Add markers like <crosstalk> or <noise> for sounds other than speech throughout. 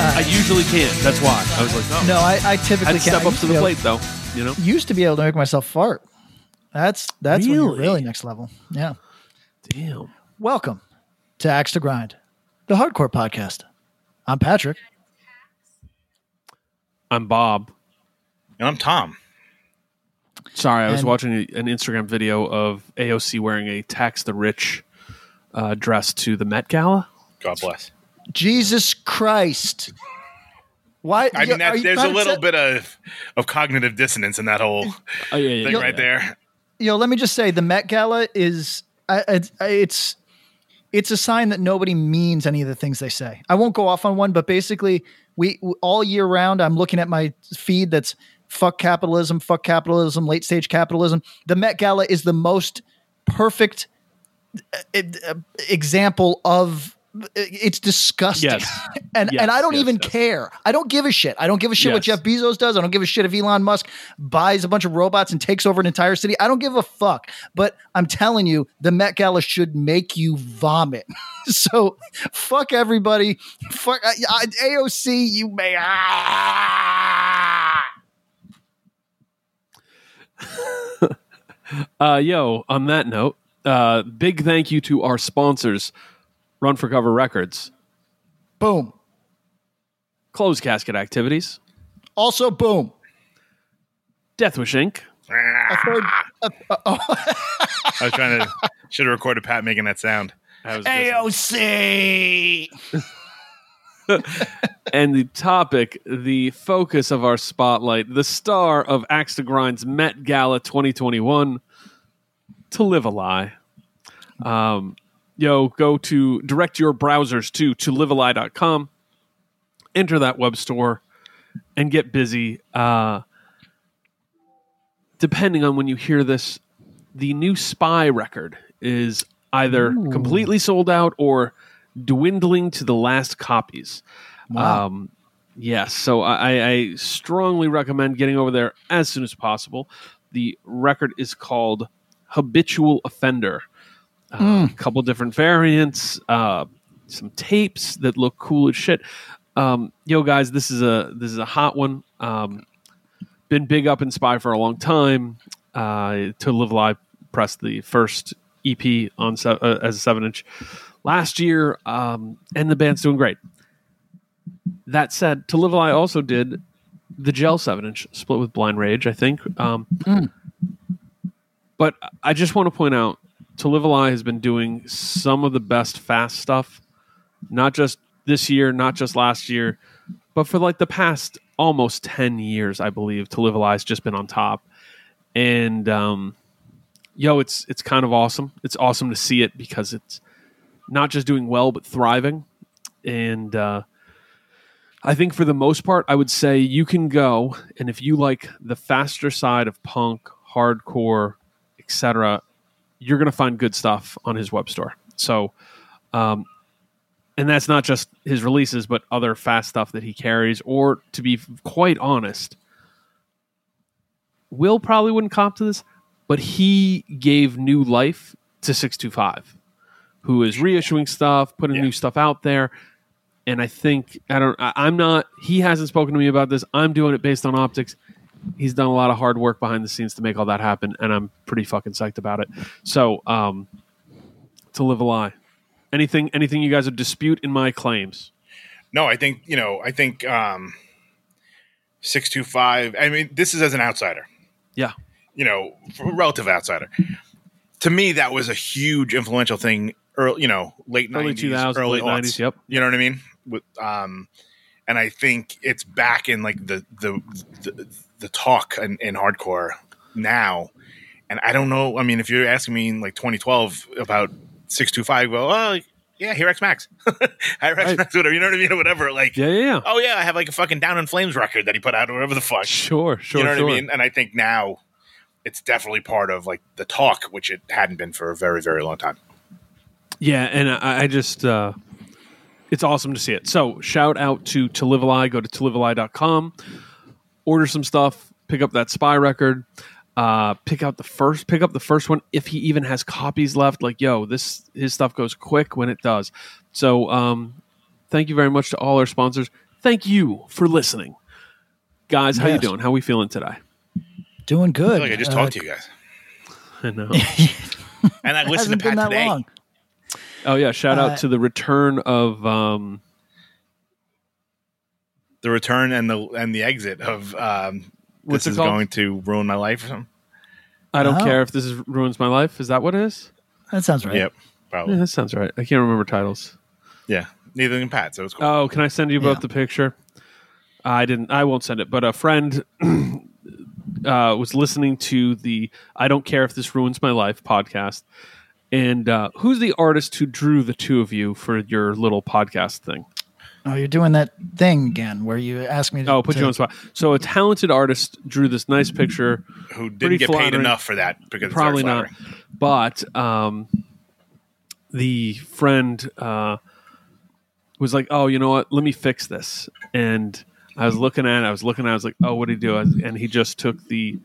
<laughs> I usually can't. That's why I was like, oh. No, I, I I typically had to step can't. I step up to the be able- plate, though. You know, Used to be able to make myself fart. That's that's when you're Really? really next level. Yeah. damn. Welcome to Axe to Grind, the hardcore podcast. I'm Patrick. I'm Bob. And I'm Tom. Sorry, I was watching a- an Instagram video of AOC wearing a tax the rich uh, dress to the Met Gala. God bless. Jesus Christ. Why? I mean, that, there's a little say- bit of of cognitive dissonance in that whole Oh yeah, yeah, thing yeah. right there. Yo, let me just say, the Met Gala is I- it's it's it's a sign that nobody means any of the things they say. I won't go off on one, but basically, we all year round, I'm looking at my feed that's fuck capitalism, fuck capitalism, late stage capitalism. The Met Gala is the most perfect uh, uh, example of it's disgusting. Yes. <laughs> and Yes, and I don't yes, even care. I don't give a shit. I don't give a shit what Jeff Bezos does. I don't give a shit if Elon Musk buys a bunch of robots and takes over an entire city. I don't give a fuck. But I'm telling you, the Met Gala should make you vomit. <laughs> so fuck everybody. Fuck I, I, AOC. You may. Ah! <laughs> Uh, yo, on that note, uh, big thank you to our sponsors, Run for Cover Records, Boom. Closed Casket Activities, Also, boom. Deathwish Inc., A third. uh, uh, oh, I was trying to should have recorded Pat making that sound. I AOC. <laughs> and the topic, the focus of our spotlight, the star of Axe to Grind's Met Gala 2021, To Live a Lie. Um, yo, go to direct your browsers to to livealie.com, enter that web store, and get busy. Uh, depending on when you hear this, the new Spy record is either completely sold out or dwindling to the last copies. Wow. Um, yes, so I, I strongly recommend getting over there as soon as possible. The record is called Habitual Offender. Uh, A couple different variants, uh, some tapes that look cool as shit. Um, yo, guys, this is a this is a hot one. Um, been big up in Spy for a long time. Uh, to Live Live pressed the first EP on se- uh, as a seven inch last year, um, and the band's doing great. That said, To Live a Lie also did the Gel seven inch split with Blind Rage, I think. Um, But I just want to point out, Lie has been doing some of the best fast stuff, not just this year, not just last year, but for like the past almost 10 years, I believe. To Live a Lie has just been on top. And, um, yo, it's it's kind of awesome. It's awesome to see it because it's not just doing well but thriving. And uh, I think for the most part, I would say you can go and if you like the faster side of punk, hardcore, etc., you're going to find good stuff on his web store. So, um, and that's not just his releases, but other fast stuff that he carries. Or to be quite honest, Will probably wouldn't cop to this, but he gave new life to 625, who is reissuing stuff, putting Yeah. new stuff out there. And I think I don't. I, I'm not. He hasn't spoken to me about this. I'm doing it based on optics. He's done a lot of hard work behind the scenes to make all that happen, and I'm pretty fucking psyched about it. So, um, to live a lie. Anything? Anything you guys would dispute in my claims? No, I think you know. I think um, six two five. I mean, this is as an outsider. Yeah. You know, a relative outsider. To me, that was a huge influential thing. Early, you know, late Early 90s, 2000s, early 90s, yep. You know what I mean? With um, and I think it's back in like the the the, the talk in, in hardcore now. And I don't know. I mean, if you're asking me in like 2012 about six two five, well, oh, yeah, here X Max, <laughs> Here X. Max, whatever. You know what I mean? Or <laughs> whatever. Like, Yeah, yeah, yeah. oh yeah, I have like a fucking Down in Flames record that he put out, or whatever the fuck. Sure, sure, you know sure. what I mean? And I think now it's definitely part of like the talk, which it hadn't been for a very, very long time. Yeah, and I, I just uh, it's awesome to see it. So shout out to To Live a Lie. Go to tolivealie.com, order some stuff, pick up that spy record, uh, pick out the first pick up the first one if he even has copies left. Like, yo, this his stuff goes quick when it does. So um thank you very much to all our sponsors. Thank you for listening. Guys, how you doing? How we feeling today? Doing I good. feel like I just Uh, talked to you guys, <laughs> I know. <laughs> and I listened Hasn't to been Pat that today. long. oh yeah, shout Uh, out to the return of um The return and the and the exit of um, What's this is called? going to ruin my life. I don't Oh. care if this is, ruins my life. Is that what it is? That sounds right. Yep, Yeah, probably. that sounds right. I can't remember titles. Yeah, neither can Pat, so it's cool. Oh, can I send you both Yeah. the picture? I didn't. I won't send it. But a friend <clears throat> uh, was listening to the "I don't care if this ruins my life" podcast. And uh, who's the artist who drew the two of you for your little podcast thing? Oh, you're doing that thing again where you ask me to. Oh, put to- you on the spot. So a talented artist drew this nice picture. Who didn't get paid enough for that because Probably very not. But um, the friend uh, was like, "Oh, you know what? Let me fix this." And I was looking at it. I was looking at. it. I was like, "Oh, what did he do?" And he just took the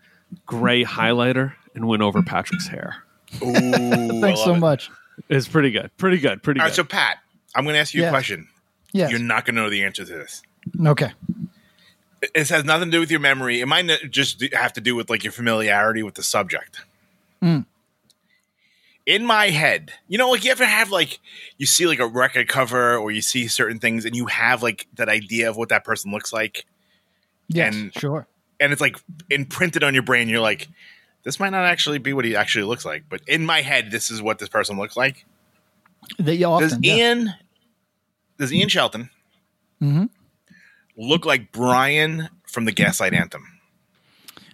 gray highlighter and went over Patrick's hair. Ooh, Thanks so much. It's pretty good. Pretty good. Pretty All good. right, so Pat, I'm going to ask you Yeah. a question. Yes. You're not going to know the answer to this. okay. This has nothing to do with your memory. It might just have to do with like your familiarity with the subject. Mm. In my head, you know, like you ever have like you see like a record cover or you see certain things and you have like that idea of what that person looks like, Yes. And- sure. and it's like imprinted on your brain. You're like, this might not actually be what he actually looks like, but in my head, this is what this person looks like. That you often. Does yeah. Ian does Ian Shelton Mhm. look like Brian from the Gaslight Anthem?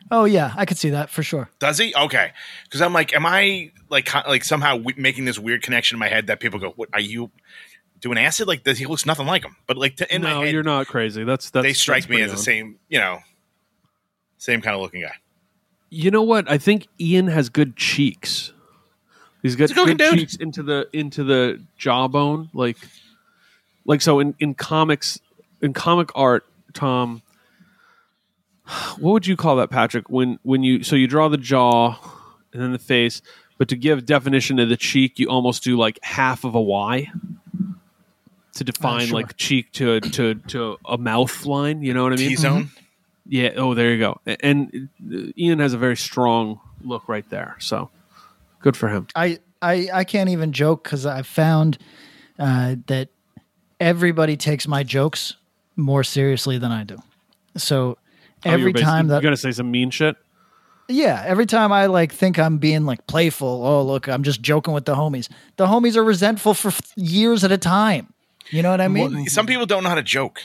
Oh yeah, I could see that for sure. Does he? Okay, because I'm like, am I like like somehow w- making this weird connection in my head that people go, "What are you doing acid?" Like this, he looks nothing like him. But like to, in no, my head, you're not crazy. That's that's they strike that's me pretty as the same, you know, same kind of looking guy. You know what? I think Ian has good cheeks. He's got good-looking good dude. cheeks into the into the jawbone, like like so in in comics in comic art, Tom. What would you call that, Patrick? When when you so you draw the jaw and then the face, but to give definition to the cheek, you almost do like half of a Y to define sure. like cheek to to to a mouth line. You know what I mean? T zone. Yeah. Oh, there you go. A- And uh, Ian has a very strong look right there. So good for him. I I I can't even joke because I've found uh, that everybody takes my jokes more seriously than I do. So Oh, every basi- time that you're gonna say some mean shit. yeah, every time I like think I'm being like playful. Oh look, I'm just joking with the homies. The homies are resentful for f- years at a time. You know what I mean? Some people don't know how to joke.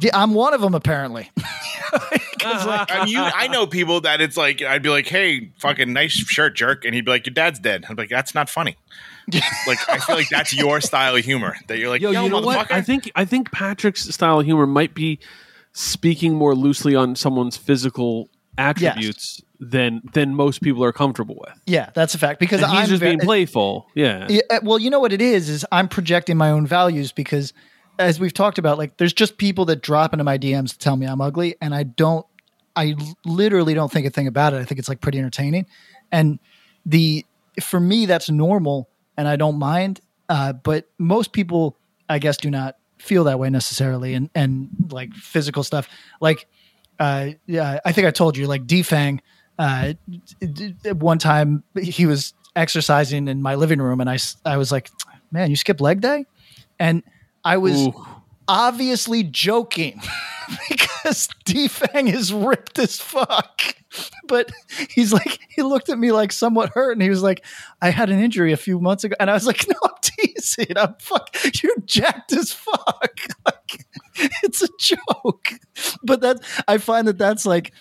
Yeah, I'm one of them apparently. <laughs> I, mean, you, I know people that it's like I'd be like, "Hey, fucking nice shirt, jerk," and he'd be like, "Your dad's dead." I'm like, "That's not funny." Like I feel like that's your style of humor. That you're like, Yo, "Yo, you know motherfucker." what? I think I think Patrick's style of humor might be speaking more loosely on someone's physical attributes than than most people are comfortable with. yeah, that's a fact because And he's I'm just ve- being playful. Yeah. Yeah, uh, well, you know what it is is I'm projecting my own values because as we've talked about like there's just people that drop into my DMs to tell me I'm ugly and I don't I literally don't think a thing about it. I think it's like pretty entertaining. And the for me that's normal and I don't mind uh, but most people I guess do not feel that way necessarily and and like physical stuff like uh, yeah, I think I told you like Defang. Uh, one time he was exercising in my living room, and I I was like, "Man, you skip leg day," and I was Ooh. Obviously joking <laughs> because Defang is ripped as fuck. But he's like, he looked at me like somewhat hurt, and he was like, "I had an injury a few months ago," and I was like, <laughs> "No, I'm teasing. I'm fuck. You're jacked as fuck. <laughs> Like, it's a joke." But that I find that that's like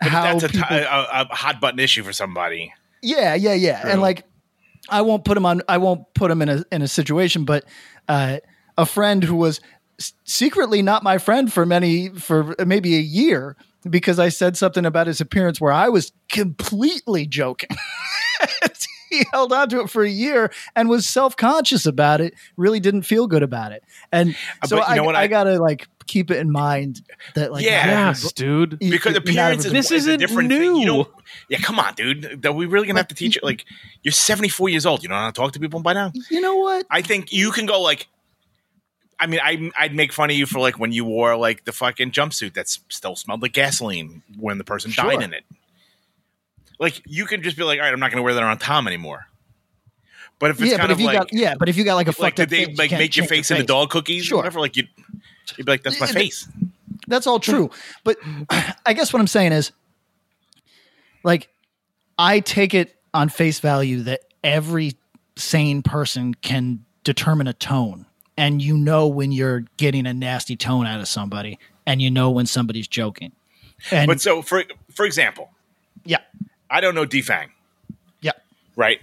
But how that's a, t- people, a, a hot button issue for somebody. yeah, yeah, yeah. True. And like I won't put him on. I won't put him in a in a situation, but uh, a friend who was s- secretly not my friend for many for maybe a year because I said something about his appearance where I was completely joking. <laughs> he held on to it for a year and was self conscious about it. Really didn't feel good about it, and Uh, so but you I, what I, I- gotta like keep it in mind that like Yeah. not Yes, dude. everybody- because not appearance is, This is a isn't different thing. You new. yeah, come on, dude. Are we really gonna have to teach it? Like, you're 74 years old. You don't know how to talk to people by now. you know what? I think you can go like. I mean, I, I'd make fun of you for like when you wore like the fucking jumpsuit that still smelled like gasoline when the person died in it. Like you can just be like, all right, I'm not going to wear that around Tom anymore. But if it's yeah, kind of you like, got yeah, but if you got like a like did they face, you like can't make your change face into dog cookies Sure. or whatever? Like you, you'd be like, that's my It- face. That's all true. But <clears throat> I guess what I'm saying is <clears throat> like I take it on face value that every sane person can determine a tone. And you know when you're getting a nasty tone out of somebody and you know when somebody's joking. And But so for for example, yeah. I don't know Defang, Yeah. right?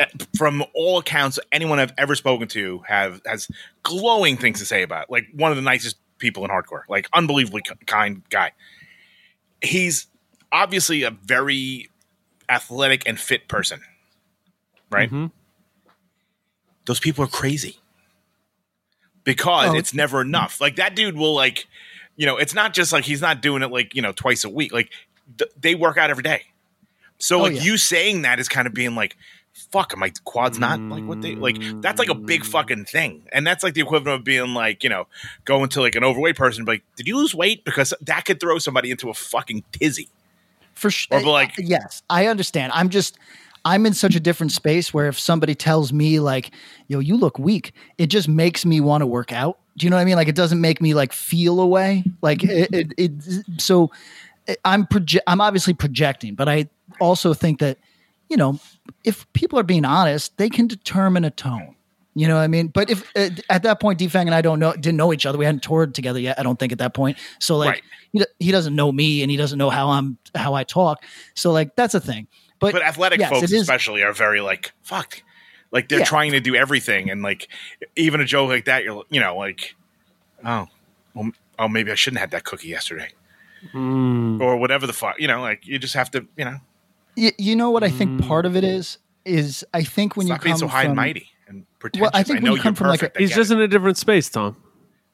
Uh, From all accounts, anyone I've ever spoken to have has glowing things to say about. it. Like one of the nicest people in hardcore, like unbelievably kind guy. He's obviously a very athletic and fit person, right? Mhm. Those people are crazy because Oh. it's never enough. Like that dude will like, you know, it's not just like he's not doing it like you know twice a week. Like th- they work out every day. So Oh, like yeah. you saying that is kind of being like, fuck, my quads not like what they like. That's like a big mm. fucking thing, and that's like the equivalent of being like, you know, going to like an overweight person, like, did you lose weight? Because that could throw somebody into a fucking tizzy. For sure. Or like- yes, I understand. I'm just, I'm in such a different space where if somebody tells me like, "Yo, you look weak," it just makes me want to work out. Do you know what I mean? Like, it doesn't make me like feel away. Like it, it, it so I'm proje- I'm obviously projecting, but I also think that you know, if people are being honest, they can determine a tone. You know what I mean? But if uh, at that point, Defang and I don't know, didn't know each other. We hadn't toured together yet. I don't think at that point. So like, Right. he, he doesn't know me, and he doesn't know how I'm how I talk. So like, that's a thing. But, But athletic yes, folks, especially, are very like, fuck. Like they're Yeah. trying to do everything, and like even a joke like that, you're you know like, oh, well, oh, maybe I shouldn't have had that cookie yesterday, Mm. or whatever the fuck. You know, like you just have to, you know, y- you know what I think part of it is is I think when you come being so high from, and mighty and pretentious. Well, I think when know you come you're from, like, a- He's just it. in a different space, Tom.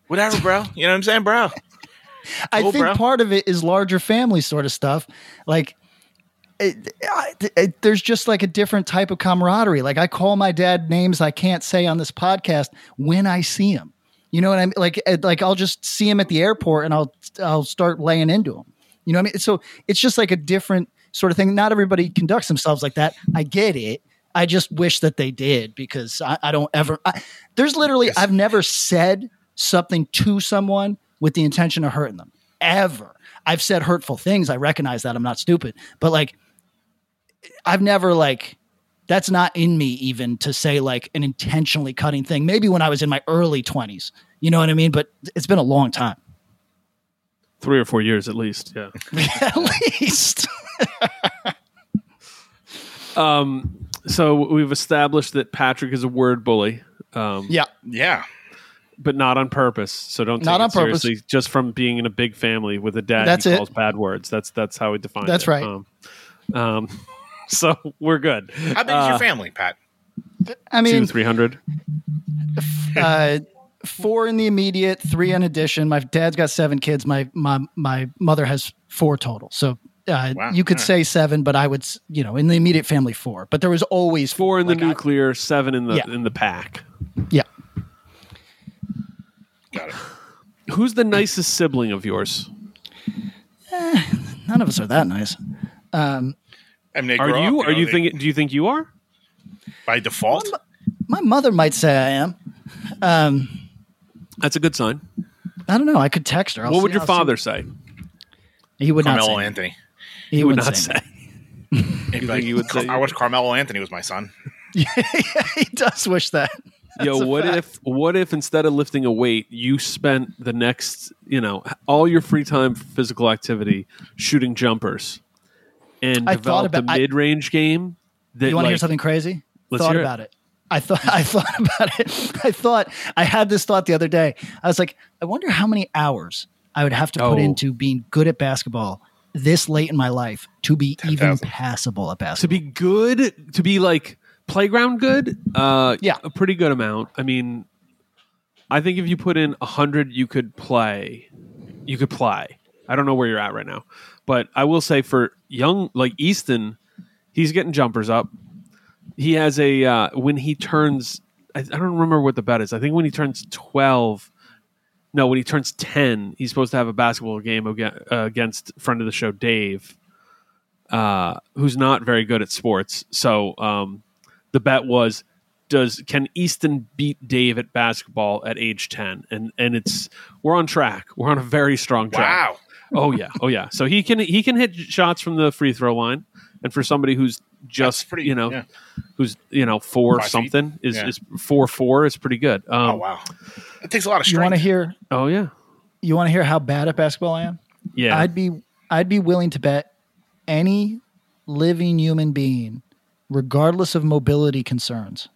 whatever, bro. You know what I'm saying, bro? <laughs> I Cool, think bro. part of it is larger family sort of stuff. Like, it, it- there's just like a different type of camaraderie. Like, I call my dad names I can't say on this podcast when I see him. You know what I mean? Like, like I'll just see him at the airport and I'll I'll start laying into him. You know what I mean? So it's just like a different sort of thing. Not everybody conducts themselves like that. I get it. I just wish that they did because I, I don't ever. I, there's literally I've never said something to someone with the intention of hurting them ever. I've said hurtful things. I recognize that I'm not stupid, but like I've never like that's not in me even to say like an intentionally cutting thing. Maybe when I was in my early 20s. You know what I mean? But it's been a long time. Three or four years at least. Yeah. <laughs> At least. <laughs> Um, so we've established that Patrick is a word bully, um, yeah. Yeah, but not on purpose. So don't take Not it on purpose. seriously. Just from being in a big family with a dad, That's he it. calls bad words. That's that's how we define That's it. right. Um, um, <laughs> so we're good. how big is Uh, your family, Pat? I mean, three hundred. uh, four in the immediate, three in addition. My dad's got seven kids. My my my mother has four total. So uh, Wow. you could All say seven, but I would, you know, in the immediate family, four. But there was always Four in the Like, I- nuclear, seven in the Yeah. in the pack. yeah. Got it. Who's the nicest sibling of yours? None of us are that nice. Um, I mean, they Are grow you? up, Are know, you they- thinking? Do you think you are? by default? my mother might say I am. Um, That's a good sign. I don't know. I could text her. I'll what would your I'll father say? He would not Carmelo say. Anthony. He, He would wouldn't say. say. He'd You be think like, he would say- I wish Carmelo Anthony was my son. yeah, <laughs> he does wish that. Yo, That's a what fact. if what if instead of lifting a weight, you spent the next, you know, all your free time for physical activity shooting jumpers and I thought about- a I- mid range game that You want to hear something crazy? Let's thought hear it. about it. I thought <laughs> I thought about it. I thought I had this thought the other day. I was like, I wonder how many hours I would have to put Oh. into being good at basketball this late in my life to be even 10,000. passable at basketball. to be good, to be like playground good. Uh, Yeah. a pretty good amount. I mean, I think if you put in a hundred, you could play. You could play. I don't know where you're at right now, but I will say for young like Easton, he's getting jumpers up. He has a uh, when he turns. I, I don't remember what the bet is. I think when he turns twelve. No, when he turns ten, he's supposed to have a basketball game uh, against friend of the show Dave, uh, who's not very good at sports. So um, the bet was, does can Easton beat Dave at basketball at age ten? And and it's we're on track. We're on a very strong track. Wow. Oh yeah, oh yeah. So he can he can hit shots from the free throw line, and for somebody who's just pretty- you know yeah. who's you know four Five feet. something is, Yeah. is four four is pretty good. Um, Oh wow. It takes a lot of Strength. You strength. want to hear? Oh yeah, You want to hear how bad at basketball I am? yeah. I'd be I'd be willing to bet any living human being, regardless of mobility concerns,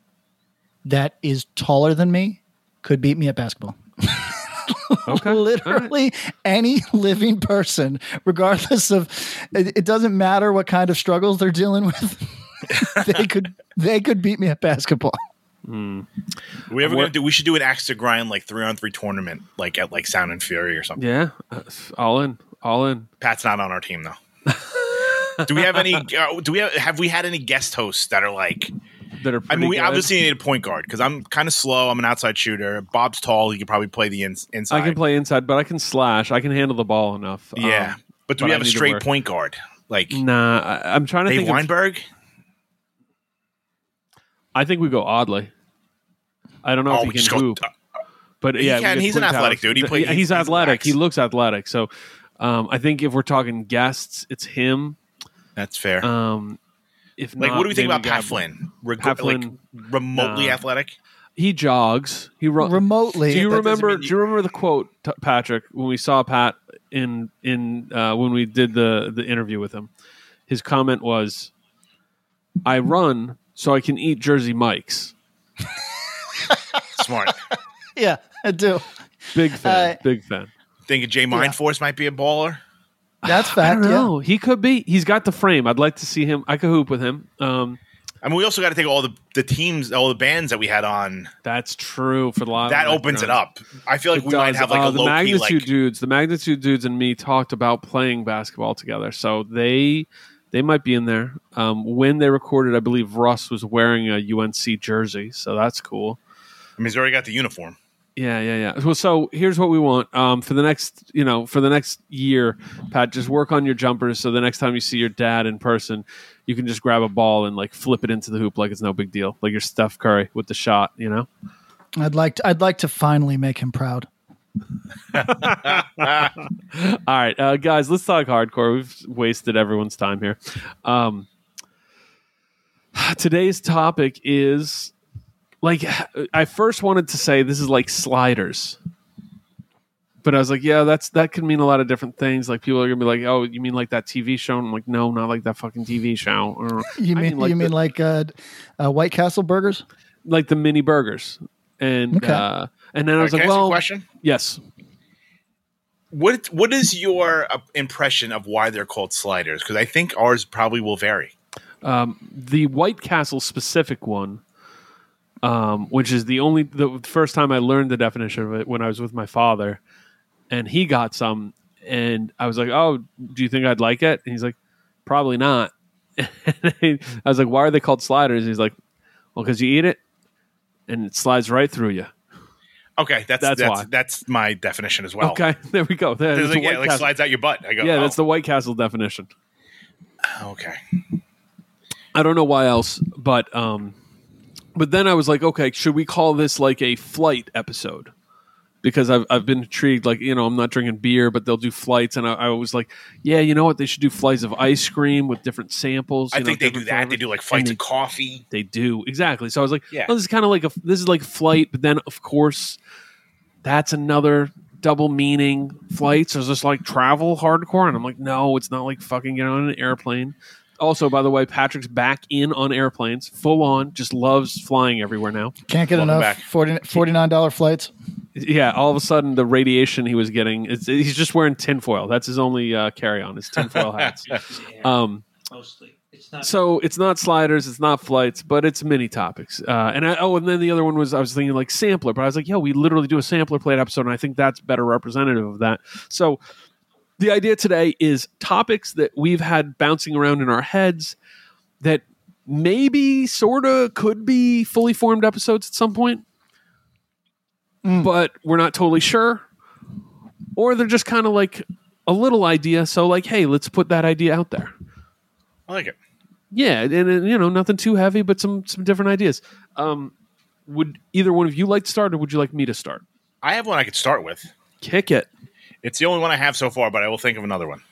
that is taller than me could beat me at basketball. <laughs> okay. <laughs> All right. Literally any living person, regardless of it, it doesn't matter what kind of struggles they're dealing with. <laughs> they could they could beat me at basketball. Are we ever What- gonna do? We should do an axe to grind like three on three tournament, like at like Sound and Fury or something. Yeah, uh, all in, all in. Pat's not on our team though. <laughs> do we have any? Uh, do we have, have we had any guest hosts that are like? That are. I mean, we good. obviously need a point guard because I'm kind of slow. I'm an outside shooter. Bob's tall. He could probably play the ins- inside. I can play inside, but I can slash. I can handle the ball enough. Yeah, Um, but do but we have a straight point guard like nah, I, I'm trying to Dave think. Of, Weinberg? I think we go oddly. I don't know Oh, if he can go- hoop, but He yeah, can. He's an athletic towers. dude. He plays, he's, he's- he's athletic. He looks athletic. So um, I think if we're talking guests, it's him. That's fair. Um, if like, not, what do we think about Pat Gab- Flynn? Reg- Pat like remotely nah. athletic. He jogs. He runs. Remotely. Do you remember? mean Do you- you remember the quote, t- Patrick, when we saw Pat in in uh, when we did the the interview with him? His comment was, "I run so I can eat Jersey Mike's." <laughs> Smart. <laughs> yeah, I do. Big fan. Uh, big fan. think Jay Mindforce might be a baller. <laughs> That's fact. I don't Yeah. know. He could be. He's got the frame. I'd like to see him. I could hoop with him. Um, I mean, we also got to take all the the teams, all the bands that we had on. that's true for the lot. That opens it up. I feel like It we might have like Uh, a the low key magnitude like. dudes. The magnitude dudes and me talked about playing basketball together, so they they might be in there. Um, when they recorded, I believe Russ was wearing a UNC jersey, so that's cool. I mean, he's already got the uniform. Yeah, yeah, yeah. Well, so here's what we want um, for the next, you know, for the next year, Pat. Just work on your jumpers, so the next time you see your dad in person, you can just grab a ball and like flip it into the hoop like it's no big deal, like your Steph Curry with the shot. You know. I'd like to, I'd like to finally make him proud. <laughs> All right, uh, guys, let's talk hardcore. We've wasted everyone's time here. Um, <sighs> today's topic is like I first wanted to say this is like sliders, but I was like, yeah, that's that could mean a lot of different things. Like people are gonna be like, oh, you mean like that TV show? And I'm like, no, not like that fucking TV show. Or, <laughs> You I mean, like you mean the, like uh, uh, White Castle burgers? like the mini burgers? And Okay. uh, and then I was Can like, I ask you a well, question? yes. What What is your uh, impression of why they're called sliders? Because I think ours probably will vary. the White Castle specific one, um, which is the only the first time I learned the definition of it when I was with my father, and he got some, and I was like, "Oh, do you think I'd like it?" And he's like, "Probably not." <laughs> I was like, "Why are they called sliders?" He's like, "Well, because you eat it, and it slides right through you." Okay, that's That's that's that's, my definition as well. Okay, <laughs> there we go. There- like, the yeah, like Castle. slides out your butt. I go, yeah, oh, that's the White Castle definition. okay. I don't know why else, but um, but then I was like, okay, should we call this like a flight episode? Because I've I've been intrigued, like you know, I'm not drinking beer, but they'll do flights, and I, I was like, yeah, you know what? They should do flights of ice cream with different samples. I you know, think they do different that. They flavors. do like flights of coffee. They do exactly. So I was like, Yeah. oh, this is kind of like a this is like flight, but then of course, that's another double meaning. Flights is just like travel hardcore, and I'm like, no, it's not like fucking getting on an airplane. Also, by the way, Patrick's back in on airplanes, full on, just loves flying everywhere now. Can't get Welcome enough back. 40, $49 flights. Yeah, all of a sudden the radiation he was getting, it's, he's just wearing tinfoil. That's his only uh, carry on, his tinfoil <laughs> hats. Um, mostly. It's not. so it's not sliders, it's not flights, but it's mini topics. Uh, and I, oh, and then the other one was I was thinking like sampler, but I was like, yo, we literally do a sampler plate episode, and I think that's better representative of that. So the idea today is topics that we've had bouncing around in our heads that maybe sort of could be fully formed episodes at some point, but we're not totally sure, or they're just kind of like a little idea. So like, hey, let's put that idea out there. I like it. Yeah, and, and you know, nothing too heavy, but some some different ideas. Um, would either one of you like to start, or would you like me to start? I have one I could start with. Kick it, It's the only one I have so far, but I will think of another one.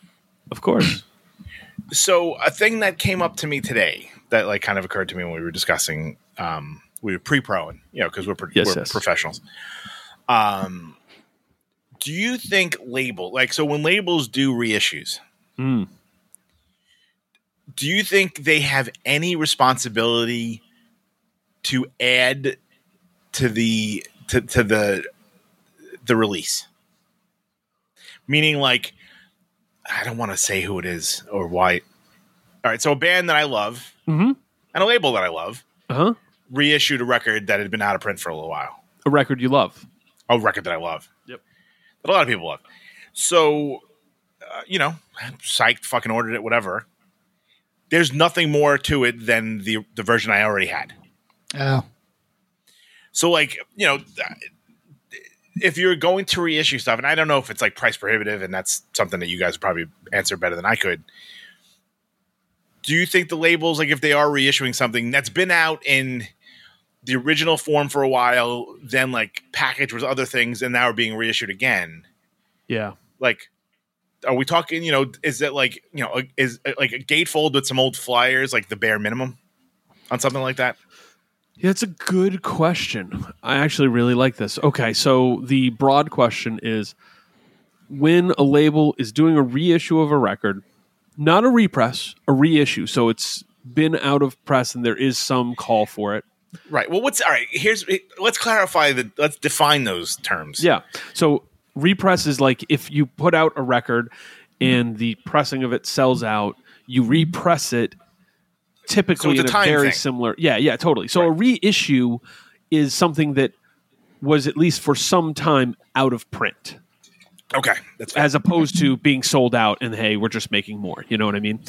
of course. So a thing that came up to me today that like kind of occurred to me when we were discussing um we were pre-pro and you know because we're, pro- Yes, we're yes. professionals. Um do you think label like so when labels do reissues, Mm. do you think they have any responsibility to add to the to, to the the release? Meaning like I don't want to say who it is or why. All right, so a band that I love Mhm. and a label that I love Uh huh. reissued a record that had been out of print for a little while. A record you love. A record that I love. Yep. That a lot of people love. So, uh, you know, psyched, fucking ordered it, whatever. There's nothing more to it than the the version I already had. Oh. So, like, you know, if you're going to reissue stuff, and I don't know if it's like price prohibitive, and that's something that you guys would probably answer better than I could. Do you think the labels, like, if they are reissuing something that's been out in the original form for a while, then like packaged with other things, and now are being reissued again? Yeah. Like, are we talking? You know, is it like you know, is like a gatefold with some old flyers, like the bare minimum, on something like that? Yeah, it's a good question. I actually really like this. Okay, so the broad question is when a label is doing a reissue of a record, not a repress, a reissue. So it's been out of press and there is some call for it. Right. Well, what's all right? Here's let's clarify the let's define those terms. Yeah. So repress is like if you put out a record and the pressing of it sells out, you repress it typically So in a a, very thing. similar Yeah, yeah, totally. So a reissue is something that was at least for some time out of print Okay. That's fair. as opposed to being sold out and hey, we're just making more. You know what I mean?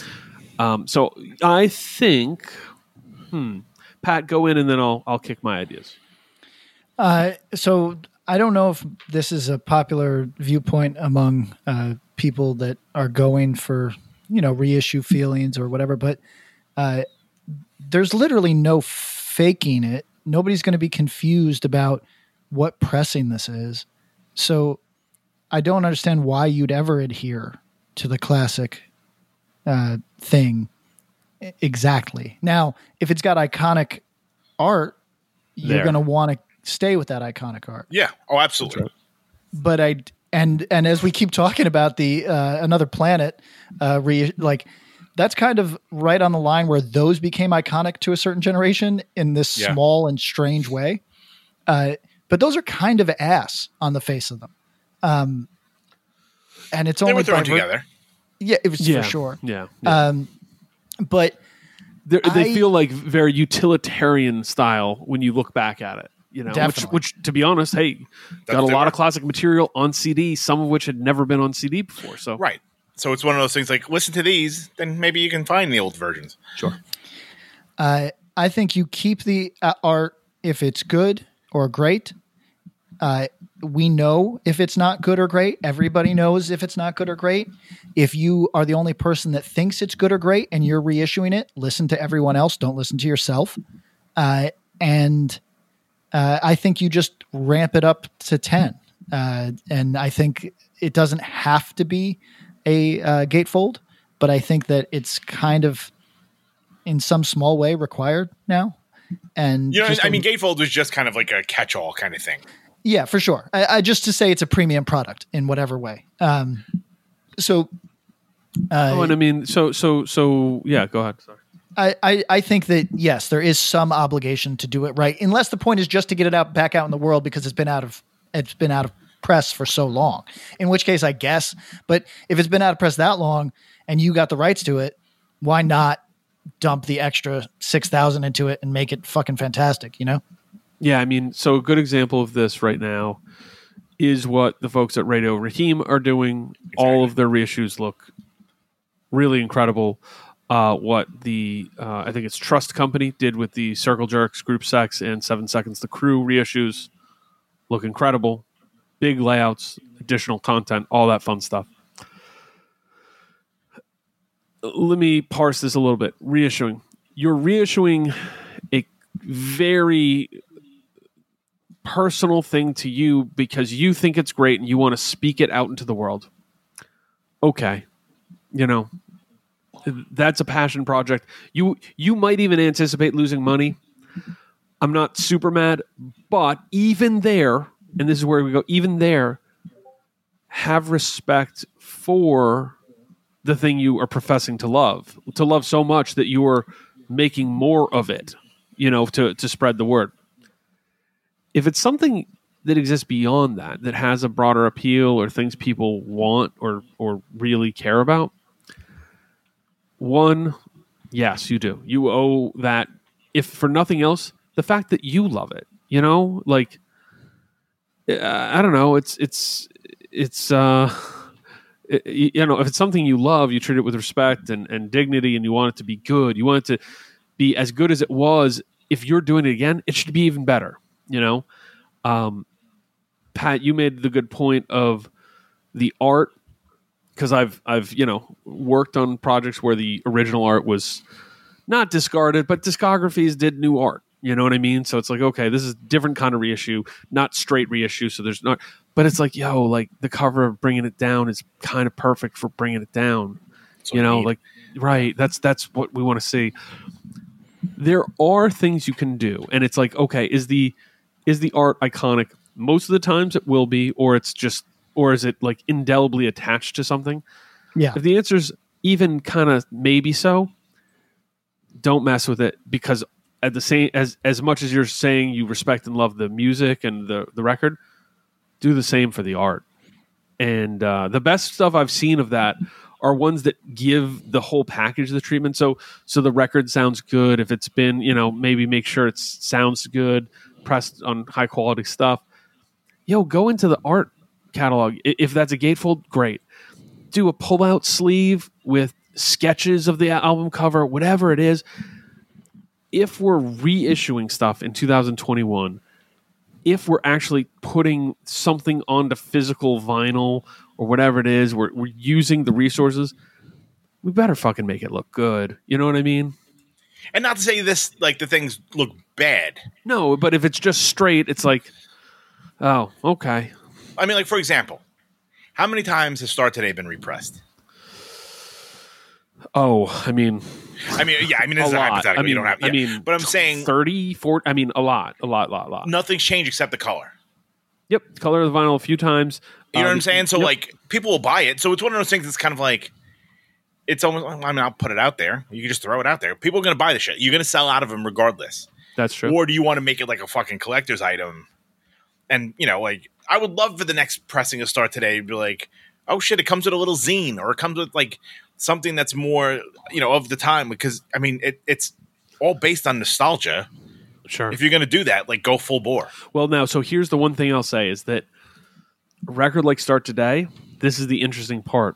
Um, so I think, hmm, Pat, go in and then I'll I'll kick my ideas. Uh, so I don't know if this is a popular viewpoint among uh, people that are going for you know reissue feelings or whatever, but uh, there's literally no faking it. Nobody's going to be confused about what pressing this is. So I don't understand why you'd ever adhere to the classic uh, thing exactly. Now, if it's got iconic art, you're going to want to stay with that iconic art. yeah. Oh, absolutely. But I and and as we keep talking about the uh, another planet, uh, re, like that's kind of right on the line where those became iconic to a certain generation in this Yeah. small and strange way. Uh, but those are kind of ass on the face of them. Um, and it's They only were thrown by vir- together. Yeah, it was Yeah, for sure. Yeah. yeah. Um, but They're, they I- feel like very utilitarian style when you look back at it. You know, which, which to be honest, hey, got a lot were. of classic material on CD, some of which had never been on CD before. So Right. So it's one of those things like listen to these, then maybe you can find the old versions. sure. Uh, I think you keep the uh, art if it's good or great. Uh, we know if it's not good or great. Everybody knows if it's not good or great. If you are the only person that thinks it's good or great and you're reissuing it, listen to everyone else. Don't listen to yourself. Uh, and uh, I think you just ramp it up to 10. Uh, and I think it doesn't have to be a uh, gatefold, but I think that it's kind of in some small way required now. And You know, just I a- mean, Gatefold was just kind of like a catch-all kind of thing. yeah, for sure. I, I just to say it's a premium product in whatever way. Um, so Uh, oh, and I mean, so so so yeah. Go ahead. Sorry. I, I, I think that yes, there is some obligation to do it right, unless the point is just to get it out back out in the world because it's been out of it's been out of press for so long. In which case, I guess. But if it's been out of press that long and you got the rights to it, why not dump the extra six thousand into it and make it fucking fantastic? You know? Yeah, I mean, so a good example of this right now is what the folks at Radio Raheem are doing. All of their reissues look really incredible. Uh, what the uh, I think it's Trust Company did with the Circle Jerks, Group Sex, and Seven Seconds the Crew reissues look incredible. Big layouts, additional content, all that fun stuff. Let me parse this a little bit. Reissuing. You're reissuing a very personal thing to you because you think it's great and you want to speak it out into the world. Okay. You know, that's a passion project. You you might even anticipate losing money. I'm not super mad, but even there, and this is where we go, even there, have respect for the thing you are professing to love. To love so much that you are making more of it, you know, to to spread the word. If it's something that exists beyond that that has a broader appeal or things people want or or really care about one yes you do. You owe that if for nothing else the fact that you love it you know? Like i don't know. It's it's it's uh it- you know if it's something you love you treat it with respect and, and dignity and you want it to be good. You want it to be as good as it was. If you're doing it again it should be even better you know? Um, pat you made the good point of the art because i've i've you know worked on projects where the original art was not discarded but discographies did new art you know what i mean? So it's like okay this is different kind of reissue not straight reissue so there's not but it's like yo like the cover of bringing it down is kind of perfect for bringing it down That's you know like right that's that's what we want to see. There are things you can do and it's like okay is the is the art iconic most of the times? It will be or it's just or is it like indelibly attached to something? Yeah. if the answer's even kind of maybe so don't mess with it because at the same as as much as you're saying you respect and love the music and the the record do the same for the art. And uh, the best stuff i've seen of that are ones that give the whole package the treatment. So so the record sounds good. If it's been you know maybe make sure it sounds good pressed on high quality stuff. Yo go into the art catalog. If that's a gatefold great. Do a pull out sleeve with sketches of the album cover, whatever it is. If we're reissuing stuff in 2021, if we're actually putting something onto physical vinyl or whatever it is, we're, we're using the resources, we better fucking make it look good. You know what I mean? and not to say this like the things look bad. No, but if it's just straight, it's like, oh, okay. I mean, like for example, how many times has Start Today been repressed? Oh, I mean, I mean, yeah, I mean, this <laughs> a is lot. hypothetical. I mean, you don't have, I mean, but I'm saying 30, 40, I mean, a lot, a lot, lot, lot. nothing's changed except the color. Yep, color of the vinyl a few times. You know what Um, I'm saying? So yep. like people will buy it. So it's one of those things that's kind of like it's almost. I mean, I'll put it out there. You can just throw it out there. People are going to buy the shit. You're going to sell out of them regardless. that's true. Or do you want to make it like a fucking collector's item? And you know, like I would love for the next pressing of Start Today to be like, oh shit, it comes with a little zine, or it comes with like something that's more you know of the time. Because I mean, it, it's all based on nostalgia. sure. If you're going to do that, like go full bore. Well, now, so here's the one thing I'll say is that record like Start Today, this is the interesting part.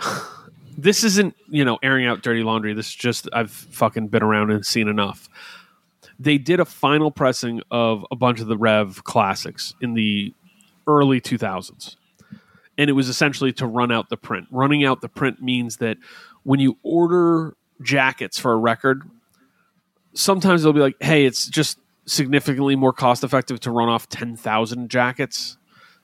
<sighs> this isn't, you know, airing out dirty laundry. This is just, I've fucking been around and seen enough. They did a final pressing of a bunch of the Rev classics in the early 2000s. And it was essentially to run out the print. Running out the print means that when you order jackets for a record, sometimes they'll be like, hey, it's just significantly more cost effective to run off 10,000 jackets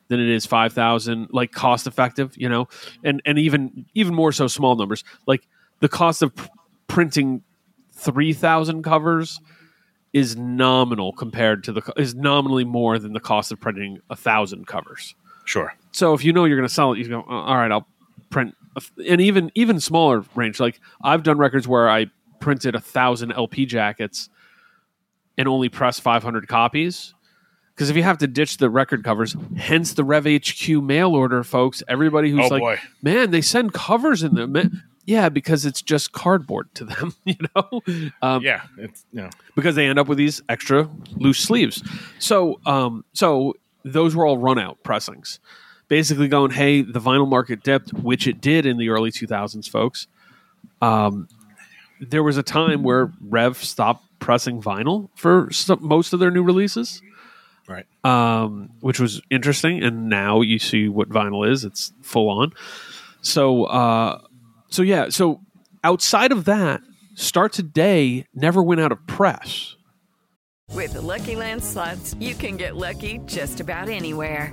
than it is 5,000 like cost effective, you know? And and even even more so small numbers. Like the cost of printing 3,000 covers is nominal compared to the is nominally more than the cost of printing a 1,000 covers. Sure. So if you know you're going to sell it, you go, "Uh, all right, I'll print an even even smaller range. Like I've done records where I printed a thousand LP jackets and only press 500 copies. Because if you have to ditch the record covers, hence the Rev HQ mail order, folks. Everybody who's Oh, like, boy. man, they send covers in them. Man. Yeah, because it's just cardboard to them, <laughs> you know. Um, yeah, it's know, because they end up with these extra loose sleeves. So, um, so those were all run out pressings, basically going, "Hey, the vinyl market dipped," which it did in the early 2000s, folks. Um, there was a time where Rev stopped pressing vinyl for some, most of their new releases, right. um, which was interesting. And now you see what vinyl is; it's full on. So, uh, so yeah. So outside of that, Start Today never went out of press. With the Lucky Land slots, you can get lucky just about anywhere.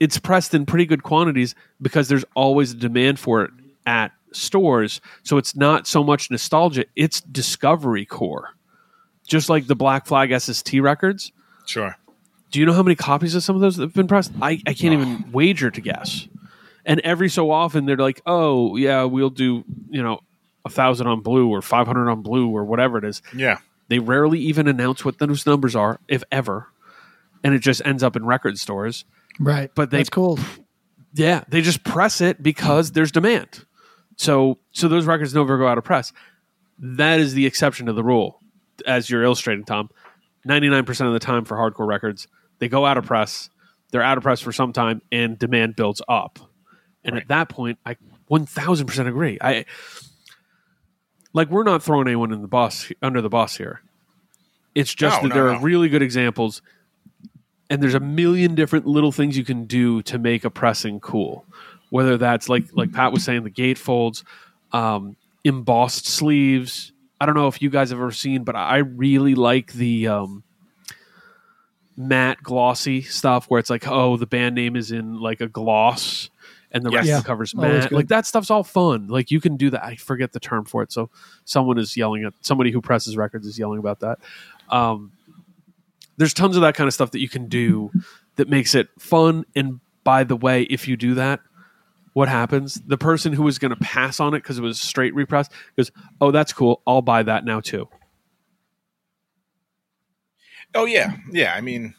it's pressed in pretty good quantities because there's always a demand for it at stores. So it's not so much nostalgia, it's discovery core. Just like the Black Flag SST records. Sure. Do you know how many copies of some of those have been pressed? I, I can't even <sighs> wager to guess. And every so often they're like, oh, yeah, we'll do, you know, a thousand on blue or 500 on blue or whatever it is. Yeah. They rarely even announce what those numbers are, if ever. And it just ends up in record stores. Right. But they- That's cool. Yeah, they just press it because there's demand. So so those records never go out of press. That is the exception to the rule, as you're illustrating, Tom. Ninety nine percent of the time for hardcore records, they go out of press. They're out of press for some time, and demand builds up. And at that point, I one thousand percent agree. I like we're not throwing anyone in the bus under the bus here. It's just No, that no, there no. are really good examples and there's a million different little things you can do to make a pressing cool. Whether that's like like Pat was saying, the gatefolds, um, embossed sleeves. I don't know if you guys have ever seen, but I really like the um, matte glossy stuff where it's like, oh, the band name is in like a gloss and the rest Yes. of the cover's matte. good. Like that stuff's all fun. Like you can do that. I forget the term for it. So someone is yelling at somebody who presses records is yelling about that. Um, there's tons of that kind of stuff that you can do that makes it fun. And by the way, if you do that, what happens? The person who was going to pass on it because it was straight repress goes, "Oh, that's cool. I'll buy that now too." Oh yeah, yeah. I mean,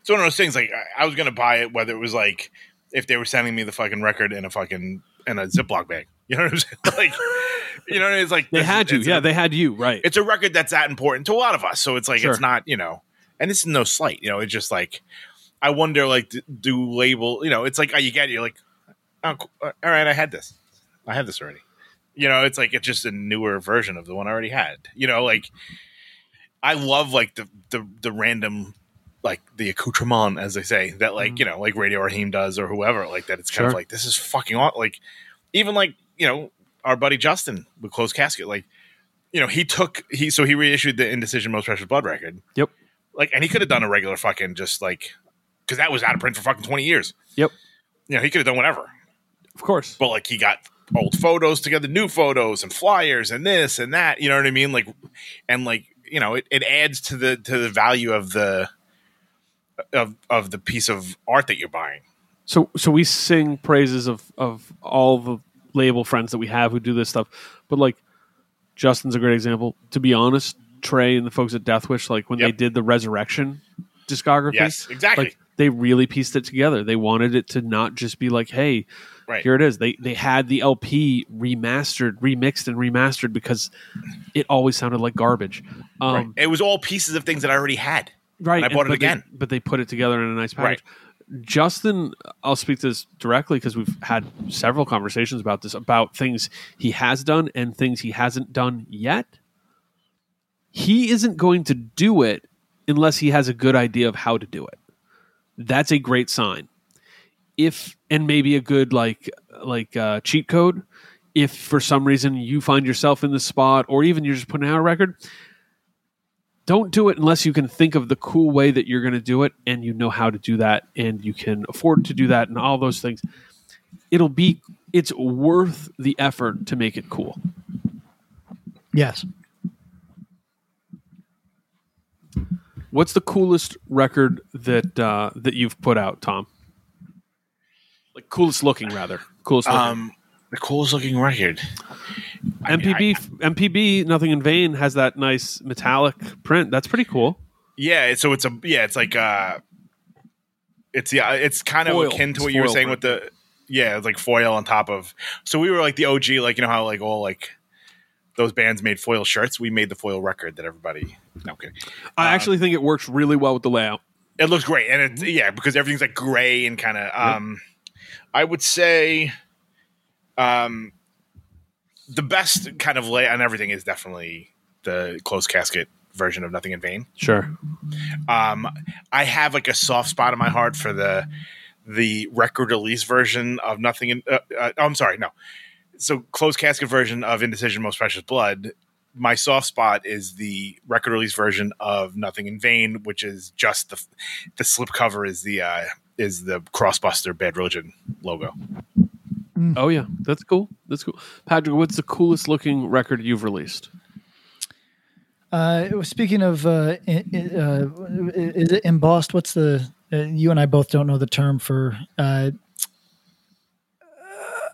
it's one of those things. Like I, I was gonna buy it, whether it was like if they were sending me the fucking record in a fucking in a Ziploc bag. <laughs> You know what I'm saying? <laughs> Like, you know, it's like They had you, yeah, a- they had you, right? it's a record that's that important to a lot of us. So it's like Sure. it's not, you know, and this is no slight. You know, it's just like I wonder, like, do, do label? You know, it's like oh, you get it, you're like, oh, uh, all right, I had this, I have this already. You know, it's like it's just a newer version of the one I already had. You know, like I love like the the the random. Like the accoutrement, as they say, that like mm. you know, like Radio Raheem does, or whoever, like that. It's kind of like this is fucking aw- like, even like you know, our buddy Justin with Closed Casket, like you know, he took he so he reissued the Indecision Most Precious Blood record. Yep. Like, and he could have done a regular fucking just like because that was out of print for fucking twenty years. Yep. You know, he could have done whatever, Of course. but like he got old photos together, new photos and flyers and this and that. You know what I mean? Like, and like you know, it, it adds to the to the value of the of of the piece of art that you're buying. So so we sing praises of of all the label friends that we have who do this stuff, but like Justin's a great example. To be honest, Tre and the folks at Deathwish, like when they did the Resurrection discography, Yes, exactly. like they really pieced it together. They wanted it to not just be like, hey, Right. here it is. They they had the LP remastered, remixed, and remastered because it always sounded like garbage. Um, right. It was all pieces of things that I already had. Right. And I bought it again. They, but they put it together in a nice Right. package. Justin, I'll speak to this directly because we've had several conversations about this about things he has done and things he hasn't done yet. He isn't going to do it unless he has a good idea of how to do it. That's a great sign. If and maybe a good like like uh, cheat code. if for some reason you find yourself in the spot, or even you're just putting out a record, don't do it unless you can think of the cool way that you're going to do it and you know how to do that and you can afford to do that and all those things. It'll be, it's worth the effort to make it cool. Yes. What's the coolest record that uh, that you've put out, Tom? Like coolest looking, rather coolest looking. Um, the coolest looking record. I mean, MPB I- MPB Nothing in Vain has that nice metallic print. That's pretty cool. yeah, so it's a yeah, it's like uh, it's yeah, it's kind of Foil. akin to It's what you were saying with the yeah, it's like foil on top of. So we were like the OG, like you know how like all like those bands made foil shirts. We made the foil record that everybody. No I'm kidding. I Uh, actually think it works really well with the layout. It looks great, and it's yeah because everything's like gray and kind of. Um, I would say, um, the best kind of lay on everything is definitely the closed casket version of Nothing in Vain. Sure. Um, I have like a soft spot in my heart for the the record release version of Nothing in. Uh, uh, oh, I'm sorry, no. So closed casket version of Indecision, Most Precious Blood. My soft spot is the record release version of Nothing in Vain, which is just the the slip cover is the uh, is the Crossbuster Bad Religion logo. Oh yeah, that's cool. That's cool. Patrick, what's the coolest looking record you've released? Uh, speaking of, uh, i- i- uh, is it embossed? What's the? Uh, you and I both don't know the term for.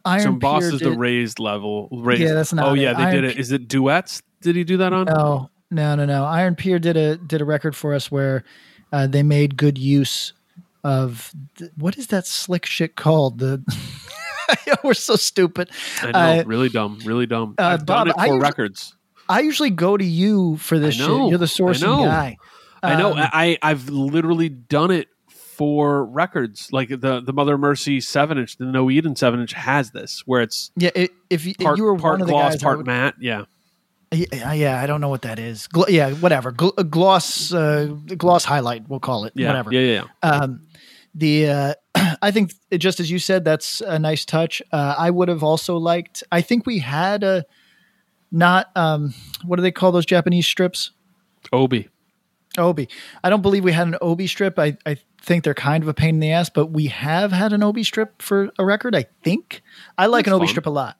Iron so Boss is the raised level. Raised. Yeah, that's not Oh it. yeah, they Iron did it. Is it duets? Did he do that on? No, no, no, no. Iron Pier did a did a record for us where uh, they made good use of th- what is that slick shit called? The <laughs> we're so stupid. I know, Uh, really dumb, really dumb. uh, I've done Bob, it I for usually- records. I usually go to you for this know, shit. You're the I sourcing know. guy. I know. Um, I I've literally done it for records. Like the the Mother Mercy seven inch, the No Eden seven inch has this, where it's Yeah, it, if you, if you were part one of the gloss, part would- matte. Yeah, Yeah, yeah, I don't know what that is. Gl- yeah, whatever. Gl- uh, gloss, uh, gloss highlight. We'll call it. yeah, Whatever. yeah, yeah. yeah. Um, the uh, <clears throat> I think it- just as you said, that's a nice touch. Uh, I would have also liked. I think we had a not. Um, what do they call those Japanese strips? Obi. Obi. I don't believe we had an Obi strip. I, I think they're kind of a pain in the ass, but we have had an Obi strip for a record. I think I like That's an Obi fun. strip a lot.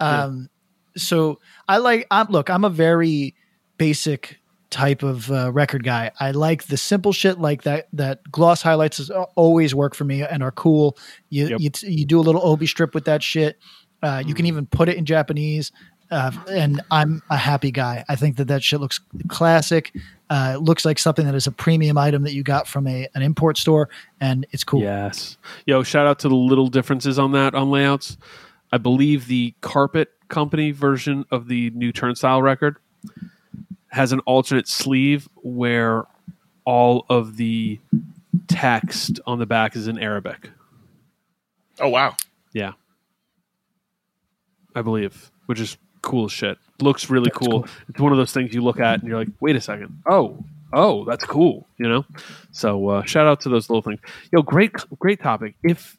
Um, so I like. I'm look. I'm a very basic type of uh, record guy. I like the simple shit like that. That gloss highlights is, always work for me and are cool. You Yep. you, you do a little Obi strip with that shit. Uh, you can even put it in Japanese. Uh, and I'm a happy guy. I think that that shit looks classic. Uh, it looks like something that is a premium item that you got from a an import store, and it's cool. Yes. Yo, shout out to the little differences on that on layouts. I believe the Carpet Company version of the new Turnstile record has an alternate sleeve where all of the text on the back is in Arabic. Oh wow! Yeah. I believe, which is cool as shit. Looks really cool. It's one of those things you look at and you're like, wait a second. Oh, oh, that's cool. You know? So uh, shout out to those little things. Yo, great, great topic. If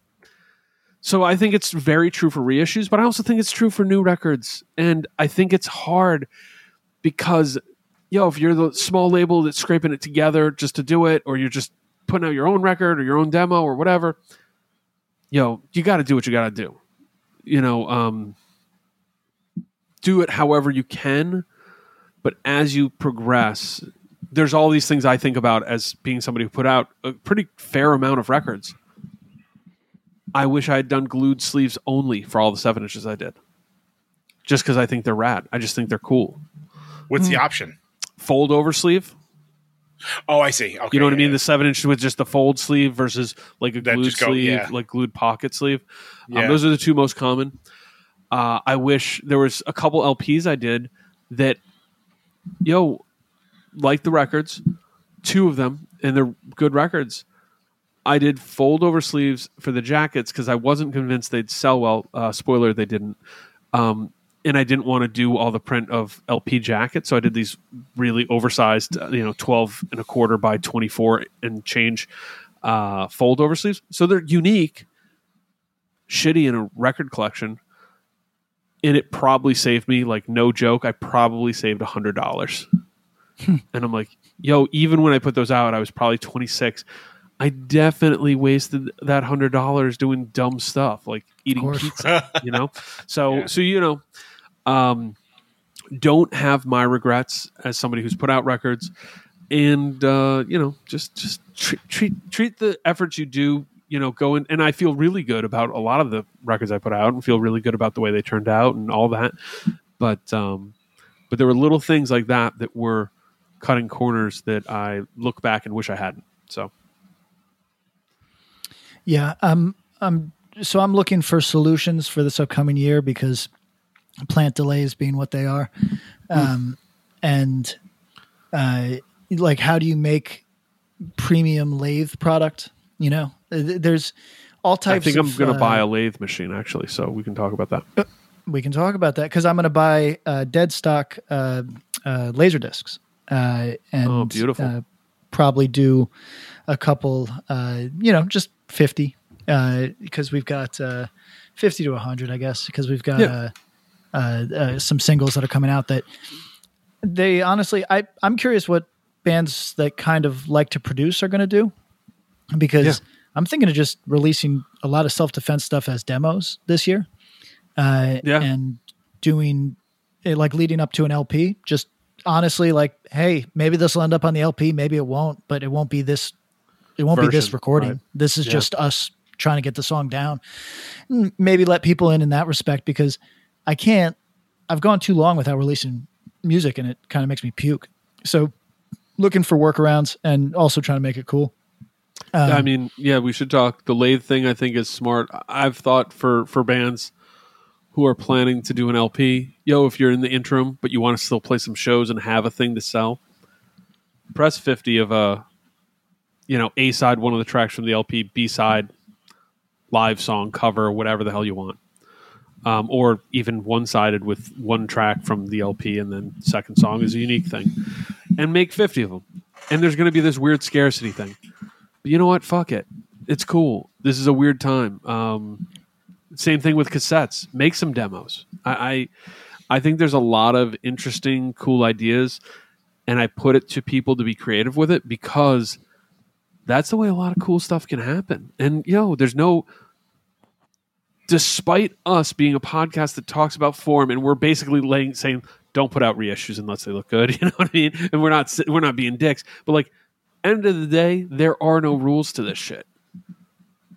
so, I think it's very true for reissues, but I also think it's true for new records. And I think it's hard because, yo, if you're the small label that's scraping it together just to do it, or you're just putting out your own record or your own demo or whatever, yo, you got to do what you got to do. You know, um, do it however you can, but as you progress, there's all these things I think about as being somebody who put out a pretty fair amount of records. I wish I had done glued sleeves only for all the seven inches I did, just because I think they're rad. I just think they're cool. What's Hmm. the option? Fold over sleeve. Oh, I see. Okay, You know what I mean? yeah. The seven inches with just the fold sleeve versus like a That glued go- sleeve, yeah. like glued pocket sleeve. Um, those are the two most common. Uh, I wish there was a couple LPs I did that, yo, like the records, two of them, and they're good records. I did fold over sleeves for the jackets because I wasn't convinced they'd sell well. Uh, spoiler, they didn't. Um, and I didn't want to do all the print of LP jackets, so I did these really oversized, uh, you know, twelve and a quarter by twenty four and change uh, fold over sleeves. So they're unique, shitty in a record collection. And it probably saved me like no joke. I probably saved a hundred dollars, and I'm like, yo, even when I put those out, I was probably 26. I definitely wasted that hundred dollars doing dumb stuff like eating pizza, <laughs> you know. So Yeah. so you know, um, don't have my regrets as somebody who's put out records, and uh, you know, just just treat, treat treat the efforts you do. You know, go in, and I feel really good about a lot of the records I put out, and feel really good about the way they turned out and all that. But um, but there were little things like that that were cutting corners that I look back and wish I hadn't. So Yeah, um, um, so I'm looking for solutions for this upcoming year because plant delays being what they are, um, and uh, like how do you make premium lathe product? You know, there's all types. I think I'm going to uh, buy a lathe machine actually, so we can talk about that. We can talk about that because I'm going to buy uh, dead stock uh, uh, laser discs, uh, and Oh, beautiful. Uh, probably do a couple. Uh, you know, just fifty because we've got uh, fifty to hundred, I guess, because we've got Yeah. uh, uh, uh, some singles that are coming out that they honestly. I I'm curious what bands that kind of like to produce are going to do because Yeah. I'm thinking of just releasing a lot of self defense stuff as demos this year uh, Yeah. and doing it like leading up to an LP. Just honestly, like, hey, maybe this will end up on the LP, maybe it won't, but it won't be this. It won't be this recording. right. This is Yeah. just us trying to get the song down. Mm, Maybe let people in in that respect because I can't. I've gone too long without releasing music, and it kind of makes me puke. So, looking for workarounds and also trying to make it cool. Um, I mean, yeah, we should talk. The lathe thing, I think, is smart. I've thought for for bands who are planning to do an LP, yo, if you're in the interim but you want to still play some shows and have a thing to sell, press fifty of a, you know, A side, one of the tracks from the LP, B side, live song, cover, whatever the hell you want. Um, or even one sided with one track from the LP and then second song is a unique thing. And make 50 of them. And there's going to be this weird scarcity thing. But you know what? Fuck it. It's cool. This is a weird time. Um, same thing with cassettes. Make some demos. I, I I think there's a lot of interesting, cool ideas, and I put it to people to be creative with it because that's the way a lot of cool stuff can happen. And yo, there's no despite us being a podcast that talks about form and we're basically laying saying don't put out reissues unless they look good <laughs> you know what i mean and we're not we're not being dicks but like end of the day there are no rules to this shit.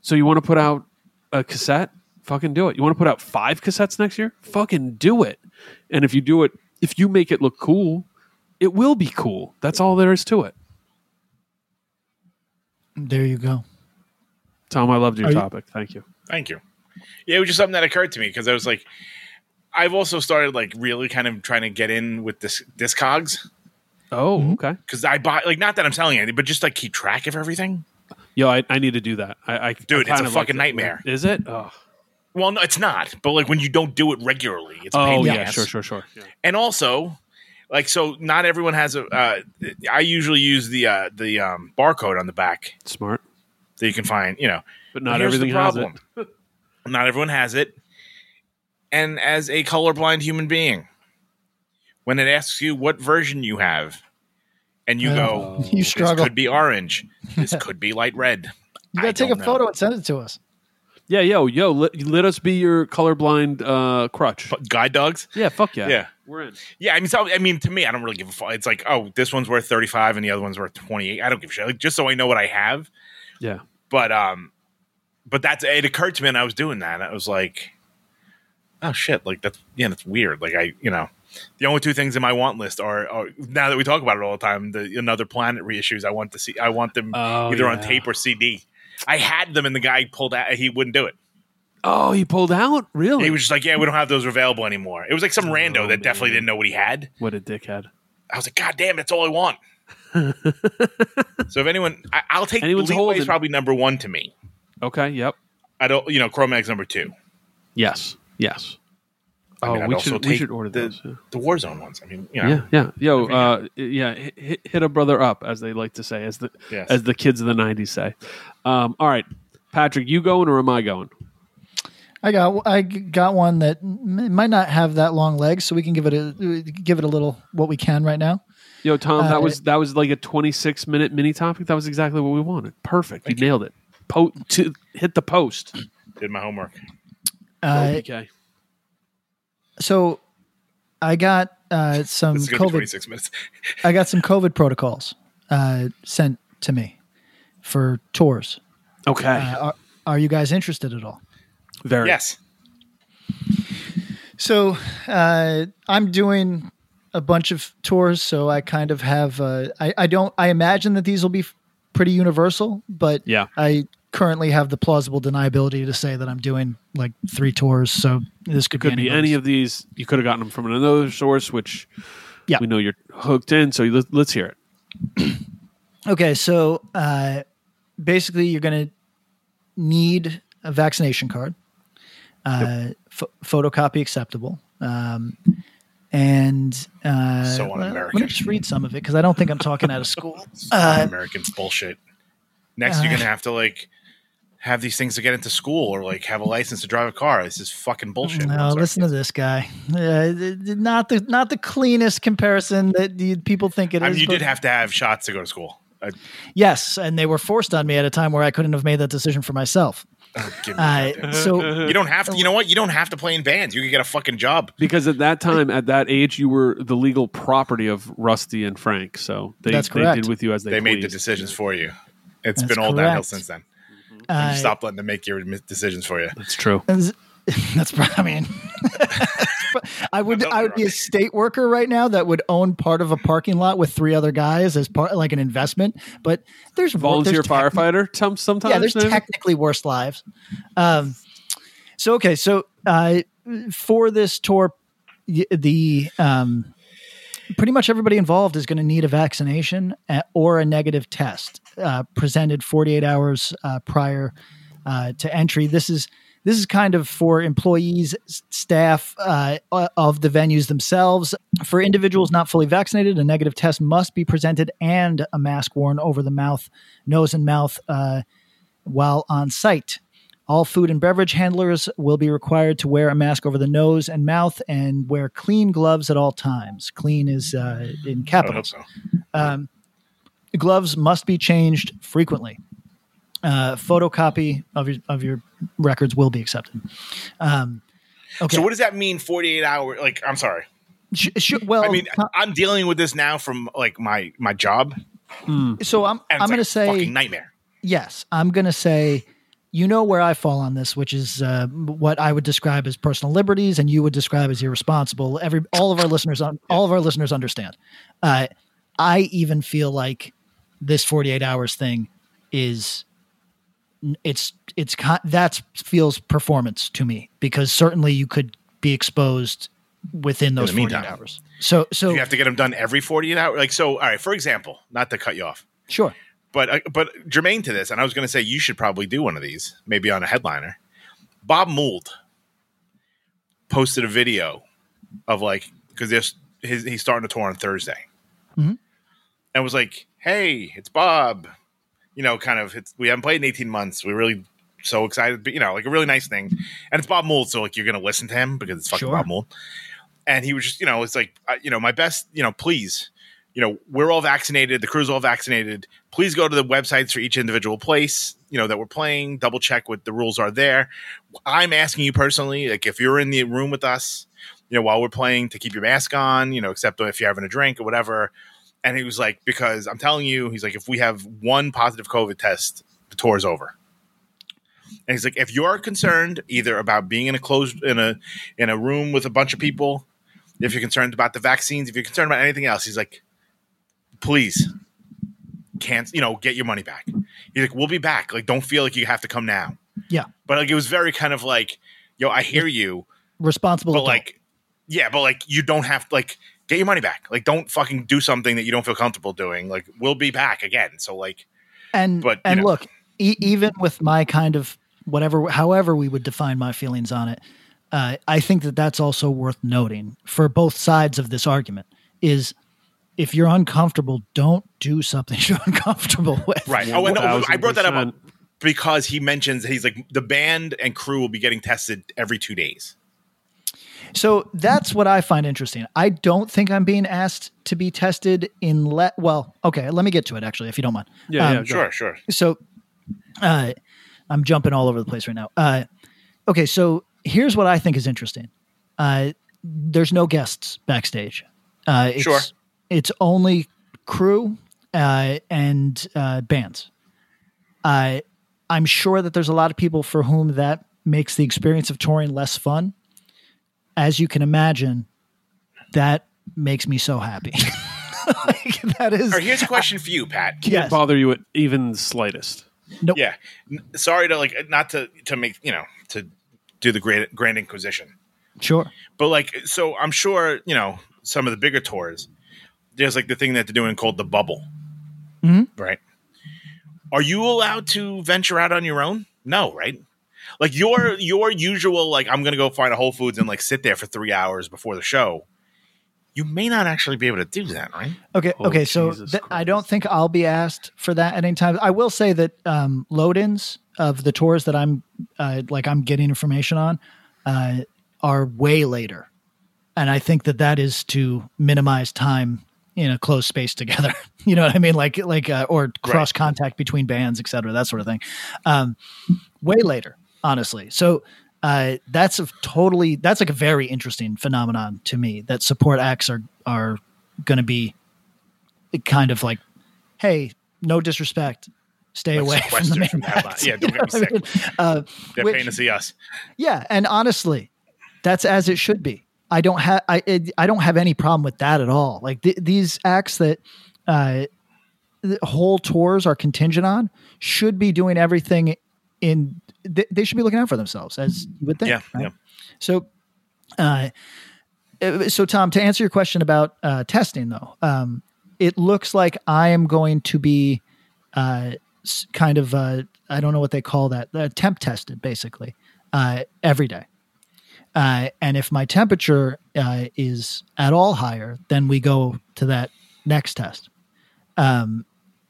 So you want to put out a cassette? Fucking do it. You want to put out five cassettes next year? Fucking do it. And if you do it if you make it look cool it will be cool. That's all there is to it. There you go. tom i loved your Are you- topic. Thank you. Thank you. Yeah, it was just something that occurred to me because I was like, I've also started like really kind of trying to get in with this discogs oh okay because I buy like not that I'm selling anything, but just like keep track of everything. yo i, I need to do that i, I Dude, I it's a of like fucking nightmare. is it oh, Well, no, it's not. But like when you don't do it regularly, it's a pain oh yeah ass. sure sure sure yeah. And also, like so, not everyone has a. Uh, I usually use the uh, the um, barcode on the back smart that you can find. You know, but not Here's everything the has it not everyone has it. And as a colorblind human being, when it asks you what version you have, and you Oh. go, <laughs> You this struggle. could be orange, this <laughs> could be light red. You got to take a know. photo and send it to us. Yeah, yo, yo, let, let us be your colorblind uh, crutch. But guide dogs. Yeah, fuck yeah. Yeah. We're in. Yeah, I mean, so, I mean, to me, I don't really give a fuck. It's like, oh, this one's worth thirty five, and the other one's worth twenty eight. I don't give a shit. Like, just so I know what I have. Yeah. But um, but that's it. Occurred to me, and I was doing that. I was like, oh shit, like that's yeah, that's weird. Like I, you know, the only two things in my want list are, are now that we talk about it all the time, the another planet reissues. I want to see. I want them Oh, either on tape or CD. I had them, and the guy pulled out. He wouldn't do it. Oh, he pulled out? Really? He was just like, "Yeah, we don't have those available anymore." It was like some oh, rando Oh, that definitely didn't know what he had. what a dickhead. I was like, God damn, that's all I want. <laughs> so if anyone, I, I'll take Anyone's Leeway is probably number one to me. Okay, yep. I don't, you know, Cro-Mags number two. Yes. Yes. I Oh, mean, we should, we should order the, those. Yeah. The Warzone ones. I mean, you know, yeah, yeah. Yo, Every uh, yeah, hit- hit, hit a brother up, as they like to say, as the Yes. as the kids of the '90s say. Um, all right, Patrick, you going or am I going? I got I got one that might not have that long legs, so we can give it a give it a little what we can right now. Yo, Tom, Uh, that was that was like a 26 minute mini topic. That was exactly what we wanted. Perfect. You nailed it. Po- to hit the post. Did my homework. Uh, okay. So I got uh, some This is gonna be COVID. minutes. <laughs> I got some COVID protocols uh, sent to me for tours. Okay. Uh, are, are you guys interested at all? Very. Yes. So uh, I'm doing a bunch of tours, so I kind of have. Uh, I, I don't. I imagine that these will be pretty universal, but Yeah. I currently have the plausible deniability to say that I'm doing like three tours. So this could, Could be anybody's. any of these. You could have gotten them from another source, which Yeah. we know you're hooked in. So let, let's hear it. <clears throat> Okay, so uh, basically, you're going to need a vaccination card, uh, ph- photocopy acceptable, um, and uh, So well, Let un-American. me just read some of it because I don't think I'm talking out of school. <laughs> Uh, American bullshit. Next, you're gonna have to like have these things to get into school or like have a license to drive a car. This is fucking bullshit. no, listen to this guy. Uh, th- th- not the not the cleanest comparison that the people think it is. I mean, you did have to have shots to go to school. Uh, yes, and they were forced on me at a time where I couldn't have made that decision for myself. Uh, so <laughs> you don't have to. You know what? You don't have to play in bands. You could get a fucking job. Because at that time, at that age, you were the legal property of Rusty and Frank. So they, That's they did with you as they, They made the decisions for you. It's That's been all downhill since then. Uh, you stop letting them make your decisions for you. That's true. That's <laughs> pro- I mean, <laughs> I would Don't I would be a state worker right now that would own part of a parking lot with three other guys as part like an investment. But there's Volunteer there's techni- firefighter. Some sometimes. yeah, there's maybe? technically worse lives. Um, so okay, so uh, for this tour, the um, pretty much everybody involved is going to need a vaccination uh, or a negative test uh, presented 48 hours uh, prior uh, to entry. This is this is kind of for employees, staff uh, of the venues themselves. For individuals not fully vaccinated, a negative test must be presented and a mask worn over the mouth, nose, and mouth uh, while on site. All food and beverage handlers will be required to wear a mask over the nose and mouth and wear clean gloves at all times. Clean is uh, in I hope capitals. so. Um, gloves must be changed frequently. Uh, photocopy of your of your records will be accepted. Um, okay. So what does that mean? Forty eight hours? Like, I'm sorry. Sh- sh- well, I mean, I'm dealing with this now from like my my job. so I'm I'm it's going to say fucking nightmare. yes. I'm going to say you know where I fall on this, which is uh, what I would describe as personal liberties, and you would describe as irresponsible. Every all of our listeners, un- all of our listeners understand. Uh, I even feel like this 48 hours thing is it's it's that feels performance to me because certainly you could be exposed within those the 48 meantime. hours. So so You have to get them done every 48 hours. Like, so, all right. For example, not to cut you off, sure. but uh, but germane to this, and I was going to say you should probably do one of these, maybe on a headliner. Bob Mould posted a video of like because there's his he's starting a tour on Thursday, Mhm. and was like, "Hey, it's Bob." You know, kind of. It's, we haven't played in 18 months. We're really so excited, but you know, like a really nice thing. And it's Bob Mould, so like you're going to listen to him because it's fucking Sure. Bob Mould. And he was just, you know, it's like, uh, you know, my best, you know, please, you know, we're all vaccinated. The crew's all vaccinated. Please go to the websites for each individual place, you know, that we're playing. Double check what the rules are there. I'm asking you personally, like, if you're in the room with us, you know, while we're playing, to keep your mask on, you know, except if you're having a drink or whatever. And he was like, because I'm telling you, he's like, if we have one positive COVID test, the tour's over. And he's like, if you're concerned either about being in a closed in a in a room with a bunch of people, if you're concerned about the vaccines, if you're concerned about anything else, he's like, please can't you know get your money back. He's like, we'll be back. Like, don't feel like you have to come now. Yeah. But like, it was very kind of like, yo, I hear you, Responsible but adult. like, yeah, but like, you don't have like get your money back. Like, don't fucking do something that you don't feel comfortable doing. Like, we'll be back again. So like, and but, and know. look e- even with my kind of whatever however we would define my feelings on it uh, i think that that's also worth noting for both sides of this argument is if you're uncomfortable don't do something <laughs> you're uncomfortable with right? Oh, and no, I brought that up because he mentions he's like the band and crew will be getting tested every two days. So that's what I find interesting. I don't think I'm being asked to be tested in let. Well, okay, let me get to it actually, if you don't mind. Yeah, Um, yeah, go. Sure, sure. So, uh, I'm jumping all over the place right now. Uh, okay, so here's what I think is interesting. Uh, there's no guests backstage. Uh, it's, Sure. It's only crew uh, and uh, bands. Uh, I'm sure that there's a lot of people for whom that makes the experience of touring less fun. As you can imagine, that makes me so happy. <laughs> like, that is All right, here's a question for you, Pat. Can't yes. Bother you at even the slightest. Nope. Yeah, N- sorry to like not to to make you know to do the grand Grand Inquisition, Sure. but like so I'm sure you know some of the bigger tours. There's like the thing that they're doing called the bubble, Mhm. right? Are you allowed to venture out on your own? No, right? Like your your usual like I'm gonna go find a Whole Foods and like sit there for three hours before the show. You may not actually be able to do that, right? Okay. Oh, okay. So th- I don't think I'll be asked for that at any time. I will say that um, load-ins of the tours that I'm uh, like I'm getting information on uh, are way later, and I think that that is to minimize time in a closed space together. <laughs> you know what I mean? Like like uh, or cross contact between bands, et cetera, that sort of thing. Um, way later, honestly. So. Uh, that's a totally that's like a very interesting phenomenon to me that support acts are are going to be kind of like, hey, no disrespect, stay Like away from the main from act. Yeah, don't get me what I mean? Uh, They're Which- paying to see us. yeah, and honestly, that's as it should be. I don't have I it, I don't have any problem with that at all. Like th- these acts that uh, the whole tours are contingent on should be doing everything in. They, they should be looking out for themselves, as you would think. Yeah, right? yeah. So, uh, uh, so Tom, to answer your question about uh, testing, though, um, it looks like I am going to be uh, kind of uh, I don't know what they call that, uh, temp tested, basically, uh, every day. Uh, and if my temperature uh, is at all higher, then we go to that next test. Um,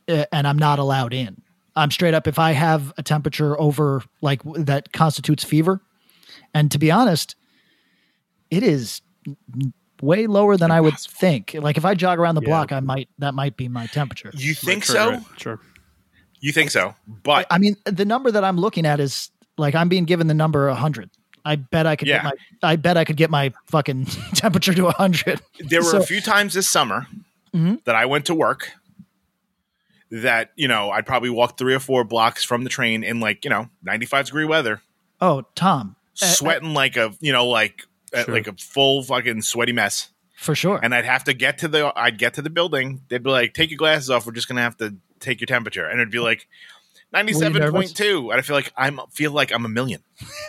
uh, and I'm not allowed in. I'm straight up. If I have a temperature over like that constitutes fever, and to be honest, it is way lower than I would think. Like if I jog around the Yeah. block, I might that might be my temperature. You think Trigger so? it. Sure. You think so? But I mean, the number that I'm looking at is like I'm being given the number 100. I bet I could Yeah. get my I bet I could get my fucking <laughs> temperature to 100. there were So- a few times this summer Mhm. that I went to work that, you know, I'd probably walk three or four blocks from the train in like, you know, 95 degree weather, Oh, Tom, uh, sweating like a, you know, like, uh, Sure. like a full fucking sweaty mess. for sure. And I'd have to get to the, I'd get to the building. They'd be like, take your glasses off. We're just going to have to take your temperature. And it'd be like 97.2. And I feel like I'm, feel like I'm a million.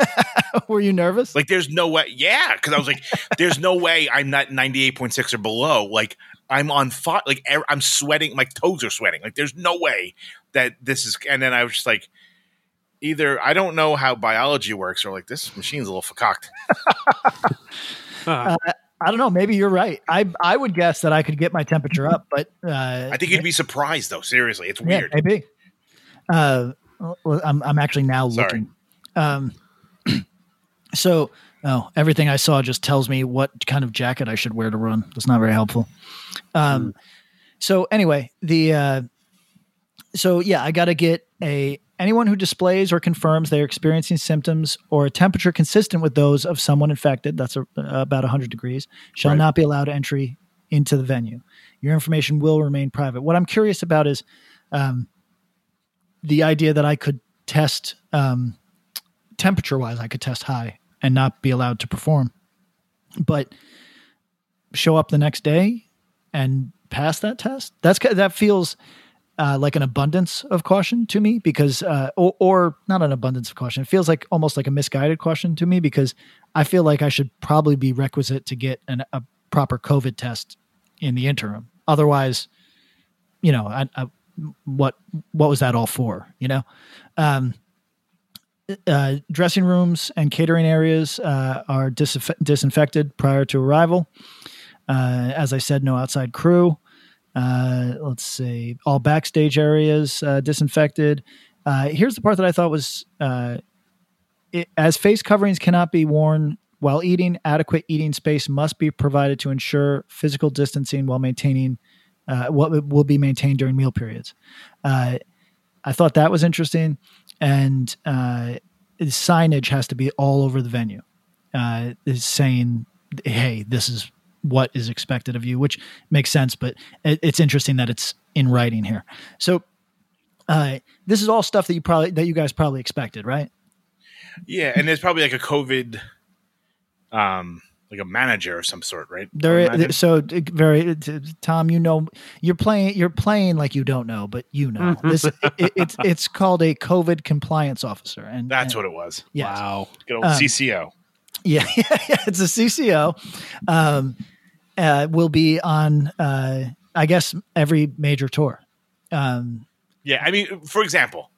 <laughs> Were you nervous? Like there's no way. Yeah, because I was like, <laughs> there's no way I'm not 98.6 or below. Like I'm on fire. Like er- I'm sweating. My toes are sweating. Like there's no way that this is. And then I was just like, either I don't know how biology works, or like this machine's a little fucked. <laughs> Ah, I don't know. Maybe you're right. I I would guess that I could get my temperature up, but uh, I think you'd be surprised though. Seriously, it's yeah, weird. maybe. Uh, I'm I'm actually now Sorry. looking. Um, <clears throat> so oh, everything I saw just tells me what kind of jacket I should wear to run. That's not very helpful. Um, so anyway, the uh, so yeah, I got to get a anyone who displays or confirms they're experiencing symptoms or a temperature consistent with those of someone infected. That's a, about 100 degrees. Shall Right. not be allowed entry into the venue. Your information will remain private. What I'm curious about is um, the idea that I could test um, temperature wise, I could test high and not be allowed to perform, but show up the next day and pass that test. That's that feels uh, like an abundance of caution to me because, uh, or, or not an abundance of caution. It feels like almost like a misguided caution to me because I feel like I should probably be requisite to get an, a proper COVID test in the interim. Otherwise, you know, I, I, what what was that all for? You know, um, uh, dressing rooms and catering areas uh, are disinf- disinfected prior to arrival. Uh, as I said, no outside crew. Uh, let's see, all backstage areas uh, disinfected. Uh, here's the part that I thought was it, as face coverings cannot be worn while eating, adequate eating space must be provided to ensure physical distancing while maintaining what will be maintained during meal periods. I thought that was interesting, and uh, signage has to be all over the venue, uh, is saying, "Hey, this is what is expected of you," which makes sense. But it, it's interesting that it's in writing here. So, uh, this is all stuff that you probably that you guys probably expected, right? Yeah, and there's probably like a COVID, um, like a manager of some sort, right? I There, so uh, very Tom, you know, you're playing, you're playing like you don't know, but you know, <laughs> this it, it's it's called a COVID compliance officer, and That's and, what it was. yes. Wow. Good old Um, CCO. Yeah, yeah, <laughs> yeah, it's a CCO. Um, uh, will be on, uh, I guess, every major tour. Um, Yeah, I mean, for example,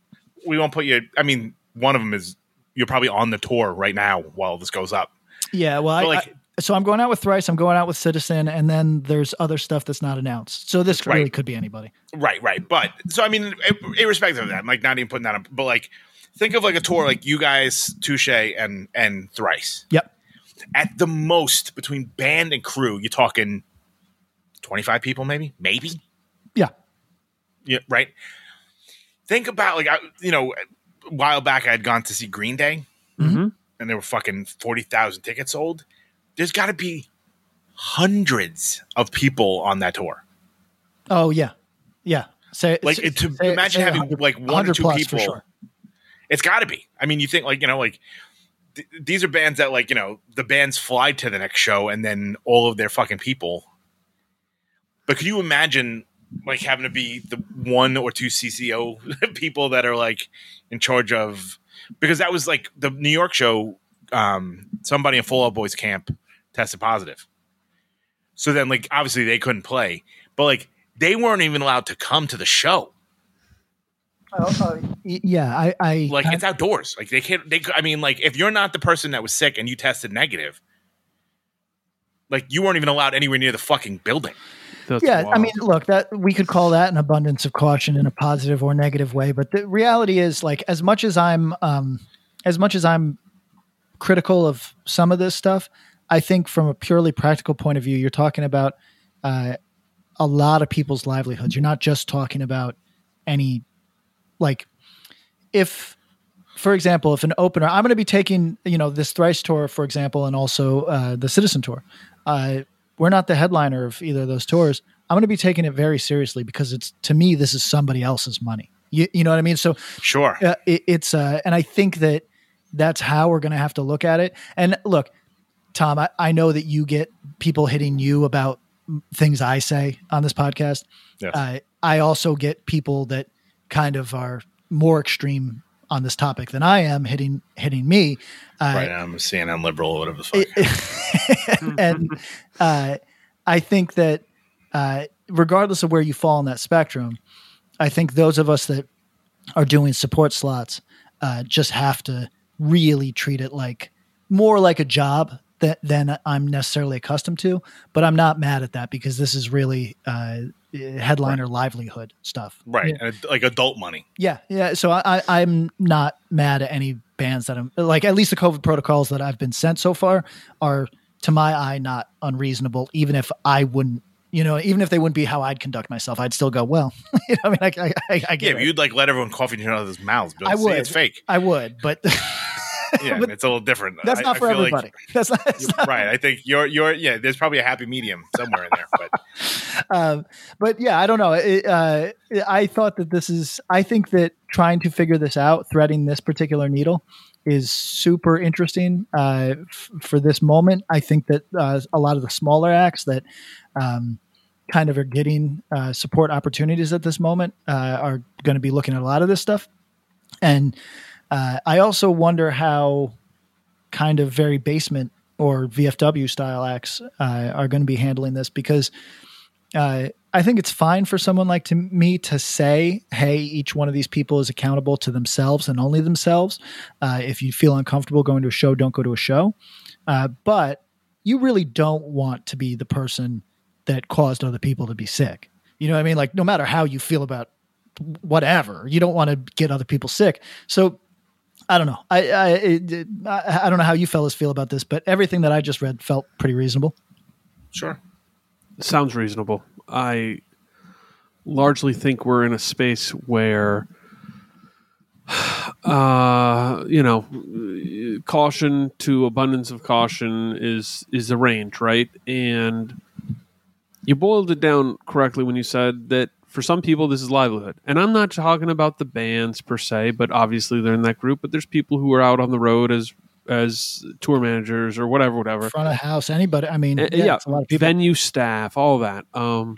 we won't put you. I mean, one of them is you're probably on the tour right now while this goes up. yeah, well, I, But, like- I- so I'm going out with Thrice. I'm going out with Citizen, and then there's other stuff that's not announced. So this Right. really could be anybody. Right, right. But so I mean, irrespective of that, I'm like not even putting that up. But like, think of like a tour like you guys, Touche, and and Thrice. Yep. At the most, between band and crew, you're talking 25 people, maybe, maybe. Yeah. Yeah, right. Think about like I, you know, a while back I had gone to see Green Day, Mhm. and there were fucking forty thousand tickets sold. There's got to be hundreds of people on that tour. Oh yeah, yeah. Say Like it, to say- imagine say having like one or two people. sure. It's got to be. I mean, you think like you know, like th- these are bands that like you know the bands fly to the next show and then all of their fucking people. But could you imagine like having to be the one or two CCO <laughs> people that are like in charge of because that was like the New York show. Um, somebody in Fall Out Boy's camp tested positive, so then like obviously they couldn't play, but like they weren't even allowed to come to the show. Oh, oh, y- yeah, I, I like I- it's outdoors. Like they can't. They. I mean, like if you're not the person that was sick and you tested negative, like you weren't even allowed anywhere near the fucking building. That's yeah, I mean, look, that we could call that an abundance of caution in a positive or negative way, but the reality is, like, as much as I'm, um, as much as I'm critical of some of this stuff, I think from a purely practical point of view, you're talking about uh, a lot of people's livelihoods. You're not just talking about any, like, if, for example, if an opener, I'm going to be taking, you know, this thrice tour, for example, and also uh, the Citizen tour. Uh, we're not the headliner of either of those tours. I'm going to be taking it very seriously because it's to me this is somebody else's money. You, you know what I mean? So Sure. uh, it, it's uh, and I think that that's how we're going to have to look at it. And look, Tom, I, I know that you get people hitting you about things I say on this podcast. Yes. Uh, I also get people that kind of are more extreme on this topic than I am hitting hitting me. Uh, right now, I'm a CNN liberal or whatever the fuck. <laughs> and uh, I think that uh, regardless of where you fall on that spectrum, I think those of us that are doing support slots uh, just have to really treat it like more like a job that than I'm necessarily accustomed to. But I'm not mad at that because this is really uh, headliner livelihood stuff. right. Yeah. And, like adult money. Yeah, yeah. So I, I, I'm not mad at any bands that I'm like. At least the COVID protocols that I've been sent so far are, to my eye, not unreasonable. Even if I wouldn't, you know, even if they wouldn't be how I'd conduct myself, I'd still go well. <laughs> you know, I mean, I, I, I, I Yeah, get but it. you'd like let everyone cough in each other's mouths. But I would. It's fake. I would, but <laughs> <laughs> Yeah, But it's a little different. that's I- not for feel like everybody. <laughs> that's not. that's not- right. I think you're you're yeah. There's probably a happy medium somewhere in there, but <laughs> um, but yeah, I don't know. It, uh, I thought that this is. I think that trying to figure this out, threading this particular needle, is super interesting uh, f- for this moment. I think that uh, a lot of the smaller acts that um, kind of are getting uh, support opportunities at this moment uh, are going to be looking at a lot of this stuff, and uh, I also wonder how kind of very basement or VFW style acts uh, are going to be handling this because uh, I think it's fine for someone like to me to say, "Hey, each one of these people is accountable to themselves and only themselves." Uh, if you feel uncomfortable going to a show, don't go to a show. Uh, but you really don't want to be the person that caused other people to be sick. You know what I mean? Like, no matter how you feel about whatever. You don't want to get other people sick. So I don't know. I I, it, I I don't know how you fellas feel about this, but everything that I just read felt pretty reasonable. Sure. Sounds reasonable. I largely think we're in a space where, <sighs> uh, you know, caution to abundance of caution is is the range, right? And you boiled it down correctly when you said that for some people this is livelihood. And I'm not talking about the bands per se, but obviously they're in that group. But there's people who are out on the road as as tour managers or whatever, whatever. Front of house, anybody. I mean, Uh, yeah, yeah, a lot of people. venue staff, all that. Um,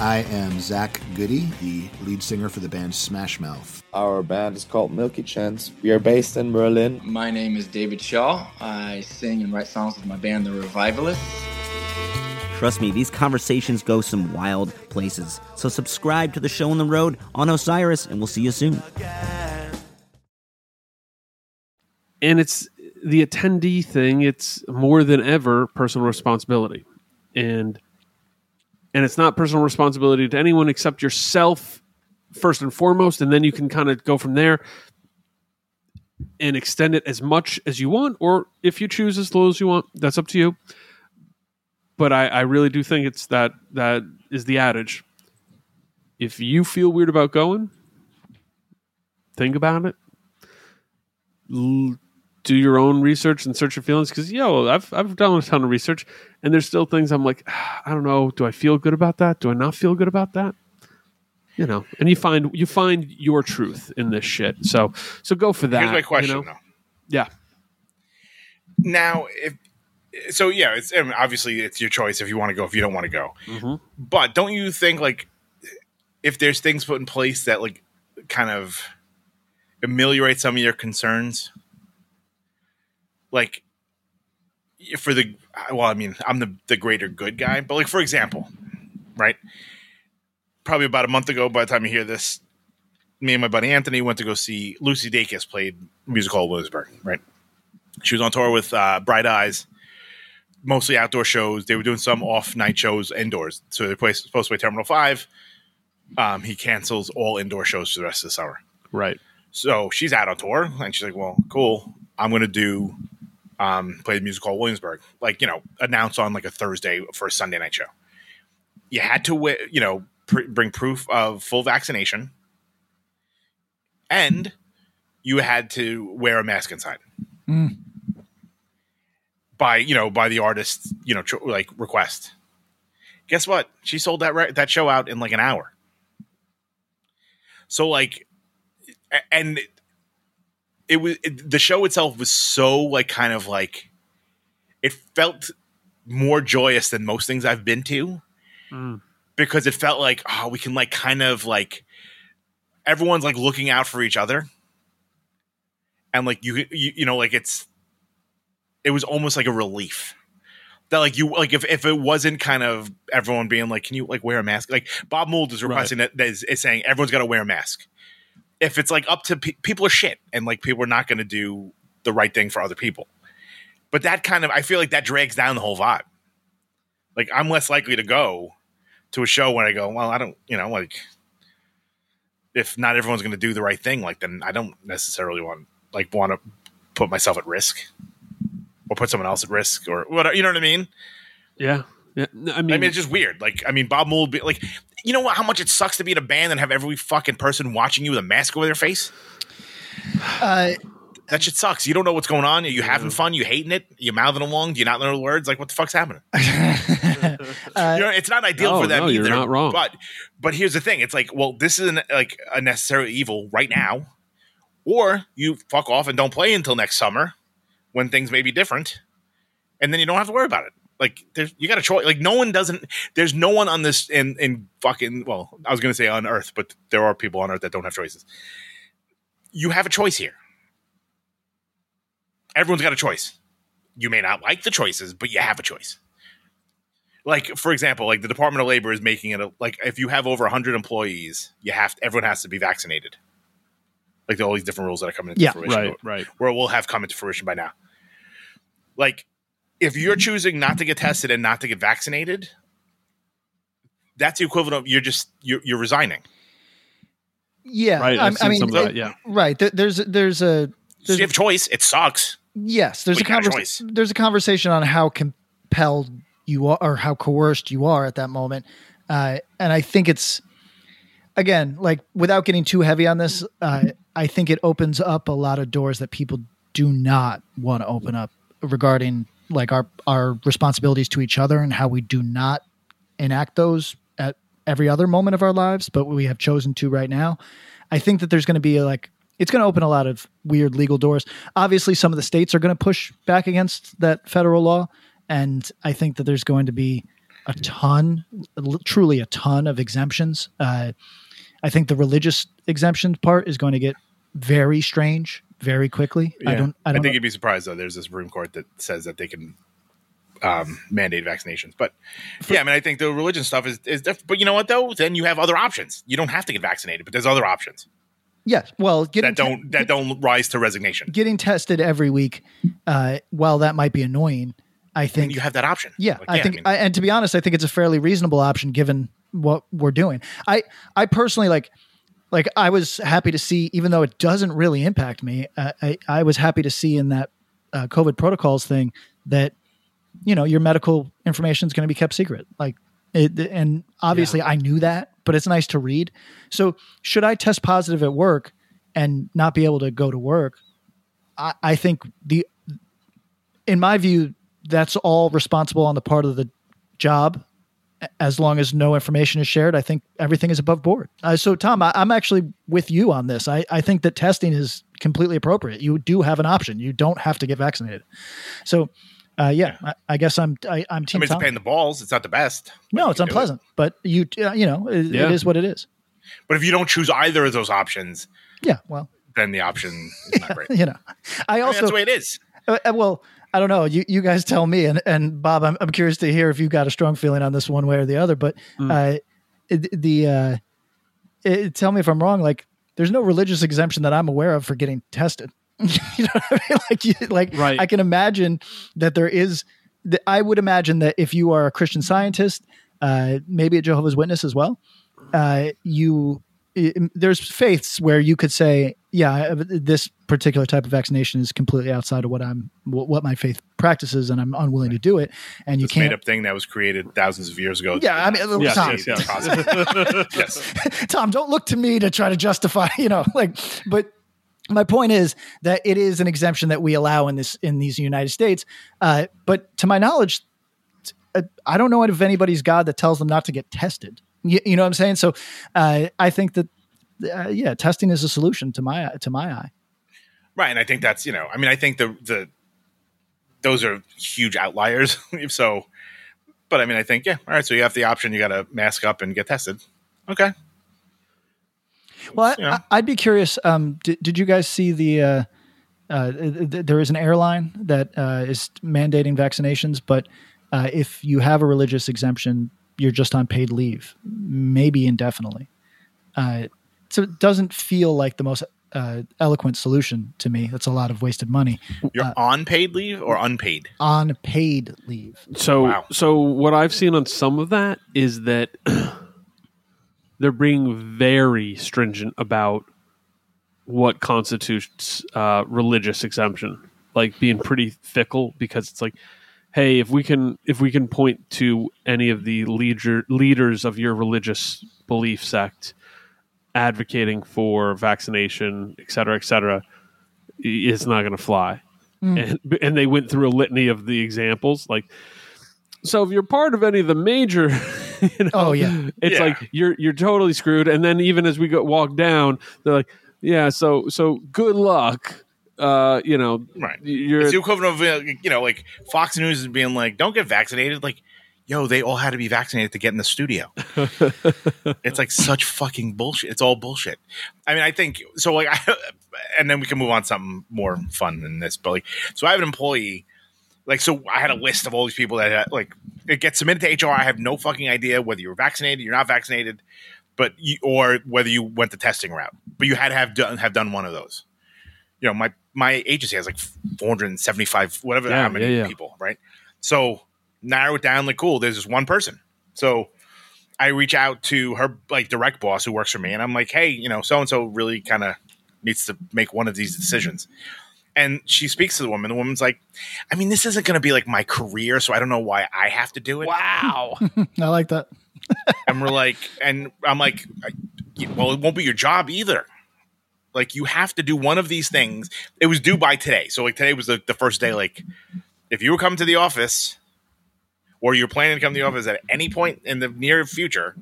I am Zach Goody, the lead singer for the band Smash Mouth. Our band is called Milky Chance. We are based in Berlin. My name is David Shaw. I sing and write songs with my band, The Revivalists. Trust me, these conversations go some wild places. So, subscribe to the show on the road on Osiris, and we'll see you soon. and it's the attendee thing it's more than ever personal responsibility and and it's not personal responsibility to anyone except yourself first and foremost and then you can kind of go from there and extend it as much as you want or if you choose as little as you want that's up to you. But i i really do think it's that that is the adage. If you feel weird about going think about it. L- do your own research and search your feelings because yo I've, I've done a ton of research and there's still things i'm like "Ah, i don't know do i feel good about that do i not feel good about that you know and you find you find your truth in this shit so so go for that Here's my you question know? though. yeah Now, if so, yeah, it's I mean, obviously it's your choice if you want to go, if you don't want to go. Mhm. But don't you think like if there's things put in place that like kind of ameliorate some of your concerns, like for the well, I mean, I'm the the greater good guy, but like for example, right? Probably about a month ago, by the time you hear this, me and my buddy Anthony went to go see Lucy Dacus played Music Hall Williamsburg, right? She was on tour with uh, Bright Eyes, mostly outdoor shows. They were doing some off night shows indoors. So they're play, supposed to play Terminal 5. Um, he cancels all indoor shows for the rest of the summer. right So she's out on tour, and she's like, "Well, cool. I'm going to do um, play the music hall Williamsburg, like you know, announce on like a Thursday for a Sunday night show. You had to, wi- you know, pr- bring proof of full vaccination, and you had to wear a mask inside by you know by the artist, you know like request. Guess what? She sold that re- that show out in like an hour. So like and it, was it, the show itself was so like kind of like it felt more joyous than most things I've been to. Mm. because it felt like oh we can like kind of like everyone's like looking out for each other. And like you you, you know like it's it was almost like a relief. That like you like if, if it wasn't kind of everyone being like can you like wear a mask? Like bob mould is requesting that, that is, is saying everyone's got to wear a mask if it's like up to pe- people are shit and like people are not going to do the right thing for other people. But that kind of i feel like that drags down the whole vibe. Like i'm less likely to go to a show when i go well i don't you know like if not everyone's going to do the right thing like then i don't necessarily want like want to put myself at risk or put someone else at risk or whatever you know what i mean? Yeah yeah i I mean, mean, it's just weird. Like, I mean, Bob Mould, be like, you know what? How much it sucks to be in a band and have every fucking person watching you with a mask over their face. Uh, That shit sucks. You don't know what's going on. Are you having fun? You hating it? You mouthing along? Do you not know the words? Like, what the fuck's happening? <laughs> uh, you know, it's not ideal No, for them no, you're either. not wrong. But, but here's the thing: it's like, well, this isn't like a necessary evil right now, or you fuck off and don't play until next summer when things may be different, and then you don't have to worry about it. Like there's you got a choice. Like no one doesn't. There's no one on this in in fucking. Well, I was gonna say on Earth, but there are people on Earth that don't have choices. You have a choice here. Everyone's got a choice. You may not like the choices, but you have a choice. Like for example, like the Department of Labor is making it a, like if you have over 100 employees, you have everyone has to be vaccinated. Like all these different rules that are coming into Yeah. fruition, Right, right. Where we'll have come into fruition by now. Like if you're choosing not to get tested and not to get vaccinated, that's the equivalent of you're just you're, you're resigning. Yeah, Right, I, I've I seen mean, some of that, it- yeah. right. There's there's a So there's you have a choice. It sucks. yes, there's We a got a choice. there's a conversation on how compelled you are or how coerced you are at that moment, uh, and I think it's again like without getting too heavy on this, uh, I think it opens up a lot of doors that people do not want to open up regarding like our our responsibilities to each other and how we do not enact those at every other moment of our lives, but we have chosen to right now. I think that there's going to be like it's going to open a lot of weird legal doors. Obviously, some of the states are going to push back against that federal law, and I think that there's going to be a ton, truly a ton of exemptions. Uh, I think the religious exemption part is going to get very strange very quickly. I don't. I don't. think know- you'd be surprised though. There's this Supreme Court that says that they can um, mandate vaccinations, but yeah, I mean, I think the religion stuff is is different. But you know what though? Then you have other options. You don't have to get vaccinated, but there's other options yes. Well, getting that don't that don't rise to resignation. getting tested every week, uh, while that might be annoying, I And think you have that option. Yeah, Like, I think, mean, I, and to be honest, I think it's a fairly reasonable option given what we're doing. I, I personally like, like I was happy to see, even though it doesn't really impact me, uh, I, I was happy to see in that uh, COVID protocols thing that, you know, your medical information is going to be kept secret. Like, it, and obviously I knew that, but it's nice to read. So, should I test positive at work and not be able to go to work? I, I think the in my view, that's all responsible on the part of the job. As long as no information is shared, I think everything is above board. Uh, so, Tom, I, I'm actually with you on this. I, I think that testing is completely appropriate. You do have an option. You don't have to get vaccinated. So, uh, yeah, I, I guess I'm I, I'm I team mean, it's a Tom. pain in the balls. It's not the best. no, it's can do it. unpleasant, but you uh, you know it, Yeah. it is what it is. But if you don't choose either of those options, Yeah, well, then the option is not <laughs> great. you know, I I mean, also that's the way it is. Uh, uh, well, I don't know. You you guys tell me, and and Bob, I'm I'm curious to hear if you got a strong feeling on this one way or the other. But uh, it- the uh, it, tell me if I'm wrong. Like, there's no religious exemption that I'm aware of for getting tested. <laughs> you know what I mean? Like, you, like Right. I can imagine that there is. That I would imagine that if you are a Christian scientist, uh, maybe a Jehovah's Witness as well, uh, you i- there's faiths where you could say, yeah, this particular type of vaccination is completely outside of what I'm what my faith practices, and I'm unwilling to do it. And you This can't. up thing that was created thousands of years ago. Yeah, I mean, Yes, Tom, yes, yes. Possible. <laughs> yes. <laughs> Tom, don't look to me to try to justify, <laughs> you know, like, but my point is that it is an exemption that we allow in this in these United States. Uh, but to my knowledge, uh, I don't know if anybody's God that tells them not to get tested. You, you know what I'm saying? So uh, I think that uh, yeah, testing is a solution to my to my eye. Right, and I think that's you know, I mean, I think the the those are huge outliers. <laughs> so, but I mean, I think yeah, all right. So you have the option. You got to mask up and get tested. Okay, Well. I, I'd be curious. Um, did, did you guys see the? Uh, uh, th- th- there is an airline that uh, is mandating vaccinations, but uh, if you have a religious exemption, you're just on paid leave, maybe indefinitely. Uh, so it doesn't feel like the most uh, eloquent solution to me. That's a lot of wasted money you're on paid leave or unpaid. on paid leave. So, Wow. so what I've seen on some of that is that <clears throat> they're being very stringent about what constitutes uh, religious exemption, like being pretty fickle because it's like, hey, if we can if we can point to any of the leader leaders of your religious belief sect advocating for vaccination, et cetera, et cetera, i- it's not going to fly. And, and they went through a litany of the examples, like so if you're part of any of the major <laughs> you know, Oh, yeah. it's Yeah. like you're you're totally screwed and then even as we go walk down they're like yeah. So so good luck. Uh, you know, Right. You're It's the equivalent of uh, you know, like Fox News is being like, "Don't get vaccinated." Like, yo, they all had to be vaccinated to get in the studio. <laughs> it's like such fucking bullshit. It's all bullshit. I mean, I think so. Like, I, <laughs> and then we can move on to something more fun than this. But like, so I have an employee. Like, so I had a list of all these people that had, like it gets submitted to HR. I have no fucking idea whether you're vaccinated, you're not vaccinated, but you, or whether you went the testing route. But you had to have done have done one of those. You know, my my agency has like 475, whatever Yeah, how many yeah, yeah. people, right? So narrow it down. Like, cool. There's just one person. So I reach out to her like direct boss who works for me, and I'm like, hey, you know, so and so really kind of needs to make one of these decisions. And she speaks to the woman. The woman's like, I mean, this isn't going to be like my career, so I don't know why I have to do it. Wow. <laughs> I like that. <laughs> and we're like, and I'm like, well, it won't be your job either. Like, you have to do one of these things. It was due by today. So, like, today was the, the first day. Like, if you were coming to the office or you're planning to come to the office at any point in the near future,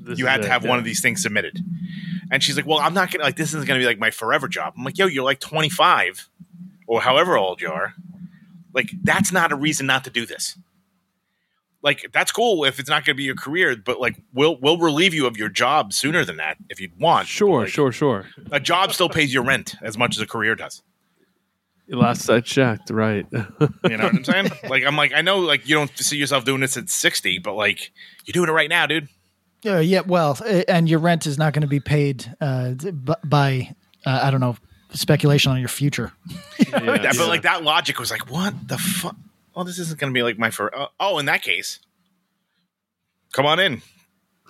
This you had to it, have yeah. one of these things submitted. And she's like, well, I'm not to, like, this isn't going to be like my forever job. I'm like, yo, you're like 25 or however old you are. Like, that's not a reason not to do this like that's cool if it's not to be your career, but like we'll we'll relieve you of your job sooner than that if you'd want. Sure, Like, sure, sure. A job still pays your rent as much as a career does. Last I checked, right. You know what I'm saying? <laughs> like I'm like I know like you don't see yourself doing this at 60, but like you're doing it right now, dude. Yeah, yeah. Well, uh, and your rent is not going to be paid uh, by uh, I don't know speculation on your future. <laughs> That- But like that logic was like, what the fuck? Well, this isn't going to be like my for. Uh, oh, in that case, come on in.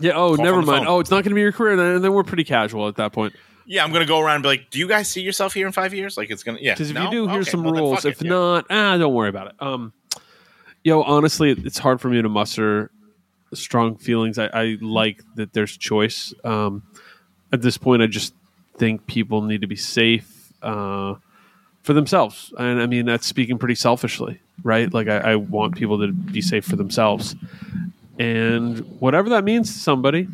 Yeah. Oh, Call never mind. phone. Oh, it's not going to be your career. Then, then we're pretty casual at that point. Yeah, I'm going to go around and be like, do you guys see yourself here in five years? Like it's going to yeah. Because if No? you do, here's Okay, some well, rules. If it, yeah. not, ah, don't worry about it. Um, yo, honestly, it's hard for me to muster strong feelings. I, I like that there's choice. Um, at this point, I just think people need to be safe uh, for themselves, and I mean that's speaking pretty selfishly, right? Like I, I want people to be safe for themselves, and whatever that means to somebody,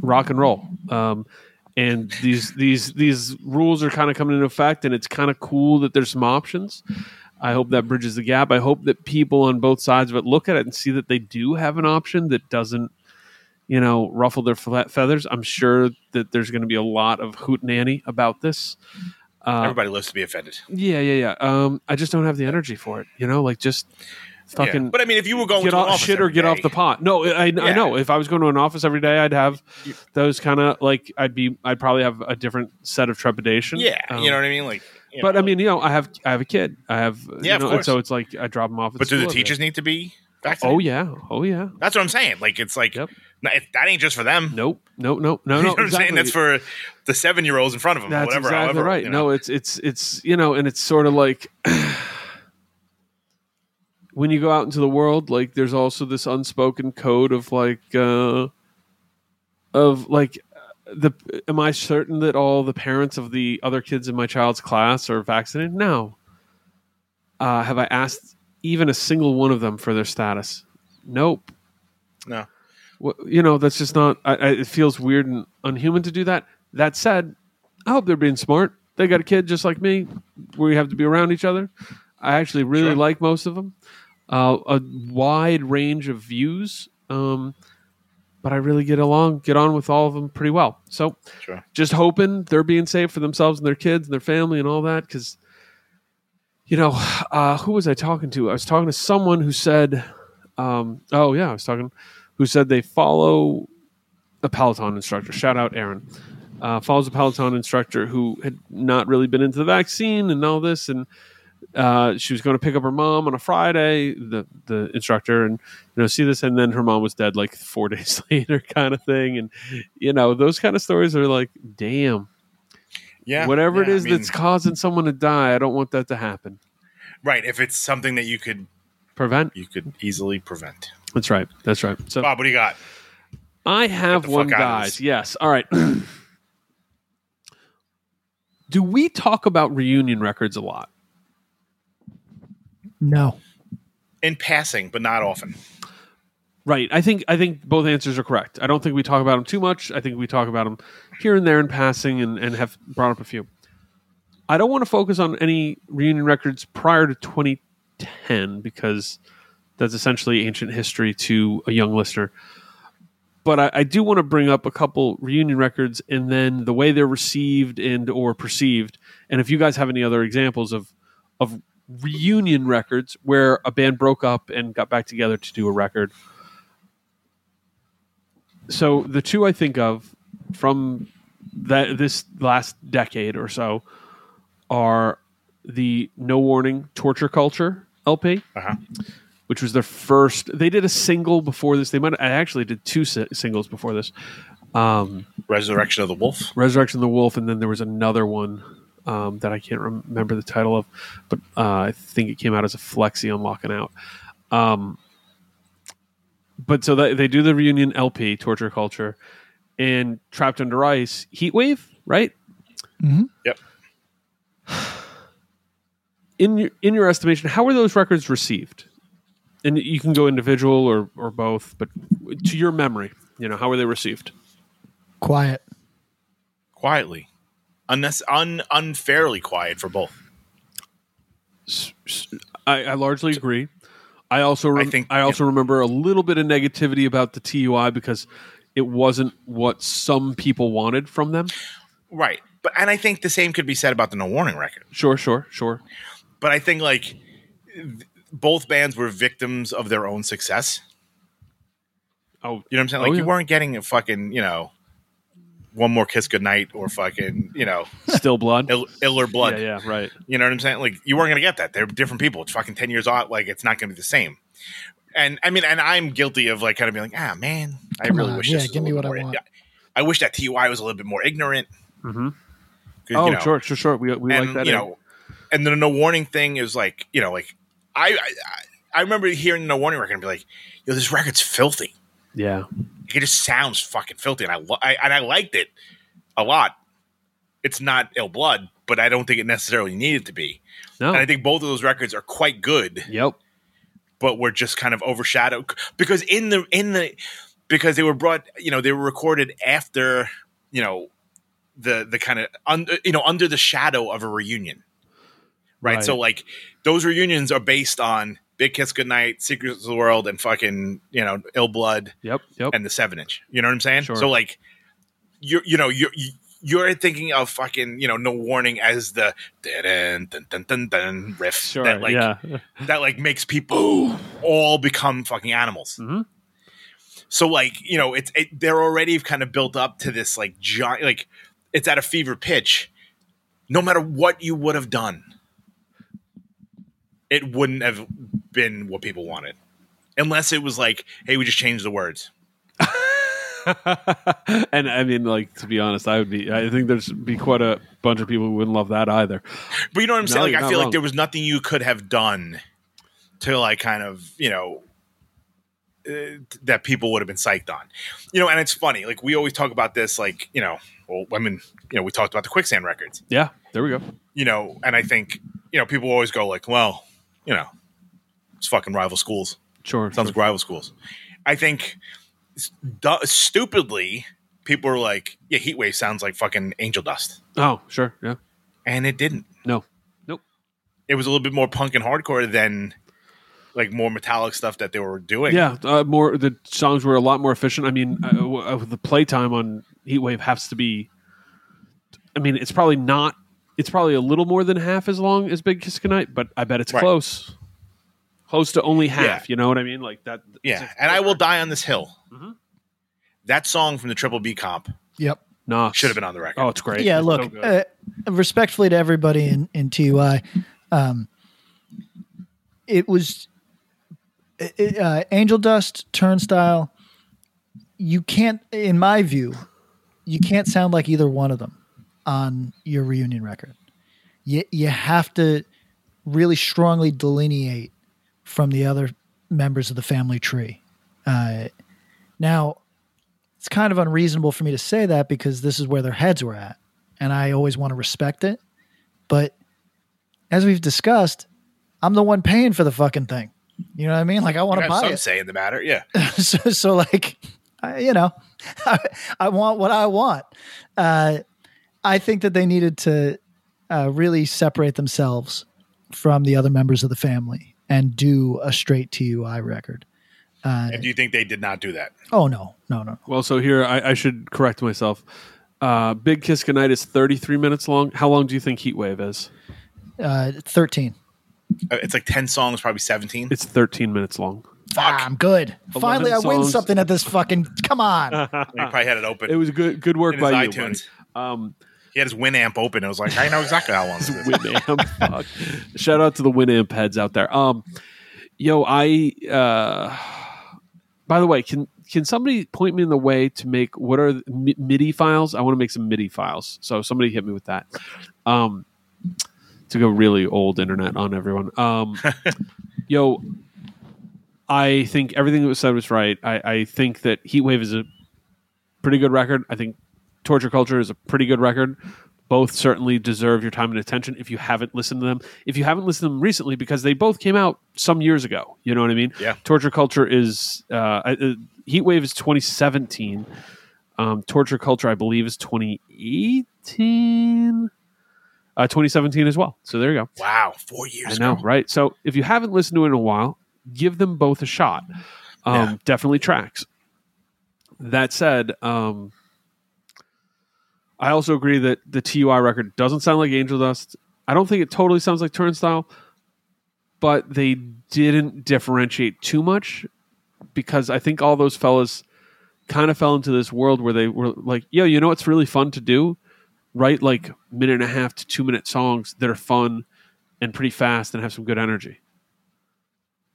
rock and roll. Um, and these these these rules are kind of coming into effect, and it's kind of cool that there's some options. I hope that bridges the gap. I hope that people on both sides of it look at it and see that they do have an option that doesn't, you know, ruffle their fe- feathers. I'm sure that there's going to be a lot of hoot hootenanny about this. Uh, Everybody loves to be offended. yeah, yeah, yeah. Um, I just don't have the energy for it. You know, like just fucking Yeah. But I mean, if you were going get to an off office shit or get off the pot. No, I, I Yeah. know. If I was going to an office every day, I'd have those kind of like I'd be I'd probably have a different set of trepidation. Yeah, Um, you know what I mean. Like, but know, I mean, you know, I have I have a kid. I have Yeah, you know, and so it's like I drop them off. At but do the teachers need to be vaccinated? Oh yeah, oh yeah. That's what I'm saying. Like, it's like it- that ain't just for them. Nope, nope, nope, no, <laughs> you no. know what I'm exactly. saying? That's for the seven year olds in front of them. That's whatever. exactly however, right. you know. No, it's it's it's you know, and it's sort of like <clears throat> when you go out into the world, like there's also this unspoken code of like uh of like the am I certain that all the parents of the other kids in my child's class are vaccinated? No. Uh, have I asked even a single one of them for their status? Nope. no. Well, you know, that's just not. I, I, it feels weird and unhuman to do that. That said, I hope they're being smart. They got a kid just like me. We have to be around each other. I actually really Sure. like most of them. Uh, a wide range of views, um, but I really get along, get on with all of them pretty well. So, Sure. just hoping they're being safe for themselves and their kids and their family and all that. Because, you know, uh, who was I talking to? I was talking to someone who said, um, "Oh yeah, I was talking." Who said they follow a Peloton instructor? Shout out Aaron. Uh, follows a Peloton instructor who had not really been into the vaccine and all this, and uh, she was going to pick up her mom on a Friday. The the instructor and you know see this, and then her mom was dead like four <laughs> days later, kind of thing. And you know those kind of stories are like, damn, Yeah. whatever it yeah, I mean, that's causing someone to die, I don't want that to happen. right. If it's something that you could Prevent. you could easily prevent. That's right. That's right. So Bob, what do you got? I have one, guys. Yes. All right. <clears throat> Do we talk about reunion records a lot? No. In passing, but not often. Right. I think I think both answers are correct. I don't think we talk about them too much. I think we talk about them here and there in passing and, and have brought up a few. I don't want to focus on any reunion records prior to 2010 because that's essentially ancient history to a young listener. But I, I do want to bring up a couple reunion records and then the way they're received and or perceived. And if you guys have any other examples of of reunion records where a band broke up and got back together to do a record. So the two I think of from that this last decade or so are the No Warning Torture Culture LP, Uh-huh. which was their first. They did a single before this. They might. I actually did two si- singles before this. Um, Resurrection of the Wolf. Resurrection of the Wolf, and then there was another one um, that I can't remember the title of, but uh, I think it came out as a flexi on Lockin' Out. Um, but so they, they do the reunion LP, Torture Culture, and Trapped Under Ice, Heat Wave, right? Mm-hmm. Yep. In your, in your estimation, how were those records received? And you can go individual or, or both, but to your memory, you know, how were they received? Quiet. Quietly. Unless, un, unfairly quiet for both. I, I largely agree. I also rem- I, think- also remember a little bit of negativity about the TUI because it wasn't what some people wanted from them. Right. But and I think the same could be said about the No Warning record. Sure, sure, sure. But I think like th- both bands were victims of their own success. Oh, You know what I'm saying? Oh, Like yeah. you weren't getting a fucking, you know, one more kiss goodnight or fucking, you know, Still blood. ill, iller blood. Yeah, yeah, right. You know what I'm saying? Like you weren't gonna get that. They're different people. It's fucking ten years out. Like it's not gonna be the same. And I mean, and I'm guilty of like kind of being like, ah, man, I Come really on, wish. yeah, this give me little what I want. yeah. I wish that TUI was a little bit more ignorant. Mm-hmm. 'Cause, Oh, you know, sure, sure, sure. We, we and like that. you know, and the no warning thing is like, you know, like I, I, I remember hearing the no warning record and be like, yo, this record's filthy. yeah, It just sounds fucking filthy, and I, lo- I and I liked it a lot. It's not ill blood, but I don't think it necessarily needed to be. no, And I think both of those records are quite good, yep, but were just kind of overshadowed because in the in the because they were brought, you know, they were recorded after, you know, the the kind of under you know under the shadow of a reunion, right? Right. So like those reunions are based on Big Kiss Goodnight, Secrets of the World, and fucking you know Ill Blood yep, yep. and the seven inch. You know what I'm saying? Sure. So like you're you know you're you're thinking of fucking you know no warning as the dun dun dun dun dun riff sure, that like yeah, <laughs> that like makes people all become fucking animals. Mhm. So like you know it's it, they're already kind of built up to this like giant like it's at a fever pitch. No matter what you would have done, it wouldn't have been what people wanted, unless it was like, hey, we just changed the words. <laughs> and I mean, like to be honest, I would be. I think there's be quite a bunch of people who wouldn't love that either. But you know what I'm No, saying? Like I feel wrong. like there was nothing you could have done to like kind of you know uh, that people would have been psyched on. You know, and it's funny. Like we always talk about this. Like you know, well, I mean, You know, we talked about the quicksand records. Yeah, there we go. You know, and I think you know people always go like, well, you know, it's fucking rival schools. Sure, Sounds like rival schools. I think stu- stupidly people are like, yeah, Heatwave sounds like fucking Angel Dust, Oh, sure, yeah. and it didn't. No, nope. it was a little bit more punk and hardcore than like more metallic stuff that they were doing. Yeah, uh, more the songs were a lot more efficient. I mean, uh, w- uh, the playtime on Heatwave has to be. I mean, it's probably not. It's probably a little more than half as long as Big Kiss Goodnight, but I bet it's Right. close. Close to only half. Yeah. You know what I mean? Like that. yeah. And I will die on this hill. Mhm. That song from the Triple B comp Yep. No, should have been on the record. Oh, it's great. Yeah, It's look, so uh, respectfully to everybody in, in TUI, um, it was it, uh, Angel Dust, Turnstile. You can't, in my view, you can't sound like either one of them on your reunion record. You, you have to really strongly delineate from the other members of the family tree. Uh, now, it's kind of unreasonable for me to say that because this is where their heads were at and I always want to respect it. But as we've discussed, I'm the one paying for the fucking thing. You know what I mean? Like I want to buy some it. say in the matter. Yeah. <laughs> so, so like, I, you know, <laughs> I, I want what I want. Uh, I think that they needed to uh, really separate themselves from the other members of the family and do a straight TUI record. Uh, And do you think they did not do that? oh no, no, no. Well, so here I, I should correct myself. Uh, Big Kiss Goodnight is 33 minutes long. How long do you think Heatwave is? Uh, Thirteen. Uh, It's like 10 songs, probably 17. It's 13 minutes long. Ah, I'm good. Finally, I win songs. something at this fucking. Come on. <laughs> He probably had it open. It was good good work in his by you. iTunes. buddy. Um, He had his Winamp open. It was like, I know exactly how long <laughs> this is. Winamp. Fuck. Shout out to the Winamp heads out there. Um, yo, I. Uh, by the way, can can somebody point me in the way to make what are the Mi- MIDI files? I want to make some MIDI files. So somebody hit me with that. Um, to go really old internet on everyone. Um, <laughs> yo, I think everything that was said was right. I, I think that Heatwave is a pretty good record. I think Torture Culture is a pretty good record. Both certainly deserve your time and attention if you haven't listened to them. If you haven't listened to them recently, because they both came out some years ago. You know what I mean? Yeah. Torture Culture is uh, uh, Heatwave is 2017. Um, Torture Culture, I believe, is 2018. Uh, 2017 as well. So there you go. Wow. Four years I know, ago. right? So if you haven't listened to it in a while, give them both a shot. Um, Yeah. Definitely tracks. That said, um, I also agree that the TUI record doesn't sound like Angel Dust. I don't think it totally sounds like Turnstile, but they didn't differentiate too much because I think all those fellas kind of fell into this world where they were like, yo, you know what's really fun to do? Write like minute and a half to two minute songs that are fun and pretty fast and have some good energy.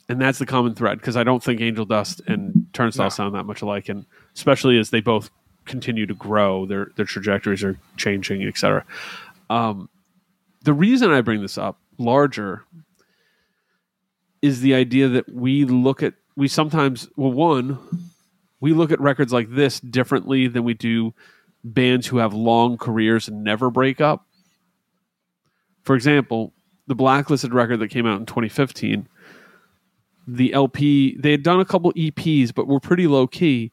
And that's the common thread because I don't think Angel Dust and Turnstile No. sound that much alike, and especially as they both continue to grow, their their trajectories are changing, etc. Um, the reason I bring this up larger is the idea that we look at we sometimes well one we look at records like this differently than we do bands who have long careers and never break up. For example, the Blacklisted record that came out in 2015, the LP, they had done a couple EPs, but were pretty low key.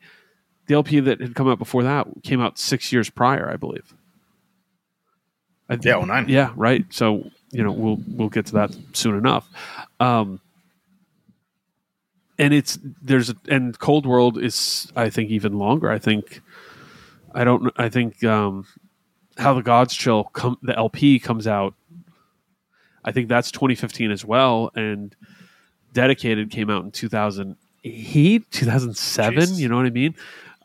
The LP that had come out before that came out six years prior, I believe. I, Yeah, 09. Yeah, right. So you know we'll we'll get to that soon enough. Um, and it's there's and Cold World is I think even longer. I think I don't I think um, how the gods chill come the LP comes out. I think that's 2015 as well, and Dedicated came out in 2008, 2007. Jeez. You know what I mean?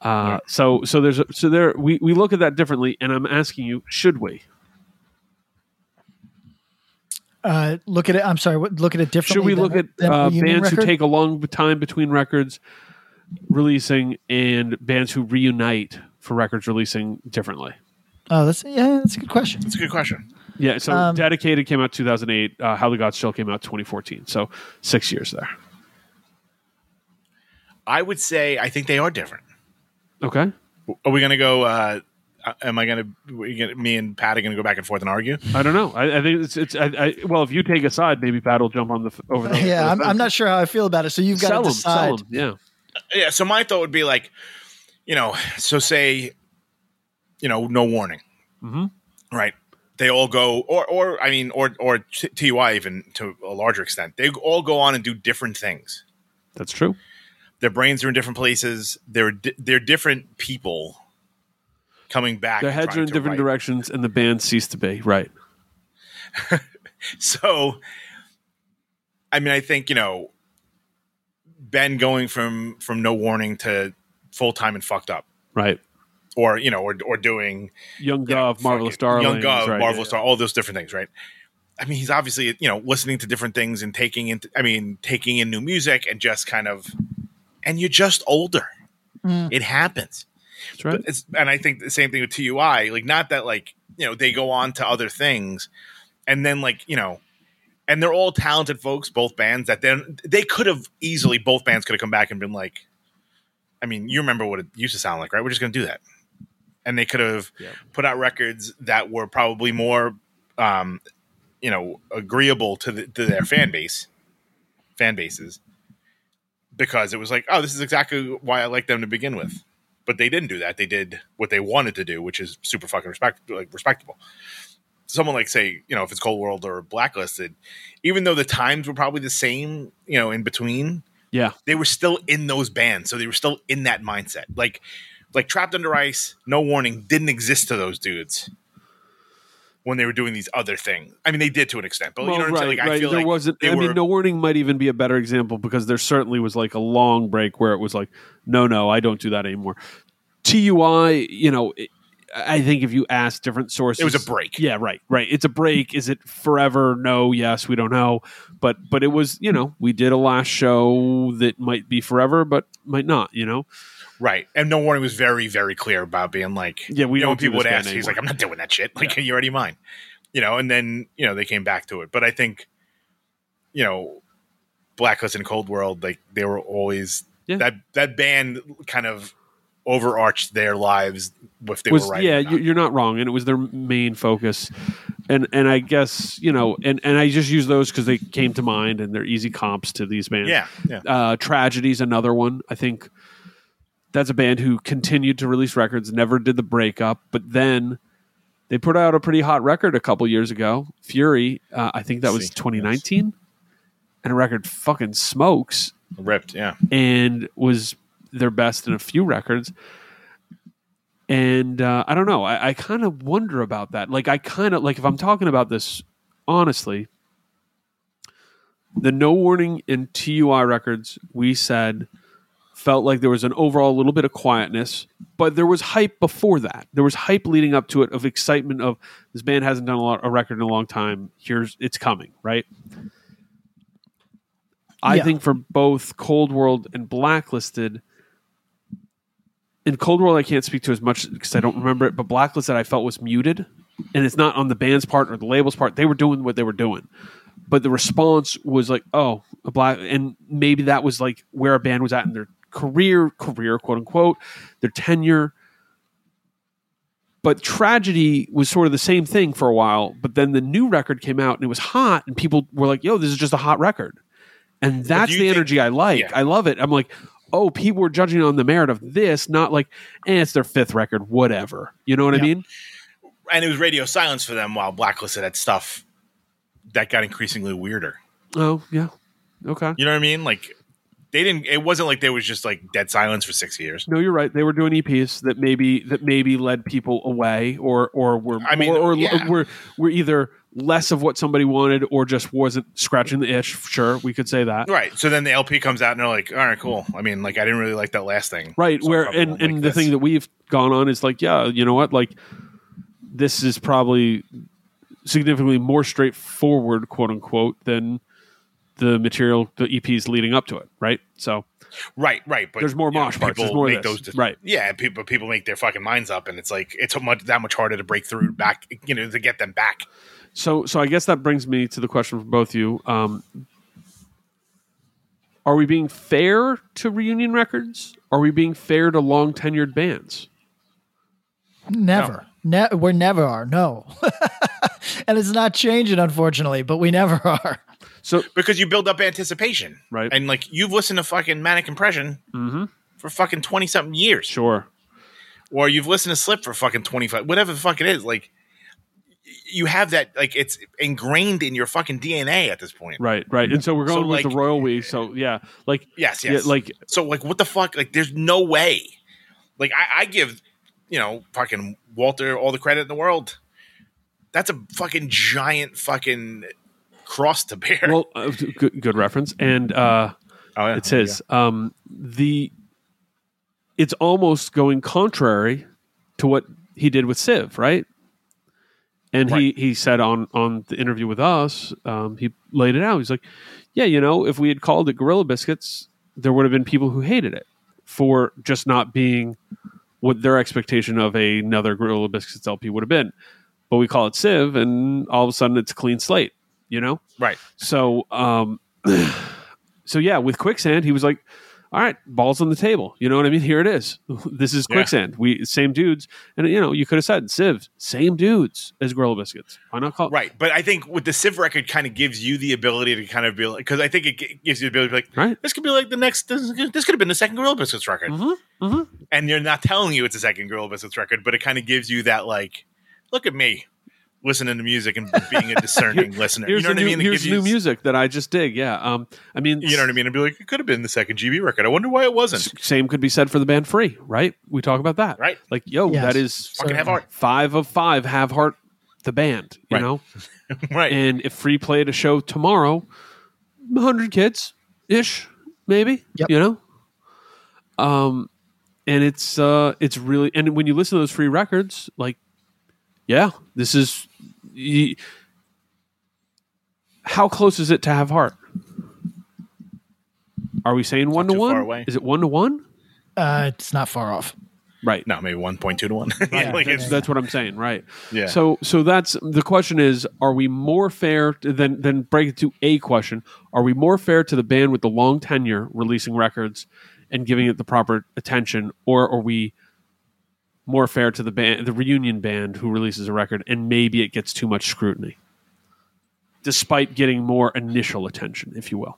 Uh, So so there's a, so there we we look at that differently, and I'm asking you, should we? Uh, look at it. I'm sorry. Look at it differently. Should we than- look at than uh, Reunion bands who take a long time between records releasing and bands who reunite for records releasing differently? Oh, that's yeah. That's a good question. That's a good question. Yeah, so Um, Dedicated came out 2008. Uh, How the Gods Chill came out 2014. So six years there. I would say I think they are different. Okay. Are we going to go? Uh, uh, am I going to? Me and Pat are going to go back and forth and argue. I don't know. I, I think it's it's. I, I, well, if you take a side, maybe Pat will jump on the over the. <laughs> Yeah, the I'm, I'm not sure how I feel about it. So you've got Sell to 'em, sell decide. 'em, Yeah. Yeah. So my thought would be like, you know, so say, you know, no warning, Mhm. right? They all go, or or I mean, or or TUI even to a larger extent. They all go on and do different things. That's true. Their brains are in different places. They're di- they're different people coming back. Their heads are in different write. directions, and the band ceased to be. Right. <laughs> So, I mean, I think you know, Ben going from from no warning to full time and fucked up, Right. or you know, or or doing Young you know, Gov, Marvelous Darlings. Young Guv, right, Marvelous yeah, Star, all those different things, right? I mean, he's obviously you know listening to different things and taking into, I mean, taking in new music and just kind of, and you're just older. It happens. That's right. It's, and I think the same thing with TUI. Like, not that like you know they go on to other things, and then like you know, and they're all talented folks, both bands. That then they could have easily both bands could have come back and been like, I mean, you remember what it used to sound like, right? We're just going to do that, and they could have Yeah. put out records that were probably more, um, you know, agreeable to the, to their fan base, fan bases. Because it was like, oh, this is exactly why I like them to begin with. But they didn't do that. They did what they wanted to do, which is super fucking respect like respectable. Someone like say, you know, if it's Cold World or Blacklisted, even though the times were probably the same, you know, in between, Yeah. they were still in those bands, so they were still in that mindset. Like, like Trapped Under Ice, No Warning didn't exist to those dudes when they were doing these other things. I mean, they did to an extent, but you know what I'm saying? Like, I feel there like wasn't. I were, mean, no warning might even be a better example because there certainly was like a long break where it was like, no, no, I don't do that anymore. TUI, you know, it, I think if you ask different sources, It was a break. Yeah, right, right. It's a break. Is it forever? No, yes, we don't know. But but it was, you know, we did a last show that might be forever, but might not. You know, right. And No Warning was very, very clear about being like, Yeah, we you know, don't when do people would ask, he's like, I'm not doing that shit. Like, <laughs> you're already mine, you know. And then you know they came back to it, but I think, you know, Blacklist and Cold World, like they were always Yeah. that that band kind of overarched their lives if they was were writing. yeah not. you- you're not wrong and it was their main focus and and i guess you know and and i just use those because they came to mind and they're easy comps to these bands Yeah, yeah. uh tragedy's another one i think that's a band who continued to release records never did the breakup but then they put out a pretty hot record a couple years ago fury uh, i think that was 2019 and a record fucking smokes ripped. Yeah, and was their best in a few records. And uh, I don't know. I, I kind of wonder about that. Like, I kind of like if I'm talking about this honestly, the No Warning and TUI records we said felt like there was an overall little bit of quietness, but there was hype before that. There was hype leading up to it of excitement of this band hasn't done a, lot, a record in a long time. Here's it's coming, right? I Yeah. think for both Cold World and Blacklisted, in Cold World I can't speak to as much because I don't remember it, but Blacklisted I felt was muted, and it's not on the band's part or the label's part. They were doing what they were doing, but the response was like, "Oh, a black," and maybe that was like where a band was at in their career, career quote unquote, their tenure. But tragedy was sort of the same thing for a while, but then the new record came out and it was hot, and people were like, "Yo, this is just a hot record," and that's the think- energy I like. yeah. I love it. I'm like, oh, people were judging on the merit of this, not like, eh, it's their fifth record, whatever. You know what I mean? and it was radio silence for them while Blacklisted had stuff that got increasingly weirder. Oh, yeah. Okay. You know what I mean? Like they didn't. It wasn't like there was just like dead silence for six years. No, you're right. They were doing EPs that maybe that maybe led people away, or or were I mean, or, or yeah. were were either less of what somebody wanted, or just wasn't scratching the itch. Sure, we could say that. Right. So then the LP comes out and they're like, all right, cool. I mean, like I didn't really like that last thing. right So where and, and like the this. thing that we've gone on is like yeah you know what like this is probably significantly more straightforward quote unquote than the material the eps leading up to it right so Right, right. But There's more you know, mosh parts. people There's more of make this. those Right. Yeah, people people make their fucking minds up, and it's like it's much that much harder to break through back. You know, to get them back. so so i guess that brings me to the question for both of you um are we being fair to reunion records are we being fair to long tenured bands Never. Ne- we never are. No. <laughs> and it's not changing, unfortunately, but we never <laughs> are. So because you build up anticipation, Right. And like you've listened to fucking Manic Compression mm-hmm. for fucking twenty something years, sure or you've listened to Slip for fucking twenty five, whatever the fuck it is. Like you have that, like it's ingrained in your fucking DNA at this point. right right and so we're So, going with like- the royal we so yeah like Yes, yeah, yes. like so, like, what the fuck? Like, there's no way. Like, I, I give, you know, fucking Walter all the credit in the world. That's a fucking giant fucking cross to bear. well uh, good, good reference and uh oh, yeah. it's his um the it's almost going contrary to what he did with Civ, right? And Right. he he said on on the interview with us, um, he laid it out. He's like, yeah, you know, if we had called it Gorilla Biscuits, there would have been people who hated it for just not being what their expectation of a, another Gorilla Biscuits LP would have been. But we call it Civ, and all of a sudden it's a clean slate, you know. right. So, um, <sighs> so yeah, with Quicksand, he was like, all right, balls on the table. You know what I mean? Here it is. <laughs> This is Yeah. quicksand. We same dudes, and you know you could have said Civ, same dudes as Gorilla Biscuits. Why not call Right, but I think with the Civ record, kind of gives you the ability to kind of be like, because I think it gives you the ability to be like, right? this could be like the next, this, this could have been the second Gorilla Biscuits record, Mhm. and they're not telling you it's a second Gorilla Biscuits record, but it kind of gives you that like, look at me, listening to music and being a discerning <laughs> listener. You know what the I mean? It here's new you- music that I just dig. Yeah. Um. I mean, You know what I mean? And be like, it could have been the second GB record. I wonder why it wasn't. Same could be said for the band Free, right? We talk about that, Right. Like, yo, Yes. that is Fucking Have Heart. Five of five have heart. The band, you Right. know, <laughs> right? And if Free played a show tomorrow, hundred kids ish, maybe. You know. Um, and it's uh, it's really and when you listen to those Free records, like, yeah, this is. Y how close is it to have heart? Are we saying one to one? Is it one to one? Uh, it's not far off. Right. No, maybe one point two to one. <laughs> Yeah, like that's, it's, that's what I'm saying, right? Yeah. So, so that's the question: is are we more fair to, than than break it to a question? Are we more fair to the band with the long tenure releasing records and giving it the proper attention, or are we more fair to the band, the reunion band who releases a record and maybe it gets too much scrutiny, despite getting more initial attention, if you will?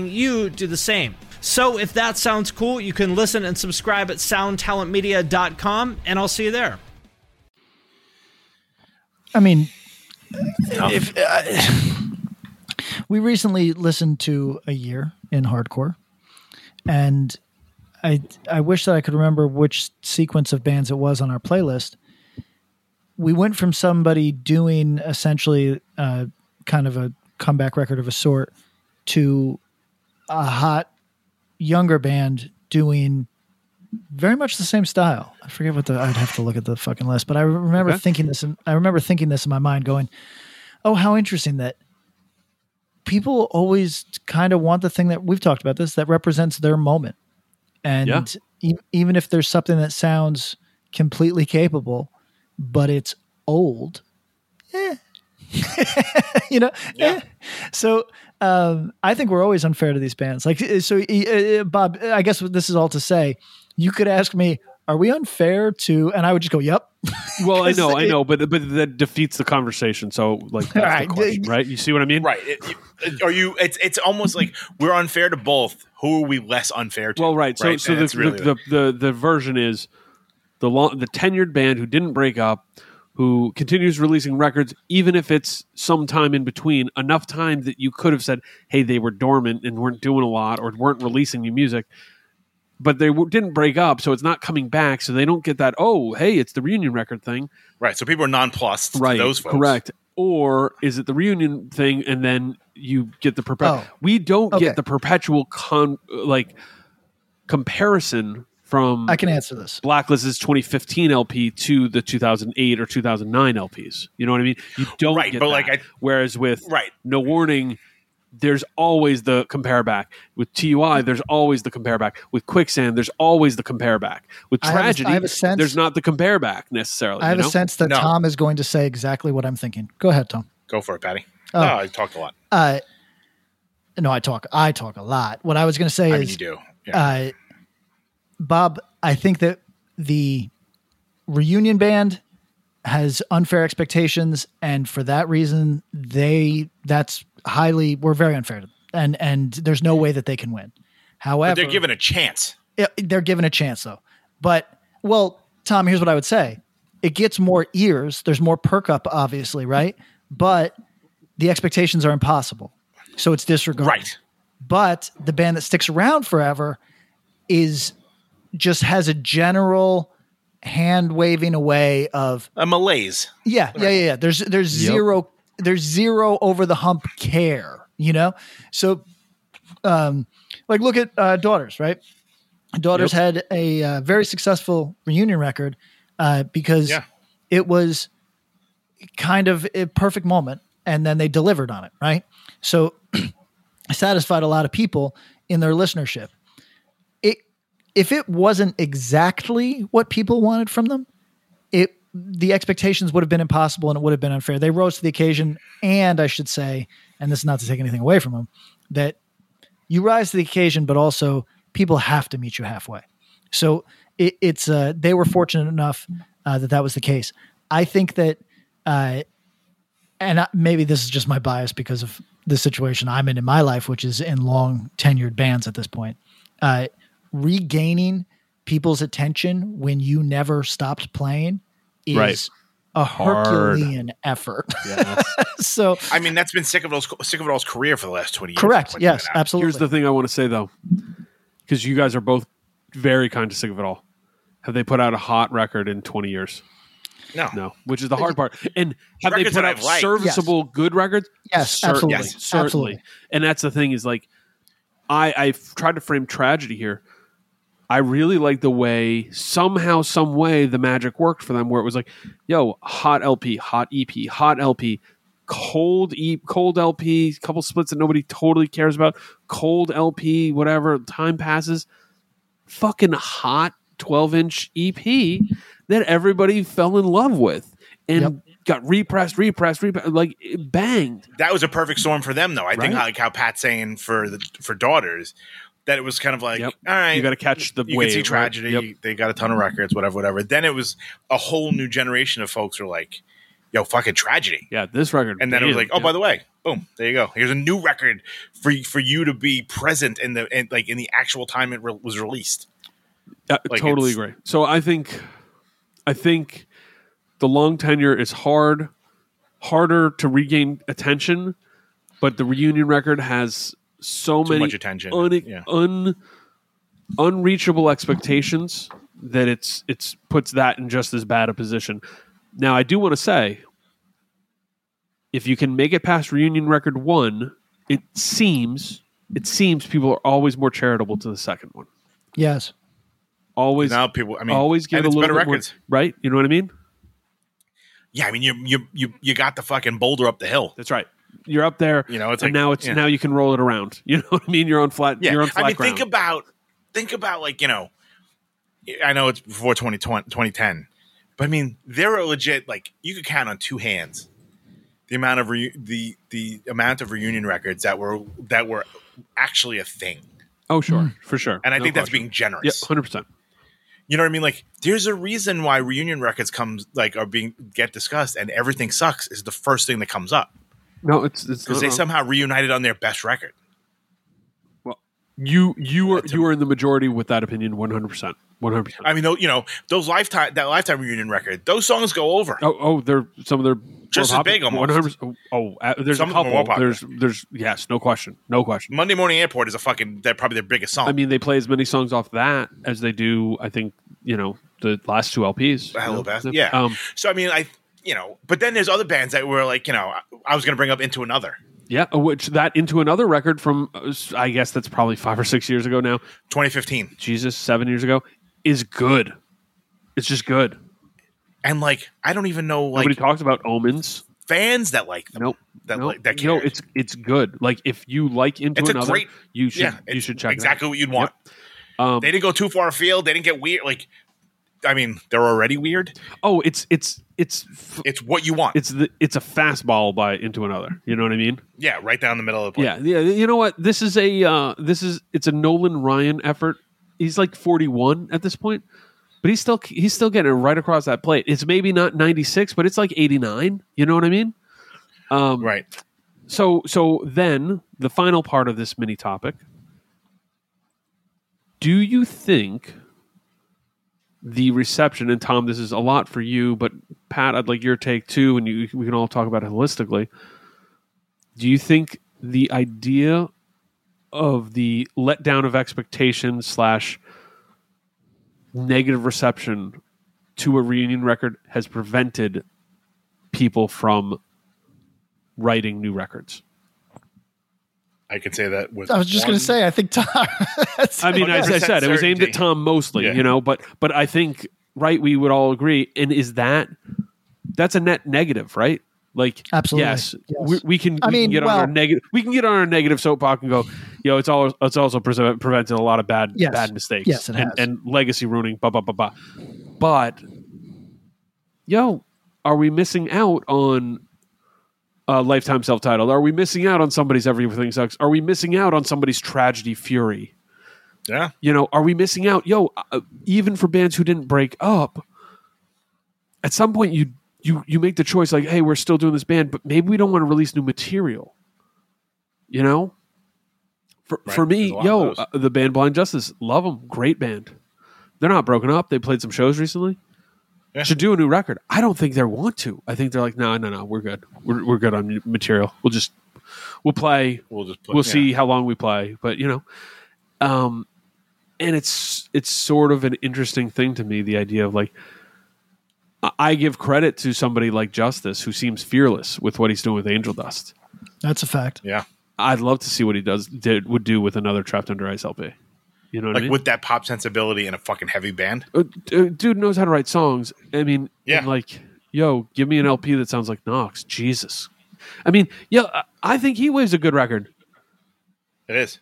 you do the same. So if that sounds cool, you can listen and subscribe at soundtalentmedia.com, and I'll see you there. I mean, if uh, <sighs> we recently listened to a year in hardcore, and I I wish that I could remember which sequence of bands it was on our playlist. We went from somebody doing essentially uh, kind of a comeback record of a sort to a hot younger band doing very much the same style. I forget what the I'd have to look at the fucking list, but I remember Okay. thinking this. and I remember thinking this in my mind, going, "Oh, how interesting that people always kind of want the thing that we've talked about this that represents their moment, and Yeah. e- even if there's something that sounds completely capable, but it's old, eh. <laughs> you know, eh. So um, I think we're always unfair to these bands. Like, so uh, uh, Bob, I guess this is all to say. You could ask me, "Are we unfair to?" And I would just go, "Yep." <laughs> Well, I know, I know, but but that defeats the conversation. So, like, <laughs> that's Right. the question, <laughs> right? You see what I mean? right. It- you- are you? It's it's almost like we're unfair to both. Who are we less unfair to? Well, right. So, so And the, that's really the, the, the the version is the long, the tenured band who didn't break up, who continues releasing records, even if it's some time in between, enough time that you could have said, "Hey, they were dormant and weren't doing a lot, or weren't releasing new music." But they w- didn't break up, so it's not coming back. So they don't get that. Oh, hey, it's the reunion record thing, right. So people are nonplussed. right? To those folks. Correct. Or is it the reunion thing, and then you get the perpetual? Oh. We don't Okay. get the perpetual con like comparison from I can answer this. Blacklisted's 2015 LP to the 2008 or 2009 LPs. You know what I mean? You don't Right, get but that. like I- Whereas with Right. No Warning, there's always the compare back. With TUI, there's always the compare back. With Quicksand, there's always the compare back. With I have a- I Tragedy, have a sense- there's not the compare back necessarily. I have you a sense that No. Tom is going to say exactly what I'm thinking. Go ahead, Tom. Go for it, Patty. Oh. No, I talked a lot. Uh, no, I talk. I talk a lot. What I was going to say I mean, is, you do. Yeah. uh, Bob. I think that the reunion band has unfair expectations, and for that reason, they that's highly we're very unfair to them, and and there's no way that they can win. However, but they're given a chance. Yeah, they're given a chance though. But well, Tom, here's what I would say: it gets more ears. There's more perk up, obviously, right? But the expectations are impossible, so it's disregarded. Right. But the band that sticks around forever is just has a general hand waving away of A malaise. yeah, yeah, yeah, yeah. There's there's Yep. zero there's zero over the hump care. you know? So, um, like, look at uh, Daughters, right? Daughters had a uh, very successful reunion record uh, because Yeah. it was kind of a perfect moment and then they delivered on it, right? So, <clears throat> satisfied a lot of people in their listenership. If it wasn't exactly what people wanted from them, it the expectations would have been impossible and it would have been unfair. They rose to the occasion, and I should say, and this is not to take anything away from them, that you rise to the occasion, but also people have to meet you halfway. So it, it's uh, they were fortunate enough uh, that that was the case. I think that, uh, and I, maybe this is just my bias because of the situation I'm in in my life, which is in long tenured bands at this point. Regaining people's attention when you never stopped playing is Right. a Hard. Herculean effort. <laughs> so I mean, that's been sick of all's sick of it all's career for the last twenty years. correct. Yes, absolutely. Here's the thing I want to say though, because you guys are both very kind to sick of it all. Have they put out a hot record in 20 years? No. No, which is the hard part. And have they put out I've liked. serviceable, good records? Yes, certainly, absolutely. Yes, certainly. absolutely. And that's the thing is like, I I've tried to frame tragedy here. I really like the way somehow, some way, the magic worked for them, where it was like, "Yo, hot LP, hot EP, hot LP, cold E, cold LP, couple splits that nobody totally cares about, cold LP, whatever." Time passes, fucking hot twelve inch EP that everybody fell in love with and got repressed, repressed, repressed, like banged. that was a perfect storm for them, though. I think like how Pat's saying for the for daughters that it was kind of like, Yep. all right, You got to catch the you wave. see right? tragedy. Yep. They got a ton of records, whatever, whatever. Then it was a whole new generation of folks who were like, "Yo, fucking tragedy." Yeah, this record. And then it was like, "Oh, yeah. by the way, boom, there you go. Here's a new record for for you to be present in the in, like in the actual time it re- was released." Yeah, Like, totally agree. So I think, I think the long tenure is hard, harder to regain attention, but the reunion record has so Too many much attention, un, yeah. un, unreachable expectations that it's it's puts that in just as bad a position. Now I do want to say, if you can make it past reunion record one, it seems it seems people are always more charitable to the second one. yes. Always Now people, I mean, always give a little better bit more- records. right? You know what I mean? Yeah, I mean, you you you you got the fucking boulder up the hill. That's right. You're up there, You know, it's and like- now it's yeah. now you can roll it around. <laughs> You know what I mean? You're on flat. Yeah, you're on flat I mean, ground. think about think about like you know, I know it's before 2020, 2010, but I mean, there are legit like you could count on two hands the amount of reu- the the amount of reunion records that were that were actually a thing, oh, sure, for sure. and I No think that's being generous. Yep, hundred percent. You know what I mean? Like, there's a reason why reunion records comes like are being get discussed, and everything sucks is the first thing that comes up No, it's it's because they wrong. somehow reunited on their best record. Well, you you are you are in the majority with that opinion. One hundred percent. One hundred percent. I mean, you know, those lifetime that lifetime reunion record, those songs go over. Oh, oh, they're some of their Just as big almost. Oh, uh, there's Some a couple. more. There's there's yes, no question, no question. Monday Morning Airport is a fucking they're probably their biggest song. I mean, they play as many songs off that as they do. I think you know the last two LPs. Hello you know? Beth. Yeah. Um, so I mean, I you know, but then there's other bands that were like, you know, I, was going to bring up into another yeah, which that into another record from uh, I guess that's probably five or six years ago now. 2015, Jesus, seven years ago is good. It's just good. and like I don't even know like Nobody talks about omens. fans that like them. Nope. That Nope. like that no, cared. it's it's good. Like if you like into It's a another, great- you should yeah, you should check it out. exactly what you'd want. Um, They didn't go too far afield. They didn't get weird. Like, I mean, they're already weird. oh, it's it's it's f- It's what you want. it's the it's a fastball by into another. You know what I mean? yeah, right down the middle of the plate. Yeah, yeah. You know what? This is a uh, this is it's a Nolan Ryan effort. He's like forty one at this point, but he's still he's still getting it right across that plate. It's maybe not ninety six, but it's like eighty nine. You know what I mean? Um, Right. So so then the final part of this mini topic. Do you think the reception and Tom, this is a lot for you, but Pat, I'd like your take too, and you, we can all talk about it holistically. Do you think the idea of the letdown of expectations slash negative reception to a reunion record has prevented people from writing new records? I can say that with. I was just going to say, I think Tom. <laughs> I mean, as I 100% said, it was aimed at. Tom mostly, Yeah. you know, but but I think right, we would all agree. And is that that's a net negative, right? Like, Absolutely. yes, Yes. We, we can. I we mean, can get well- on our negative. We can get on our negative soapbox and go, you know, it's all it's also pre- prevented a lot of bad Yes. bad mistakes, Yes, it and, has. and legacy ruining, blah blah blah blah. But yo, are we missing out on? Uh, lifetime self-titled. Are we missing out on somebody's everything sucks? Are we missing out on somebody's tragedy fury? Yeah. you know are we missing out yo uh, even for bands who didn't break up at some point you you you make the choice like hey we're still doing this band but maybe we don't want to release new material you know for, Right, for me there's a lot yo uh, the band blind justice love them great band they're not broken up they played some shows recently Yeah. should do a new record i don't think they want to i think they're like no no no we're good we're, we're good on material we'll just we'll play We'll just put, we'll yeah. see how long we play but you know um and it's it's sort of an interesting thing to me the idea of like I- i give credit to somebody like justice who seems fearless with what he's doing with angel dust That's a fact. Yeah. i'd love to see what he does did would do with another trapped under ice lp you know Like i mean with that pop sensibility and a fucking heavy band. Uh, uh, dude knows how to write songs i mean Yeah. like yo give me an lp that sounds like knox jesus i mean yeah I- think he waves a good record It is.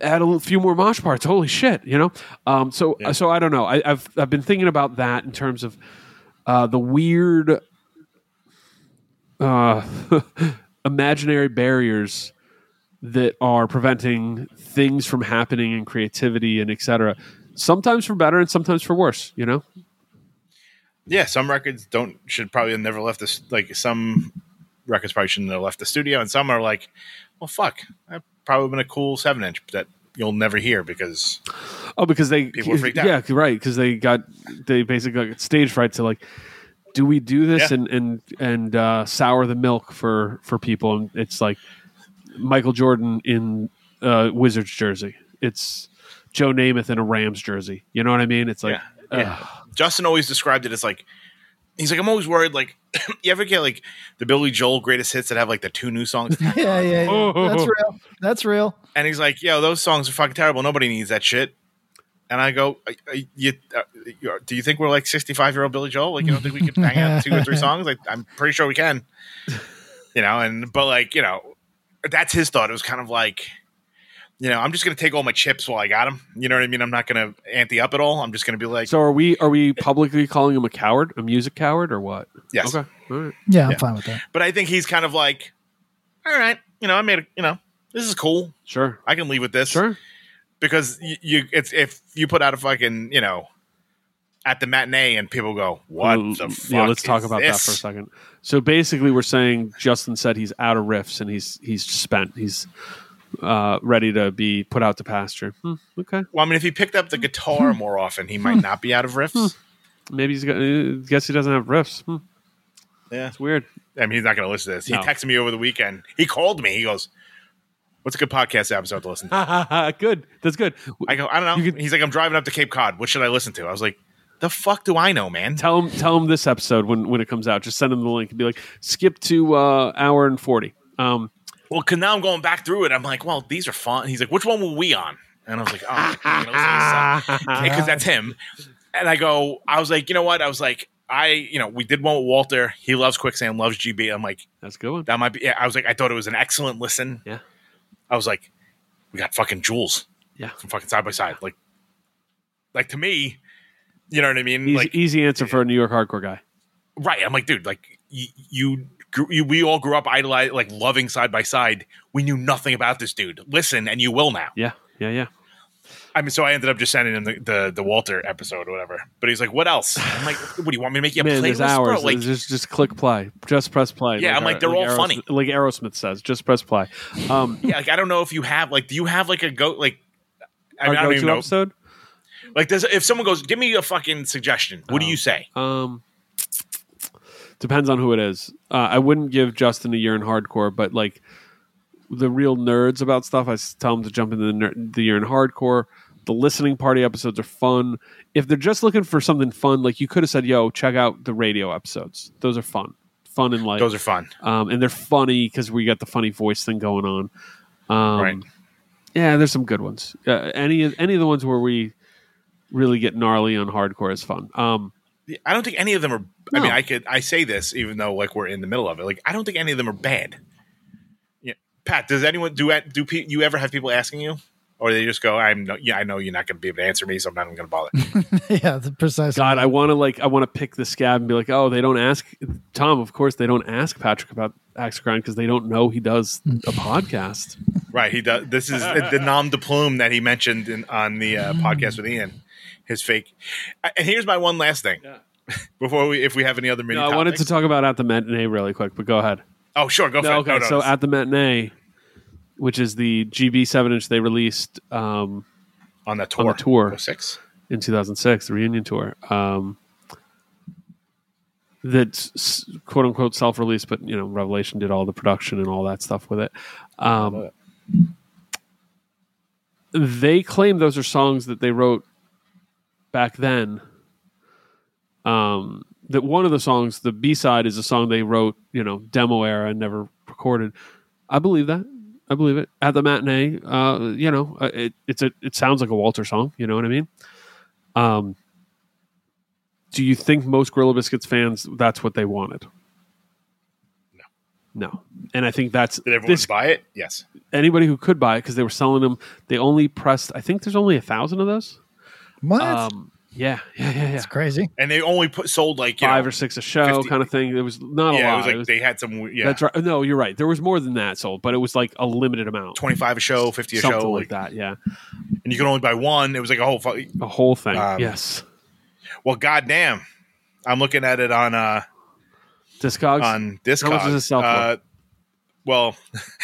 add a little, few more mosh parts. Holy shit, you know. Um, so Yeah. so I don't know. I, I've I've been thinking about that in terms of uh, the weird uh, <laughs> imaginary barriers that are preventing things from happening and creativity and etc. Sometimes for better and sometimes for worse. You know. Yeah, some records don't should probably have never left this. Like some records probably shouldn't have left the studio, and some are like, well, fuck, that probably been a cool seven inch that you'll never hear because Oh, because they People freaked out. Yeah, right. Because they got they basically got stage fright to like, do we do this Yeah. and and and uh, sour the milk for for people? And it's like Michael Jordan in uh, Wizards jersey. It's Joe Namath in a Rams jersey. You know what I mean? It's like, Yeah. Yeah. Justin always described it as like he's like I'm always worried like <laughs> you ever get like the Billy Joel greatest hits that have like the two new songs <laughs> Yeah, yeah, yeah. Oh. That's real. That's real. and he's like yo those songs are fucking terrible nobody needs that shit and I go "I- I- you, uh, you do you think we're like 65 year old Billy Joel like you don't think we can bang out two or three <laughs> songs like I'm pretty sure we can you know and but like you know that's his thought it was kind of like you know I'm just gonna take all my chips while I got them you know what I mean I'm not gonna ante up at all I'm just gonna be like so are we? Are we publicly calling him a coward, a music coward, or what? yes Okay. All right. Yeah, I'm Yeah. fine with that. But I think he's kind of like, all right, you know, I made a, you know, this is cool. Sure. I can leave with this. Sure. Because you, you it's if you put out a fucking, you know, at the matinee and people go, what Well, the fuck? yeah, let's talk about this? that for a second. So basically, we're saying Justin said he's out of riffs and he's he's spent. He's uh, ready to be put out to pasture. Hmm, okay, Well, I mean, if he picked up the guitar more often, he might not be out of riffs. maybe he's got. Uh, guess he doesn't have riffs. Hmm, Yeah. it's weird. I mean, he's not going to listen to this. He No. texted me over the weekend. He called me. He goes, what's a good podcast episode to listen to? <laughs> good. That's good. I go, I don't know. Could- he's like, I'm driving up to Cape Cod. What should I listen to? I was like, the fuck do I know, man? Tell him. Tell him this episode when when it comes out. Just send him the link and be like, skip to uh, hour and forty. Um, Well, because now I'm going back through it. I'm like, well, these are fun. He's like, which one were we on? And I was like, oh, because <laughs> that's him. And I go, I was like, you know what? I was like, I, you know, we did one with Walter. He loves Quicksand, loves GB. I'm like, that's a good one. that might be. Yeah, I was like, I thought it was an excellent listen. Yeah. I was like, we got fucking jewels. Yeah. from fucking side by side. Like, like to me, you know what I mean? Easy, like, easy answer for a New York hardcore guy. right? I'm like, dude, like you, you, grew, you we all grew up idolizing, like loving side by side. We knew nothing about this dude. Listen, and you will now. Yeah. Yeah. Yeah. I mean, so I ended up just sending him the, the, the Walter episode or whatever. But he's like, "What else?" I'm like, "What do you want me to make you a Man, playlist, hours. bro?" Like, just just click play. Just press play. Yeah, I'm like, they're all Aerosmith- funny. Like Aerosmith says, just press play. Um, <laughs> yeah, like I don't know if you have like, do you have like a go like? I, mean, I don't even know. episode. Like, does if someone goes, "Give me a fucking suggestion," what do you say? Um, depends on who it is. Uh, I wouldn't give Justin a year in hardcore, but like the real nerds about stuff, I tell them to jump into the, ner- the year in hardcore. The listening party episodes are fun. If they're just looking for something fun, like you could have said, "Yo, check out the radio episodes. Those are fun, fun and light. Those are fun. um, and they're funny because we got the funny voice thing going on. Um, Right. Yeah, there's some good ones. Uh, any of any of the ones where we really get gnarly on hardcore is fun. Um, I don't think any of them are. I mean, I could I say this even though like we're in the middle of it. Like I don't think any of them are bad. Yeah, Pat. Does anyone do do pe- you ever have people asking you, or they just go, "I'm no, yeah, I know you're not going to be able to answer me, so I'm not even going to bother." <laughs> yeah, the precise. God, I want to like I want to pick the scab and be like, oh, they don't ask Tom. Of course, they don't ask Patrick about Axe Grind because they don't know he does a podcast. right. He does. This is the nom de plume that he mentioned in, on the uh, podcast with Ian. His fake. And here's my one last thing. <laughs> Before we, if we have any other mini, No, I wanted to talk about at the matinee really quick, but go ahead. Oh, sure, go for No, it. okay, No, no, so at the matinee, which is the GB seven inch they released um, on that on the tour, tour 06? in 2006, the reunion tour. Um, that's quote unquote self released, but you know, Revelation did all the production and all that stuff with it. Um, they claim those are songs that they wrote back then. Um, that one of the songs, the B side, is a song they wrote, you know, demo era and never recorded. I believe that. I believe it. At the matinee, uh, you know, uh, it, it's a it sounds like a Walter song. You know what I mean? Um, do you think most Gorilla Biscuits fans that's what they wanted? No, no, and I think that's Did everyone this buy it? Yes. anybody who could buy it because they were selling them. They only pressed. I think there's only a thousand of those. What? Um, yeah, yeah, yeah, yeah. It's crazy. And they only put sold like you Five know, or six a show 50 kind of thing. It was not a lot. it was like It was- they had some. Yeah, That's right. No, you're right. There was more than that sold, but it was like a limited amount. Twenty five a show, fifty a Something show, like that. Yeah, and you could only buy one. It was like a whole. fu- a whole thing. Um, yes. Well, goddamn, I'm looking at it on uh Discogs. on Discogs. How much does it? Uh, well,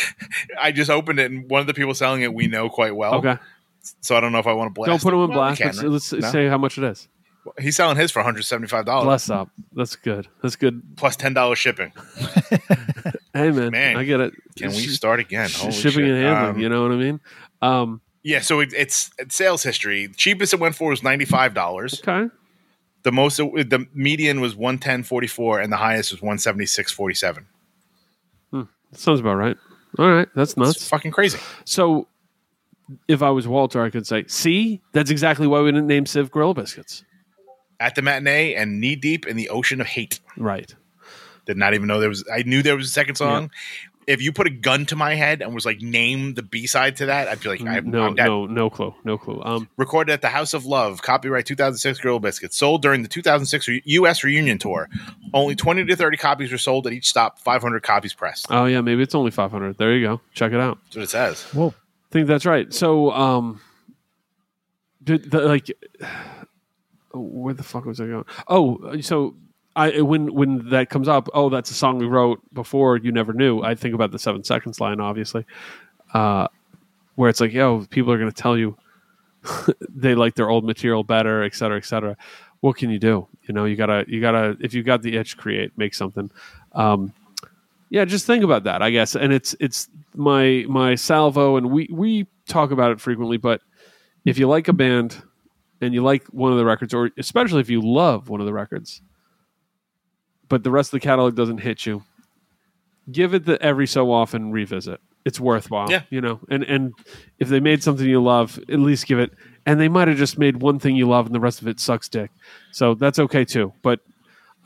<laughs> I just opened it, and one of the people selling it we know quite well. okay. So I don't know if I want to blast. Don't put him in Well, we blast. can, Let's, let's No? say how much it is. He's selling his for 175 dollars Bless up. That's good. That's good. plus ten dollars shipping. <laughs> Hey man, Man, I get it. Can we start again? sh- shipping shit. and handling. Um, you know what I mean? Um, Yeah, so it, it's, it's sales history. Cheapest it went for was ninety five dollars. okay. The most, the median was one ten forty four, and the highest was one seventy six forty seven. That sounds about right. All right, that's It's nuts. fucking crazy. So, if I was Walter, I could say, "See, that's exactly why we didn't name Civ Gorilla Biscuits." At the matinee and knee deep in the ocean of hate. Right. Did not even know there was. I knew there was a second song. If you put a gun to my head and was like, name the B side to that, I'd be like, I, No, I'm no, no clue, no clue. Um, Recorded at the House of Love, copyright 2006 Gorilla Biscuits, sold during the 2006 re- U.S. reunion tour. Only 20 to 30 copies were sold at each stop, 500 copies pressed. oh yeah, maybe it's only five hundred. There you go. Check it out. That's what it says. Whoa. Think that's right. So, um, did the, like, where the fuck was I going? Oh, so I when when that comes up, oh, that's a song we wrote before. You never knew. I think about the seven seconds line, obviously, uh, where it's like, yo, people are going to tell you <laughs> they like their old material better, et cetera, et cetera. What can you do? You know, you gotta, you gotta, if you got the itch, create, make something. Um, yeah, just think about that, I guess. And it's it's my my salvo, and we we talk about it frequently. But if you like a band and you like one of the records, or especially if you love one of the records, but the rest of the catalog doesn't hit you, give it the every so often revisit. It's worthwhile, Yeah. you know. And and if they made something you love, at least give it. And they might have just made one thing you love, and the rest of it sucks dick. So that's okay too. But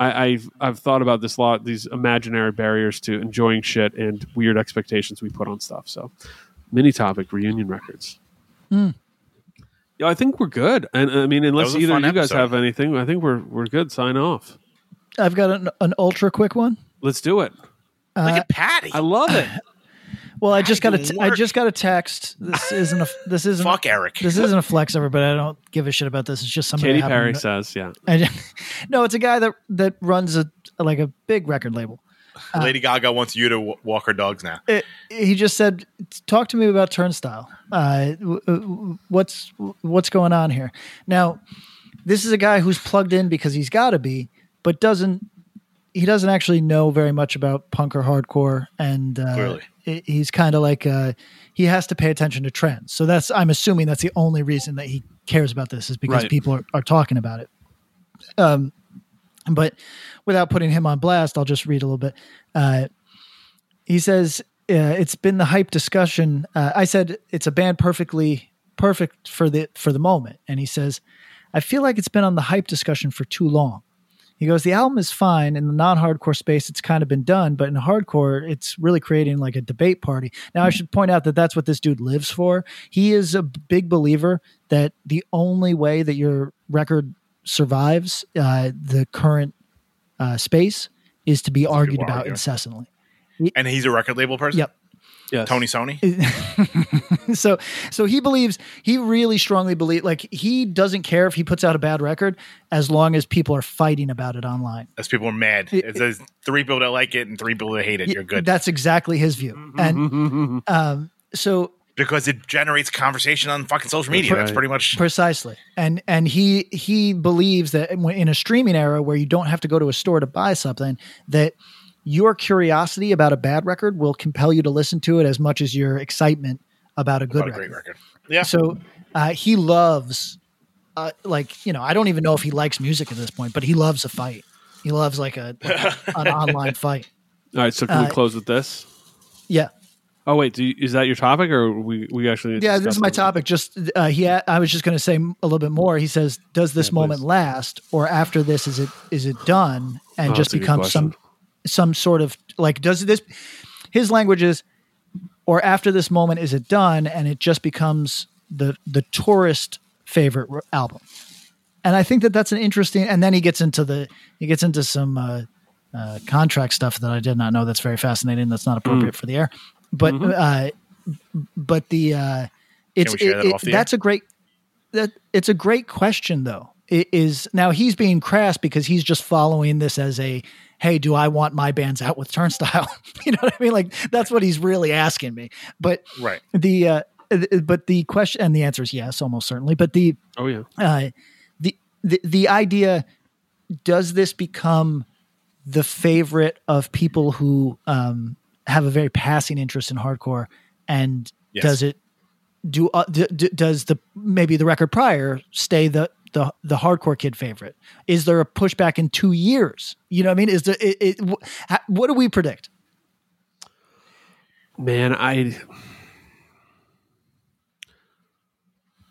I, I've I've thought about this a lot. These imaginary barriers to enjoying shit and weird expectations we put on stuff. So, mini topic reunion records. Hmm. Yeah, I think we're good. And I mean, unless either fun you guys episode. have anything, I think we're we're good. Sign off. I've got an, an ultra quick one. Let's do it. Uh, Look at Patty. I love it. <laughs> Well, I just got a doing t- I work. just got a text. This <laughs> isn't a this isn't Fuck Eric. this isn't a flex everybody. I don't give a shit about this. It's just somebody. Katy Perry to- says, "Yeah, I, <laughs> no, it's a guy that that runs a like a big record label. Lady Gaga wants you to w- walk her dogs now. It, he just said, "Talk to me about Turnstile. Uh, w- w- what's what's going on here?" Now, this is a guy who's plugged in because he's got to be, but doesn't he doesn't actually know very much about punk or hardcore, and uh, he- he's kind of like uh, he has to pay attention to trends. So that's I'm assuming that's the only reason that he cares about this is because Right. people are, are talking about it. Um, But without putting him on blast, I'll just read a little bit. Uh, he says uh, it's been the hype discussion. Uh, I said it's a band perfectly perfect for the for the moment, and he says I feel like it's been on the hype discussion for too long. He goes, the album is fine in the non-hardcore space. It's kind of been done, but in hardcore, it's really creating like a debate party. Now, I should point out that that's what this dude lives for. He is a big believer that the only way that your record survives uh, the current uh, space is to be argued about incessantly. And he's a record label person. Yep. Yes. Tony Sony. <laughs> so so he believes he really strongly believe like he doesn't care if he puts out a bad record as long as people are fighting about it online. As people are mad. If there's three people that like it and three people that hate it, you're good. That's exactly his view. And <laughs> um so because it generates conversation on fucking social media. That's pretty much precisely. And and he he believes that in a streaming era where you don't have to go to a store to buy something that your curiosity about a bad record will compel you to listen to it as much as your excitement about a good about a record. great record. Yeah. So uh, he loves, uh, like you know, I don't even know if he likes music at this point, but he loves a fight. He loves like a like <laughs> an online fight. All right, so can Uh, we close with this? Yeah, Oh wait, do you, is that your topic, or we we actually? need to yeah. This is my it? topic. Just uh, he, I was just going to say a little bit more. He says, "Does this moment last, or after this is it is it done and Oh, just that's a good becomes some question. Some sort of like does this?" His language is, or after this moment is it done and it just becomes the the tourist favorite album. And I think that that's an interesting. And then he gets into the he gets into some uh, uh, contract stuff that I did not know. That's very fascinating. That's not appropriate for the air. But uh, but the uh, it's share that it- the it- that's a great that it's a great question though. It is now he's being crass because he's just following this as a hey, do I want my bands out with Turnstile? <laughs> you know what I mean? Like that's what he's really asking me. But Right. the uh, th- but the question and the answer is yes, almost certainly. But the Oh yeah. uh, the, the the idea does this become the favorite of people who um, have a very passing interest in hardcore and Yes. does it do uh, d- d- does the maybe the record prior stay the the the hardcore kid favorite is there a pushback in 2 years you know what i mean is there it, it, wh- what do we predict Man, I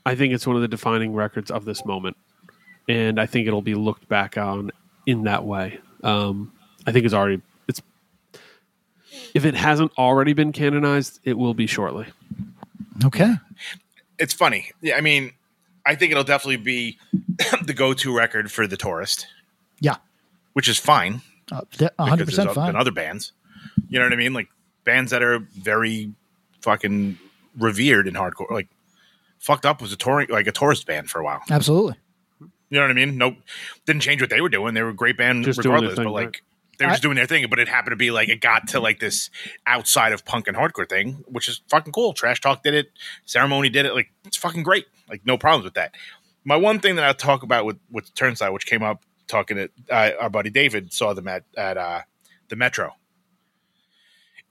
I think it's one of the defining records of this moment, and I think it'll be looked back on in that way. Um, I think it's already it's if it hasn't already been canonized, it will be shortly. okay It's funny. Yeah, I mean, I think it'll definitely be <clears throat> the go-to record for the tourist, yeah which is fine. uh, 100% because fine than other bands. You know what I mean? Like bands that are very fucking revered in hardcore. Like fucked up was a touring like a tourist band for a while. absolutely You know what I mean? Nope, didn't change what they were doing. They were a great band Just regardless. thing, but like right. they were I- just doing their thing. But it happened to be like it got to like this outside of punk and hardcore thing, which is fucking cool. Trash Talk did it. Ceremony did it. Like it's fucking great. Like no problems with that. My one thing that I'll talk about with with Turnstile, which came up talking to uh, our buddy David, saw them at at uh, the Metro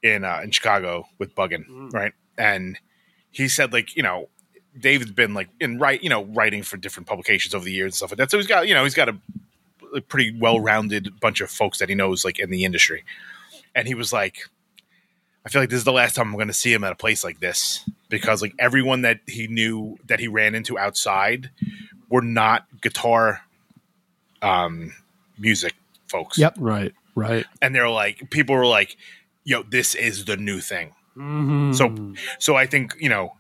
in uh, in Chicago with Buggin, right? And he said like you know David's been like in write you know writing for different publications over the years and stuff like that. So he's got you know he's got a, a pretty well rounded bunch of folks that he knows like in the industry. And he was like, I feel like this is the last time I'm going to see him at a place like this because like everyone that he knew that he ran into outside were not guitar um music folks. Yep. Right. Right. And they're like people were like, yo, this is the new thing. Mhm. So so I think, you know,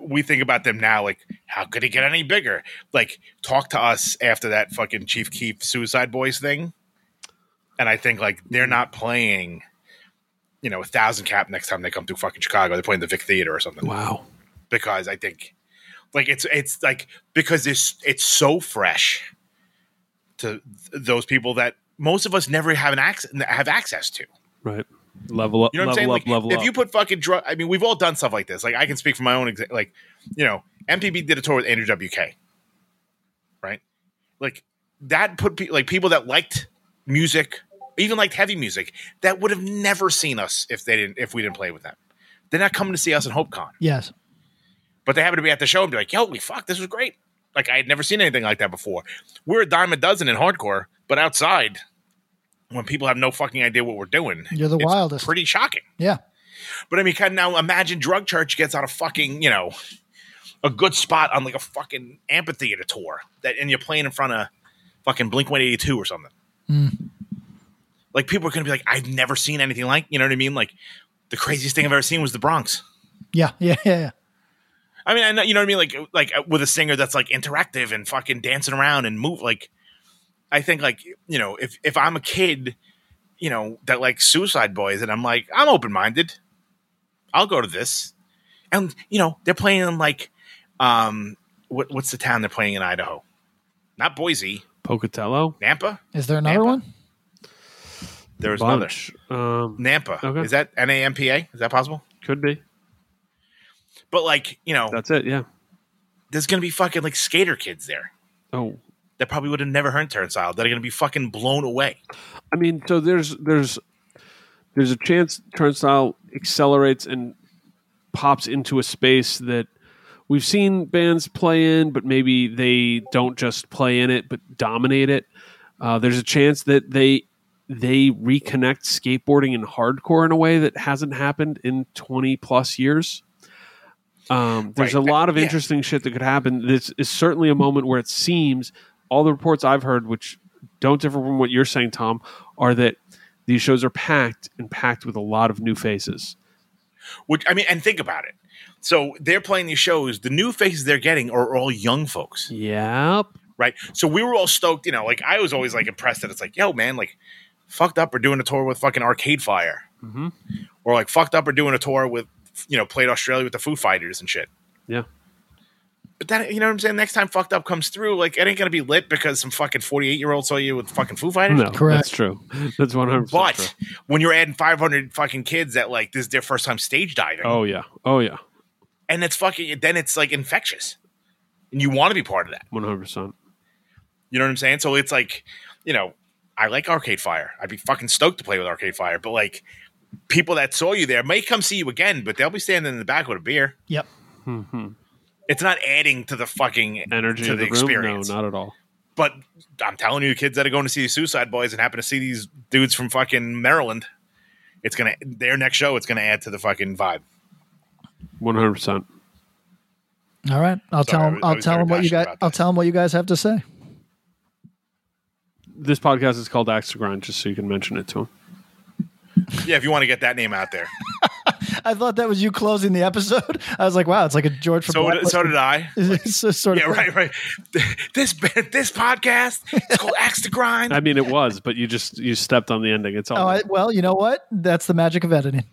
we think about them now like how could he get any bigger? Like talk to us after that fucking Chief Keef Suicide Boys thing. And I think like they're not playing you know, a thousand cap next time they come through fucking Chicago. They're playing the Vic Theater or something. Wow. Because I think like it's it's like because it's it's so fresh to th- those people that most of us never have an access have access to. Right. Level up. You know what I'm level saying? up. Like, level if up. you put fucking drug, I mean, we've all done stuff like this. Like, I can speak from my own example. Like, you know, MPB did a tour with Andrew WK, right? Like that put pe- like people that liked music, even liked heavy music, that would have never seen us if they didn't if we didn't play with them. They're not coming to see us in Hoboken, yes but they happen to be at the show and be like, "Holy fuck, this was great!" Like I had never seen anything like that before. We're a dime a dozen in hardcore. But outside, when people have no fucking idea what we're doing, You're the it's wildest. Pretty shocking. Yeah. But I mean, kind of now imagine Drug Church gets on a fucking, you know, a good spot on like a fucking amphitheater tour that, and you're playing in front of fucking Blink 182 or something. Mm. Like people are going to be like, I've never seen anything like, you know what I mean? Like the craziest thing I've ever seen was the Bronx. Yeah. Yeah. Yeah. yeah. I mean, I know, you know what I mean? Like, like uh, with a singer that's like interactive and fucking dancing around and move. Like, I think like, you know, if, if I'm a kid, you know, that like Suicide Boys and I'm like, I'm open minded. I'll go to this. And, you know, they're playing in like, um, what, what's the town they're playing in Idaho? Not Boise, Pocatello. Nampa. Is there another one? There was Bunch. Um, another. Nampa. Okay. Is that N A M P A? Is that possible? could be. But like, you know, That's it. Yeah. there's going to be fucking like skater kids there Oh, that probably would have never heard Turnstile that are going to be fucking blown away. I mean, so there's there's there's a chance Turnstile accelerates and pops into a space that we've seen bands play in, but maybe they don't just play in it, but dominate it. Uh, there's a chance that they they reconnect skateboarding and hardcore in a way that hasn't happened in 20 plus years. Um, there's Right. a lot of Yeah. interesting shit that could happen. This is certainly a moment where it seems all the reports I've heard, which don't differ from what you're saying, Tom, are that these shows are packed and packed with a lot of new faces. Which I mean, and think about it. So they're playing these shows. The new faces they're getting are all young folks, Yep. right? So we were all stoked. You know, like I was always like impressed that it's like, yo, man, like fucked up or doing a tour with fucking Arcade Fire, Mhm. or like fucked up or doing a tour with you know played Australia with the Foo Fighters and shit. Yeah. But then you know what I'm saying. Next time fucked up comes through, like it ain't gonna be lit because some fucking 48 year old saw you with fucking Foo Fighters. No, Correct. that's true. <laughs> That's 100% But true. when you're adding 500 fucking kids that like this is their first time stage diving, Oh, yeah. Oh, yeah. and it's fucking then it's like infectious, and you want to be part of that. 100%. You know what I'm saying? So it's like, you know, I like Arcade Fire. I'd be fucking stoked to play with Arcade Fire, but like people that saw you there may come see you again, but they'll be standing in the back with a beer. Yep. Mhm. It's not adding to the fucking Energy to of the, the, room? experience. No, not at all. But I'm telling you, kids that are going to see the Suicide Boys and happen to see these dudes from fucking Maryland, it's gonna their next show. It's gonna add to the fucking vibe. 100%. All right. I'll Sorry, tell I him. I I'll tell very him what you guys. I'll tell him what you guys have to say. This podcast is called Axe to Grind, just so you can mention it to him. Yeah, if you want to get that name out there. <laughs> I thought that was you closing the episode. I was like, wow, it's like a George from So, did- so did I. <laughs> It's just sort of Yeah, right, right. <laughs> This this podcast is called Axe to Grind. I mean, it was, but you just you stepped on the ending. It's all. Oh, I, well, you know what? That's the magic of editing.